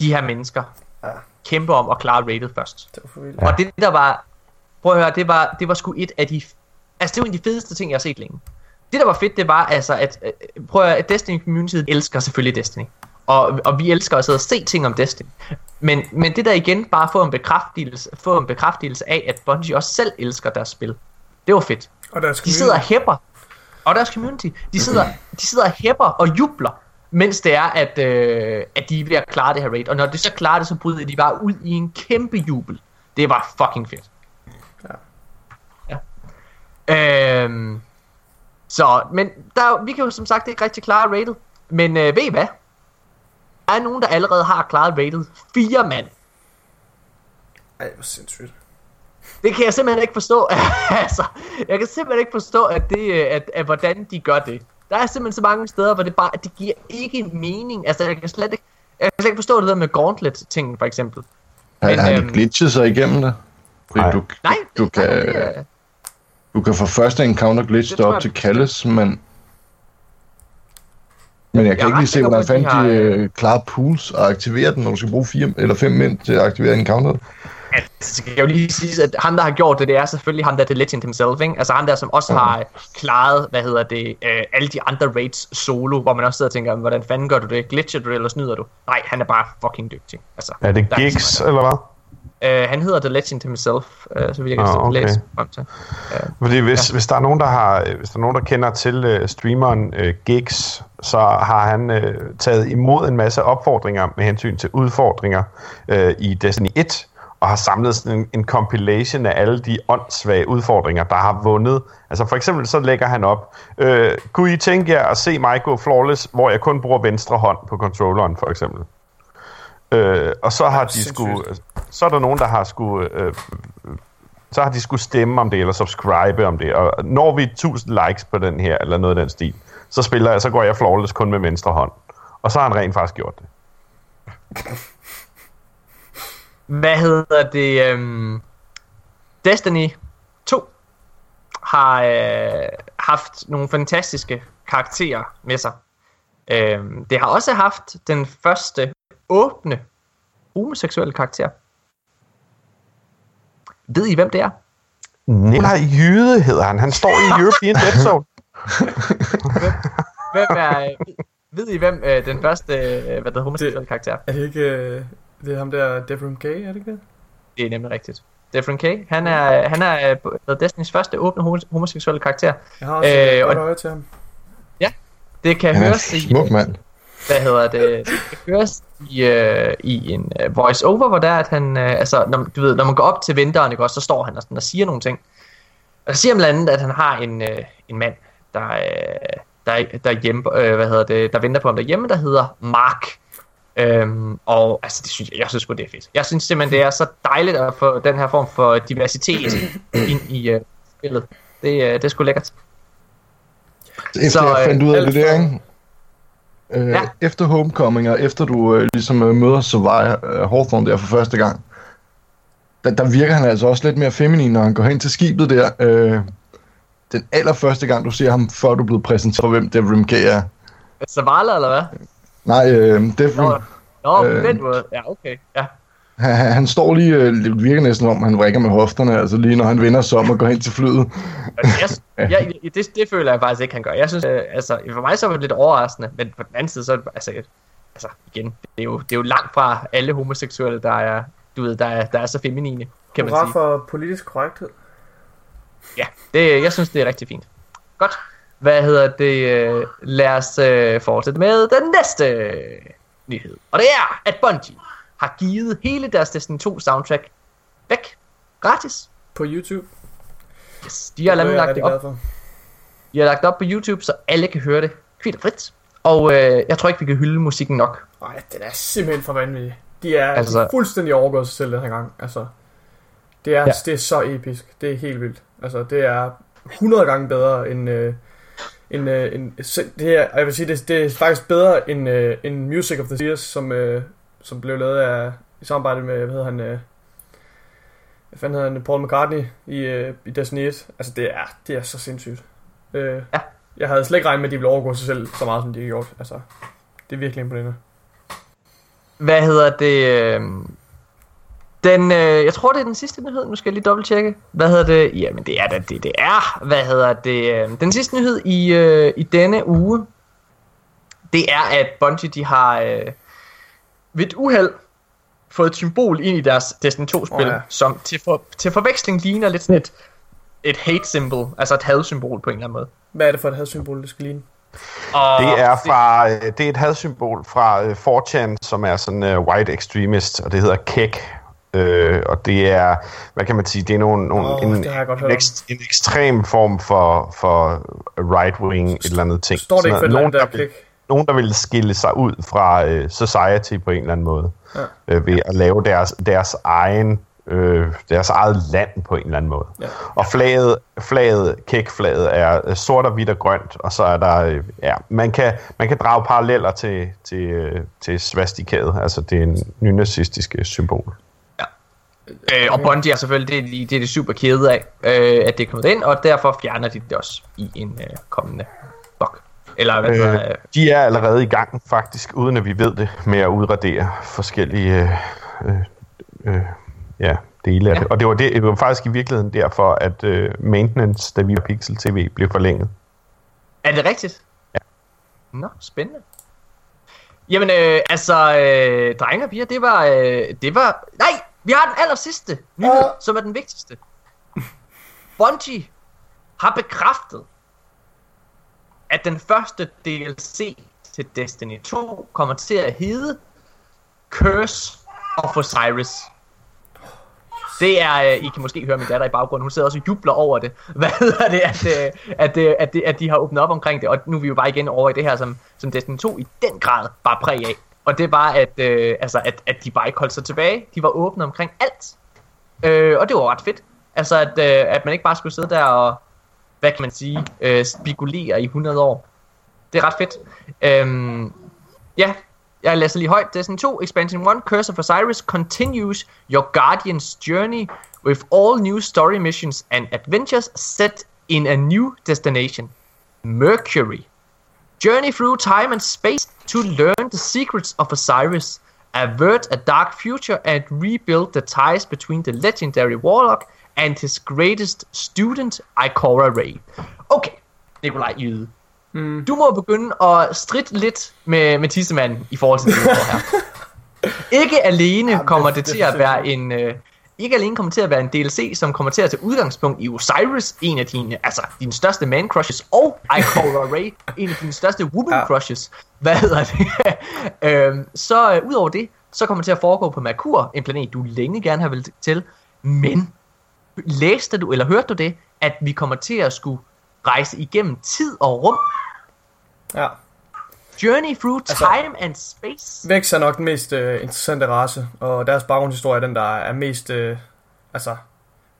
de her mennesker Ja. kæmpe om at klare rated først. det var for vildt. Ja. Og det der var, prøv at høre, det var, det var sgu et af de Altså, det var en af de fedeste ting, jeg har set længe. Det, der var fedt, det var altså, at, øh, prøv at, at Destiny Community elsker selvfølgelig Destiny. Og, og vi elsker at sidde og se ting om Destiny. Men, men det der igen bare få en bekræftelse, få en bekræftelse af, at Bungie også selv elsker deres spil. Det var fedt. Og deres De sidder og hæpper. Og deres community. De sidder, de sidder og hæpper og jubler, mens det er, at, øh, at de er ved at klare det her raid. Og når de så klarer det, så bryder de bare ud i en kæmpe jubel. Det var fucking fedt. Ja. ja. Øhm, så, men der, vi kan jo som sagt ikke rigtig klare raidet. Men øh, ved I hvad? Der er nogen, der allerede har klaret raidet. Fire mand. Ej, hvor sindssygt. Det kan jeg simpelthen ikke forstå. altså, jeg kan simpelthen ikke forstå, at det, øh, at, at, hvordan de gør det. Der er simpelthen så mange steder, hvor det bare, det giver ikke mening. Altså, jeg kan slet ikke, jeg kan slet ikke forstå det der med Gauntlet-tingen, for eksempel. Har, Men, har de øhm, glitchet sig igennem det? Fordi Nej. du, Nej, du, det- kan, det er- du kan få første encounter glitch op til Kalles, men... Men jeg kan Jeg ikke lige se, hvordan at de fanden de, har, øh, klarer pools og aktiverer den, når du skal bruge fire eller fem mænd til at aktivere encounter. Altså, det kan jo lige sige, at ham, der har gjort det, det er selvfølgelig ham, der er The Legend himself, ikke? Altså ham der, som også har klaret, hvad hedder det, øh, alle de andre raids solo, hvor man også sidder og tænker, hvordan fanden gør du det? Glitcher du det, eller snyder du? Nej, han er bare fucking dygtig. Altså, Er det gigs, eller hvad? Øh, han hedder The Legend himself, øh, så vidt jeg kan Ah, okay. læse frem til. Fordi hvis, ja. hvis, der er nogen, der har, hvis der er nogen, der kender til uh, streameren uh, Gigs, så har han uh, taget imod en masse opfordringer med hensyn til udfordringer uh, i Destiny 1, og har samlet sådan en, en compilation af alle de åndssvage udfordringer, der har vundet. Altså for eksempel så lægger han op, øh, kunne I tænke jer at se mig gå flawless, hvor jeg kun bruger venstre hånd på controlleren for eksempel? Øh, og så har de skulle, så er der nogen, der har skulle, øh, så har de skulle stemme om det, eller subscribe om det, og når vi 1000 likes på den her, eller noget af den stil, så spiller jeg, så går jeg flawless kun med venstre hånd. Og så har han rent faktisk gjort det. Hvad hedder det? Øhm, Destiny 2 har øh, haft nogle fantastiske karakterer med sig. Øhm, det har også haft den første åbne homoseksuelle karakter. Ved I, hvem det er? Nikolaj Jyde hedder han. Han står i European Dead Zone. Hvem er, øh, ved I, hvem øh, den første øh, hvad der homoseksuelle karakter er? Er det ikke... Øh, det er ham der, Devrim K, er det ikke det? Det er nemlig rigtigt. Defrin K. Han er, han er hvad Destinys første åbne homo- homoseksuelle karakter. Jeg har også Øh, godt og- øje til ham. Det kan Han høres i... smuk mand. hvad hedder det, det kan høres i, øh, i en øh, voice-over, hvor der er, at han, øh, altså, når, du ved, når man går op til vinteren, ikke, også, så står han og, sådan, og siger nogle ting. Og så siger han blandt andet, at han har en, øh, en mand, der, øh, der, der, er hjemme, øh, hvad hedder det, der venter på ham derhjemme, der hedder Mark. Øhm, og altså, det synes jeg, jeg synes sgu, det er fedt. Jeg synes simpelthen, det er så dejligt at få den her form for diversitet ind i øh, spillet. Det, øh, det er sgu lækkert. Efter Så, jeg øh, fandt ud af alt det der, ikke? Øh, Ja. Efter Homecoming, og efter du øh, ligesom øh, møder Savaya øh, Hawthorne der for første gang, der, der virker han altså også lidt mere feminin, når han går hen til skibet der. Øh, den allerførste gang, du ser ham, før du er blevet præsenteret for, hvem Devrim K er. Zavala, eller hvad? Nej, øh, Devrim, Nå, Nå på Øh. den måde. Ja, okay. Ja. han, han- står lige, øh, det virker næsten om, han vrikker med hofterne, altså lige når han vender sig om og går hen til flyet. Altså, jeg, jeg, jeg, det, det føler jeg faktisk ikke, han gør. Jeg synes, øh, altså, for mig så var det lidt overraskende, men på den anden side, så er det, altså, altså igen, det er, jo, det er jo langt fra alle homoseksuelle, der er, du ved, der er, der er så feminine, kan man Hurra sige. for politisk korrekthed. Ja, det, jeg synes, det er rigtig fint. Godt. Hvad hedder det? Lad os øh, fortsætte med den næste nyhed. Og det er, at Bungie har givet hele deres Destiny 2 soundtrack væk. Gratis. På YouTube. Yes. De har Det lagt det op for. De har lagt det op på YouTube, så alle kan høre det kvit og frit. Og øh, jeg tror ikke, vi kan hylde musikken nok. Nej, den er simpelthen for vanvittig. De er, altså, de er fuldstændig overgået sig selv den her gang. Altså, det er. Ja. det er så episk. Det er helt vildt. Altså, det er 100 gange bedre end... Øh, end, øh, se- det er, jeg vil sige, det, det er faktisk bedre end, øh, end Music of the Years, som, øh, som blev lavet af, i samarbejde med, hvad hedder han, øh, hvad fanden hedder han, Paul McCartney i, øh, i Destiny 1. Altså, det er, det er så sindssygt. Øh, Ja. Jeg havde slet ikke regnet med, at de ville overgå sig selv så meget, som de har gjort. Altså, det er virkelig imponerende. Hvad hedder det? Øh, Den, øh, jeg tror, det er den sidste nyhed. Nu skal jeg lige dobbelttjekke. Hvad hedder det? Jamen, det er da det, det er. Hvad hedder det? øh, Den sidste nyhed i, øh, i denne uge, det er, at Bungie, de har øh, ved et uheld fået et symbol ind i deres Destiny 2-spil, Åh, oh, ja. som til, for, til forveksling ligner lidt sådan et, et hate-symbol, altså et had-symbol på en eller anden måde. Hvad er det for et hadsymbol, det skal ligne? Og Det er fra øh, det er et hadsymbol fra øh, 4chan, som er sådan uh, white extremist, og det hedder kek. Øh, og det er, hvad kan man sige, det er nogle, nogle, Åh, en, en, ekst, en ekstrem form for, for right-wing et eller andet ting. Står det ikke for nogen, der der vil, nogen, der vil skille sig ud fra øh, society på en eller anden måde, Ja. øh, ved at lave deres, deres egen øh, deres eget land på en eller anden måde. Ja. Og flaget, flaget, kækflaget er sort og hvidt og grønt, og så er der, øh, ja, man kan, man kan drage paralleller til, til, øh, til svastikaet, altså det er en nynazistiske symbol. Øh, og Bungie er selvfølgelig, det, de- det er det super kede af, øh, at det er kommet ind, og derfor fjerner de det også i en øh, kommende bug. Eller hvad øh, Øh, de er allerede i gang, faktisk, uden at vi ved det, med at udradere forskellige øh, øh, øh, ja, dele af Ja. det. Og det var, det, det var faktisk i virkeligheden derfor, at øh, maintenance, da vi var Pixel TV, blev forlænget. Er det rigtigt? Ja. Nå, spændende. Jamen, øh, altså, øh, drenge og piger, det var, øh, det var... Nej, vi har den aller sidste nyhed, Ja. som er den vigtigste. Bungie har bekræftet, at den første DLC til Destiny 2 kommer til at hedde Curse of Osiris. Det er, øh, I kan måske høre min datter i baggrunden, hun sidder også og jubler over det. Hvad hedder det, at, øh, at, at, det, at de har åbnet op omkring det, og nu er vi jo bare igen over i det her, som, som Destiny 2 i den grad bare præg af. Og det var, at, øh, altså, at, at de bare ikke holdt sig tilbage. De var åbne omkring alt. Øh, og det var ret fedt. Altså, at, øh, at man ikke bare skulle sidde der og, hvad kan man sige, øh, spekulere i 100 år. Det er ret fedt. Øhm, ja, jeg læser lige højt. Destiny 2 Expansion 1 Curse of Osiris continues your Guardian's journey with all new story missions and adventures set in a new destination, Mercury. Journey through time and space to learn the secrets of Osiris, avert a dark future, and rebuild the ties between the legendary warlock and his greatest student, Ikora Ray. Okay, Nikolaj Jyde. Mm. Du må begynde at stritte lidt med, med tissemanden i forhold til det, her. Ikke alene Jamen, kommer det- det, til at være en... Øh, ikke alene kommer til at være en DLC, som kommer til at tage udgangspunkt i Osiris, en af dine, altså dine største man crushes, og Ikora Ray, en af dine største woman Ja. ja. crushes. Hvad hedder det? øhm, så øh, udover det, så kommer det til at foregå på Merkur, en planet, du længe gerne har vil til. Men læste du, eller hørte du det, at vi kommer til at skulle rejse igennem tid og rum? Ja. Journey through Altså- time and space? Vex er nok den mest øh, interessante race, og deres baggrundshistorie er den, der er mest øh, altså,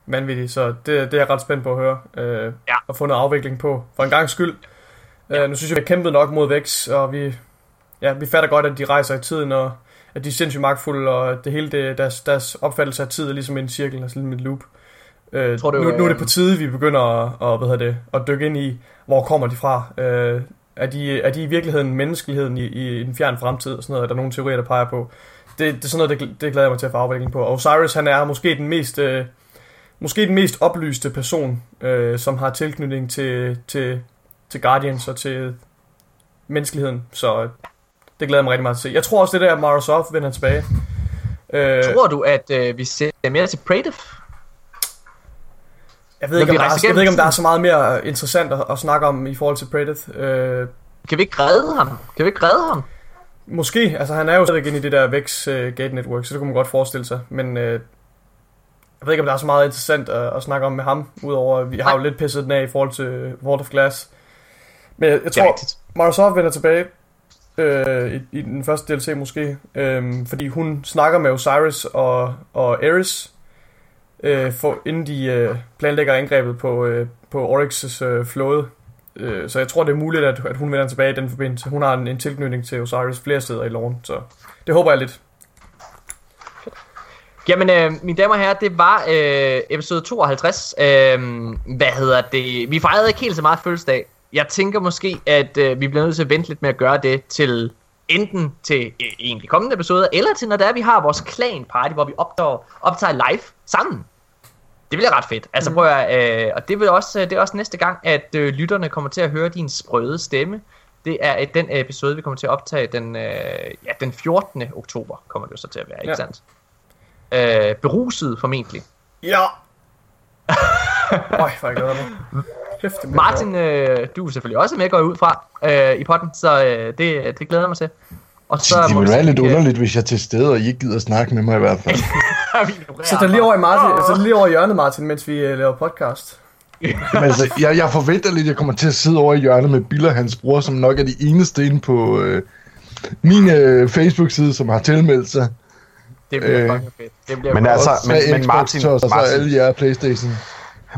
vanvittig. Så det, det er jeg ret spændt på at høre. Øh, Ja. Og få noget afvikling på, for en gang skyld. Øh, nu synes jeg, vi har kæmpet nok mod Vex, og vi, ja, vi fatter godt, at de rejser i tiden, og at de er sindssygt magtfulde, og det hele det, deres, deres opfattelse af tid er ligesom en cirkel, altså ligesom et loop. Øh, Tror du, nu, nu er det øh, på tide, vi begynder at, at, hvad hedder det, at dykke ind i, hvor kommer de fra. Øh, er, de, er de i virkeligheden menneskeligheden i, i en fjern fremtid og sådan noget? Er der nogle teorier, der peger på? Det, det er sådan noget, det, det glæder jeg mig til at få afvikling på. Og Osiris, han er måske den mest, øh, måske den mest oplyste person, øh, som har tilknytning til, til, til Guardians og til menneskeligheden. Så øh, det glæder jeg mig rigtig meget til at se. Jeg tror også, det der er Microsoft vender tilbage. Øh, Tror du, at øh, vi ser mere til Praetor? Jeg, ved ikke, om der, er, jeg ved ikke, om der er så meget mere interessant at, at snakke om i forhold til Predath. Øh, Kan vi ikke redde ham? Kan vi ikke redde ham? Måske, altså han er jo stadig inde i det der Vex uh, Gate Network, så det kunne man godt forestille sig. Men uh, jeg ved ikke, om der er så meget interessant at, at snakke om med ham, udover at vi har jo lidt pisset den af i forhold til World of Glass. Men jeg, jeg tror. Microsoft vender tilbage øh, i, i den første DLC måske, øh, fordi hun snakker med Osiris og, og Ares, øh, for, inden de øh, planlægger angrebet på, øh, på Oryx's øh, flåde. Øh, så jeg tror, det er muligt, at, at hun vender tilbage i den forbindelse. Hun har en, en tilknytning til Osiris flere steder i loven, så det håber jeg lidt. Jamen, øh, mine damer og herrer, det var øh, episode 52. Øh, hvad hedder det? Vi fejrede ikke helt så meget fødselsdag. Jeg tænker måske, at øh, vi bliver nødt til at vente lidt med at gøre det til enten til øh, egentlig kommende episoder, eller til når det er, vi har vores clan party, hvor vi optager, optager live sammen. Det bliver ret fedt. Altså prøv at, øh, og det, vil også, det er også næste gang, at øh, lytterne kommer til at høre din sprøde stemme. Det er øh, den episode, vi kommer til at optage den, øh, ja, den 14. oktober, kommer det jo så til at være, ikke Ja. sandt? Øh, beruset formentlig. Ja! Øj, hvor jeg glæder mig. Kæft, Martin, øh, du er selvfølgelig også med, går ud fra, øh, i potten, så øh, det, det glæder jeg mig til. Og så det ville vi være lidt øh, underligt, hvis jeg er til stede, og I ikke gider snakke med mig i hvert fald. Så der lige over i Martin, så lige over i hjørnet, Martin, mens vi uh, laver podcast. Men altså, jeg, jeg forventer lidt, at jeg kommer til at sidde over i hjørnet med Bill og hans bror, som nok er de eneste inde på øh, min øh, Facebook-side, som har tilmeldt sig. Det bliver Øh, fucking fedt. Det bliver men altså- men- men Martin- Toss, og så Martin- alle jer Playstation.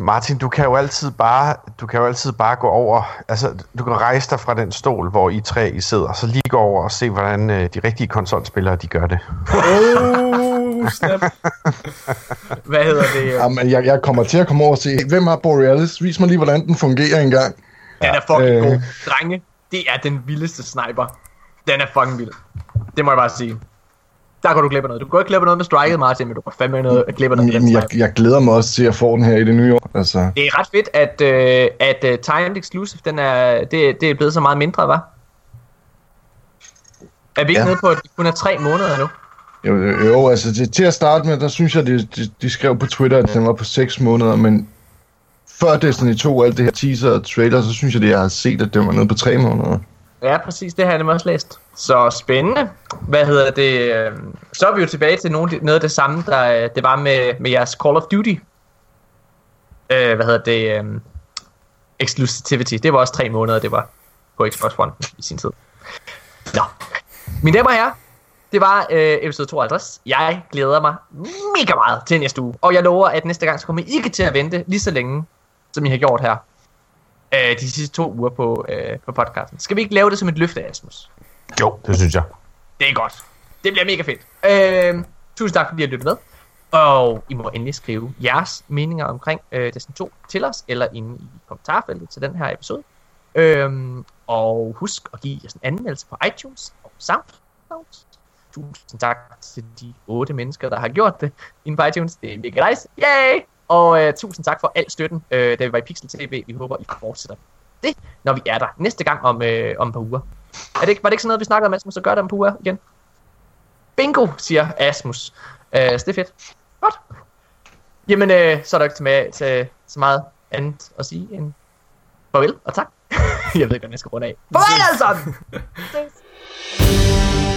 Martin, du kan jo altid bare, du kan jo altid bare gå over, altså du kan rejse dig fra den stol, hvor I tre I sidder, så lige gå over og se, hvordan øh, de rigtige konsolspillere, de gør det. Oh, snap. Hvad hedder det? Jamen, jeg, jeg kommer til at komme over og se, hvem har Borealis? Vis mig lige, hvordan den fungerer engang. Den er fucking Øh. god. Drenge, det er den vildeste sniper. Den er fucking vild. Det må jeg bare sige. Der går du glip af noget. Du går ikke glip af noget med striket, Martin, men du går fandme noget, glip af noget med den Men jeg, jeg glæder mig også til at få den her i det nye år. Altså, Det er ret fedt, at, øh, at uh, timed exclusive, den er, det, det er blevet så meget mindre, var. Er vi ikke Ja. nede på, at det kun er tre måneder nu? jo, jo, jo, altså det, til at starte med, der synes jeg, de, de, de skrev på Twitter, at den var på 6 måneder, men før Destiny 2 og alt det her teaser og trailer, så synes jeg, at jeg har set, at den var nede på 3 måneder. Ja, præcis. Det har jeg nemlig også læst. Så spændende. Hvad hedder det? Så er vi jo tilbage til nogle, noget af det samme, der øh, det var med, med jeres Call of Duty. Øh, hvad hedder det? Øhm, exclusivity. Det var også tre måneder, det var på Xbox One i sin tid. Nå. Mine damer og herrer, det var øh, episode 52. Jeg glæder mig mega meget til næste uge. Og jeg lover, at næste gang så kommer I ikke til at vente lige så længe, som I har gjort her. Øh, de sidste to uger på, øh, på podcasten. Skal vi ikke lave det som et løfte, Asmus? Jo, det synes jeg. Det er godt. Det bliver mega fedt. Øh, tusind tak, fordi I har lyttet med. Og I må endelig skrive jeres meninger omkring øh, Destiny 2 til os, eller inde i kommentarfeltet til den her episode. Øhm, og husk at give os en anmeldelse på iTunes og SoundCloud. Tusind tak til de otte mennesker, der har gjort det inde på iTunes. Det er mega nice. Yay! Og øh, tusind tak for al støtten, øh, da vi var i Pixel TV. Vi håber, I fortsætter det, når vi er der næste gang om, øh, om et par uger. Er det ikke, var det ikke sådan noget, vi snakkede om, Asmus, så gør det om uger igen? Bingo, siger Asmus. Øh, så det er fedt. Godt. Jamen, øh, så er der ikke til, til så meget andet at sige end farvel og tak. jeg ved ikke, hvordan jeg skal runde af. Farvel alle sammen!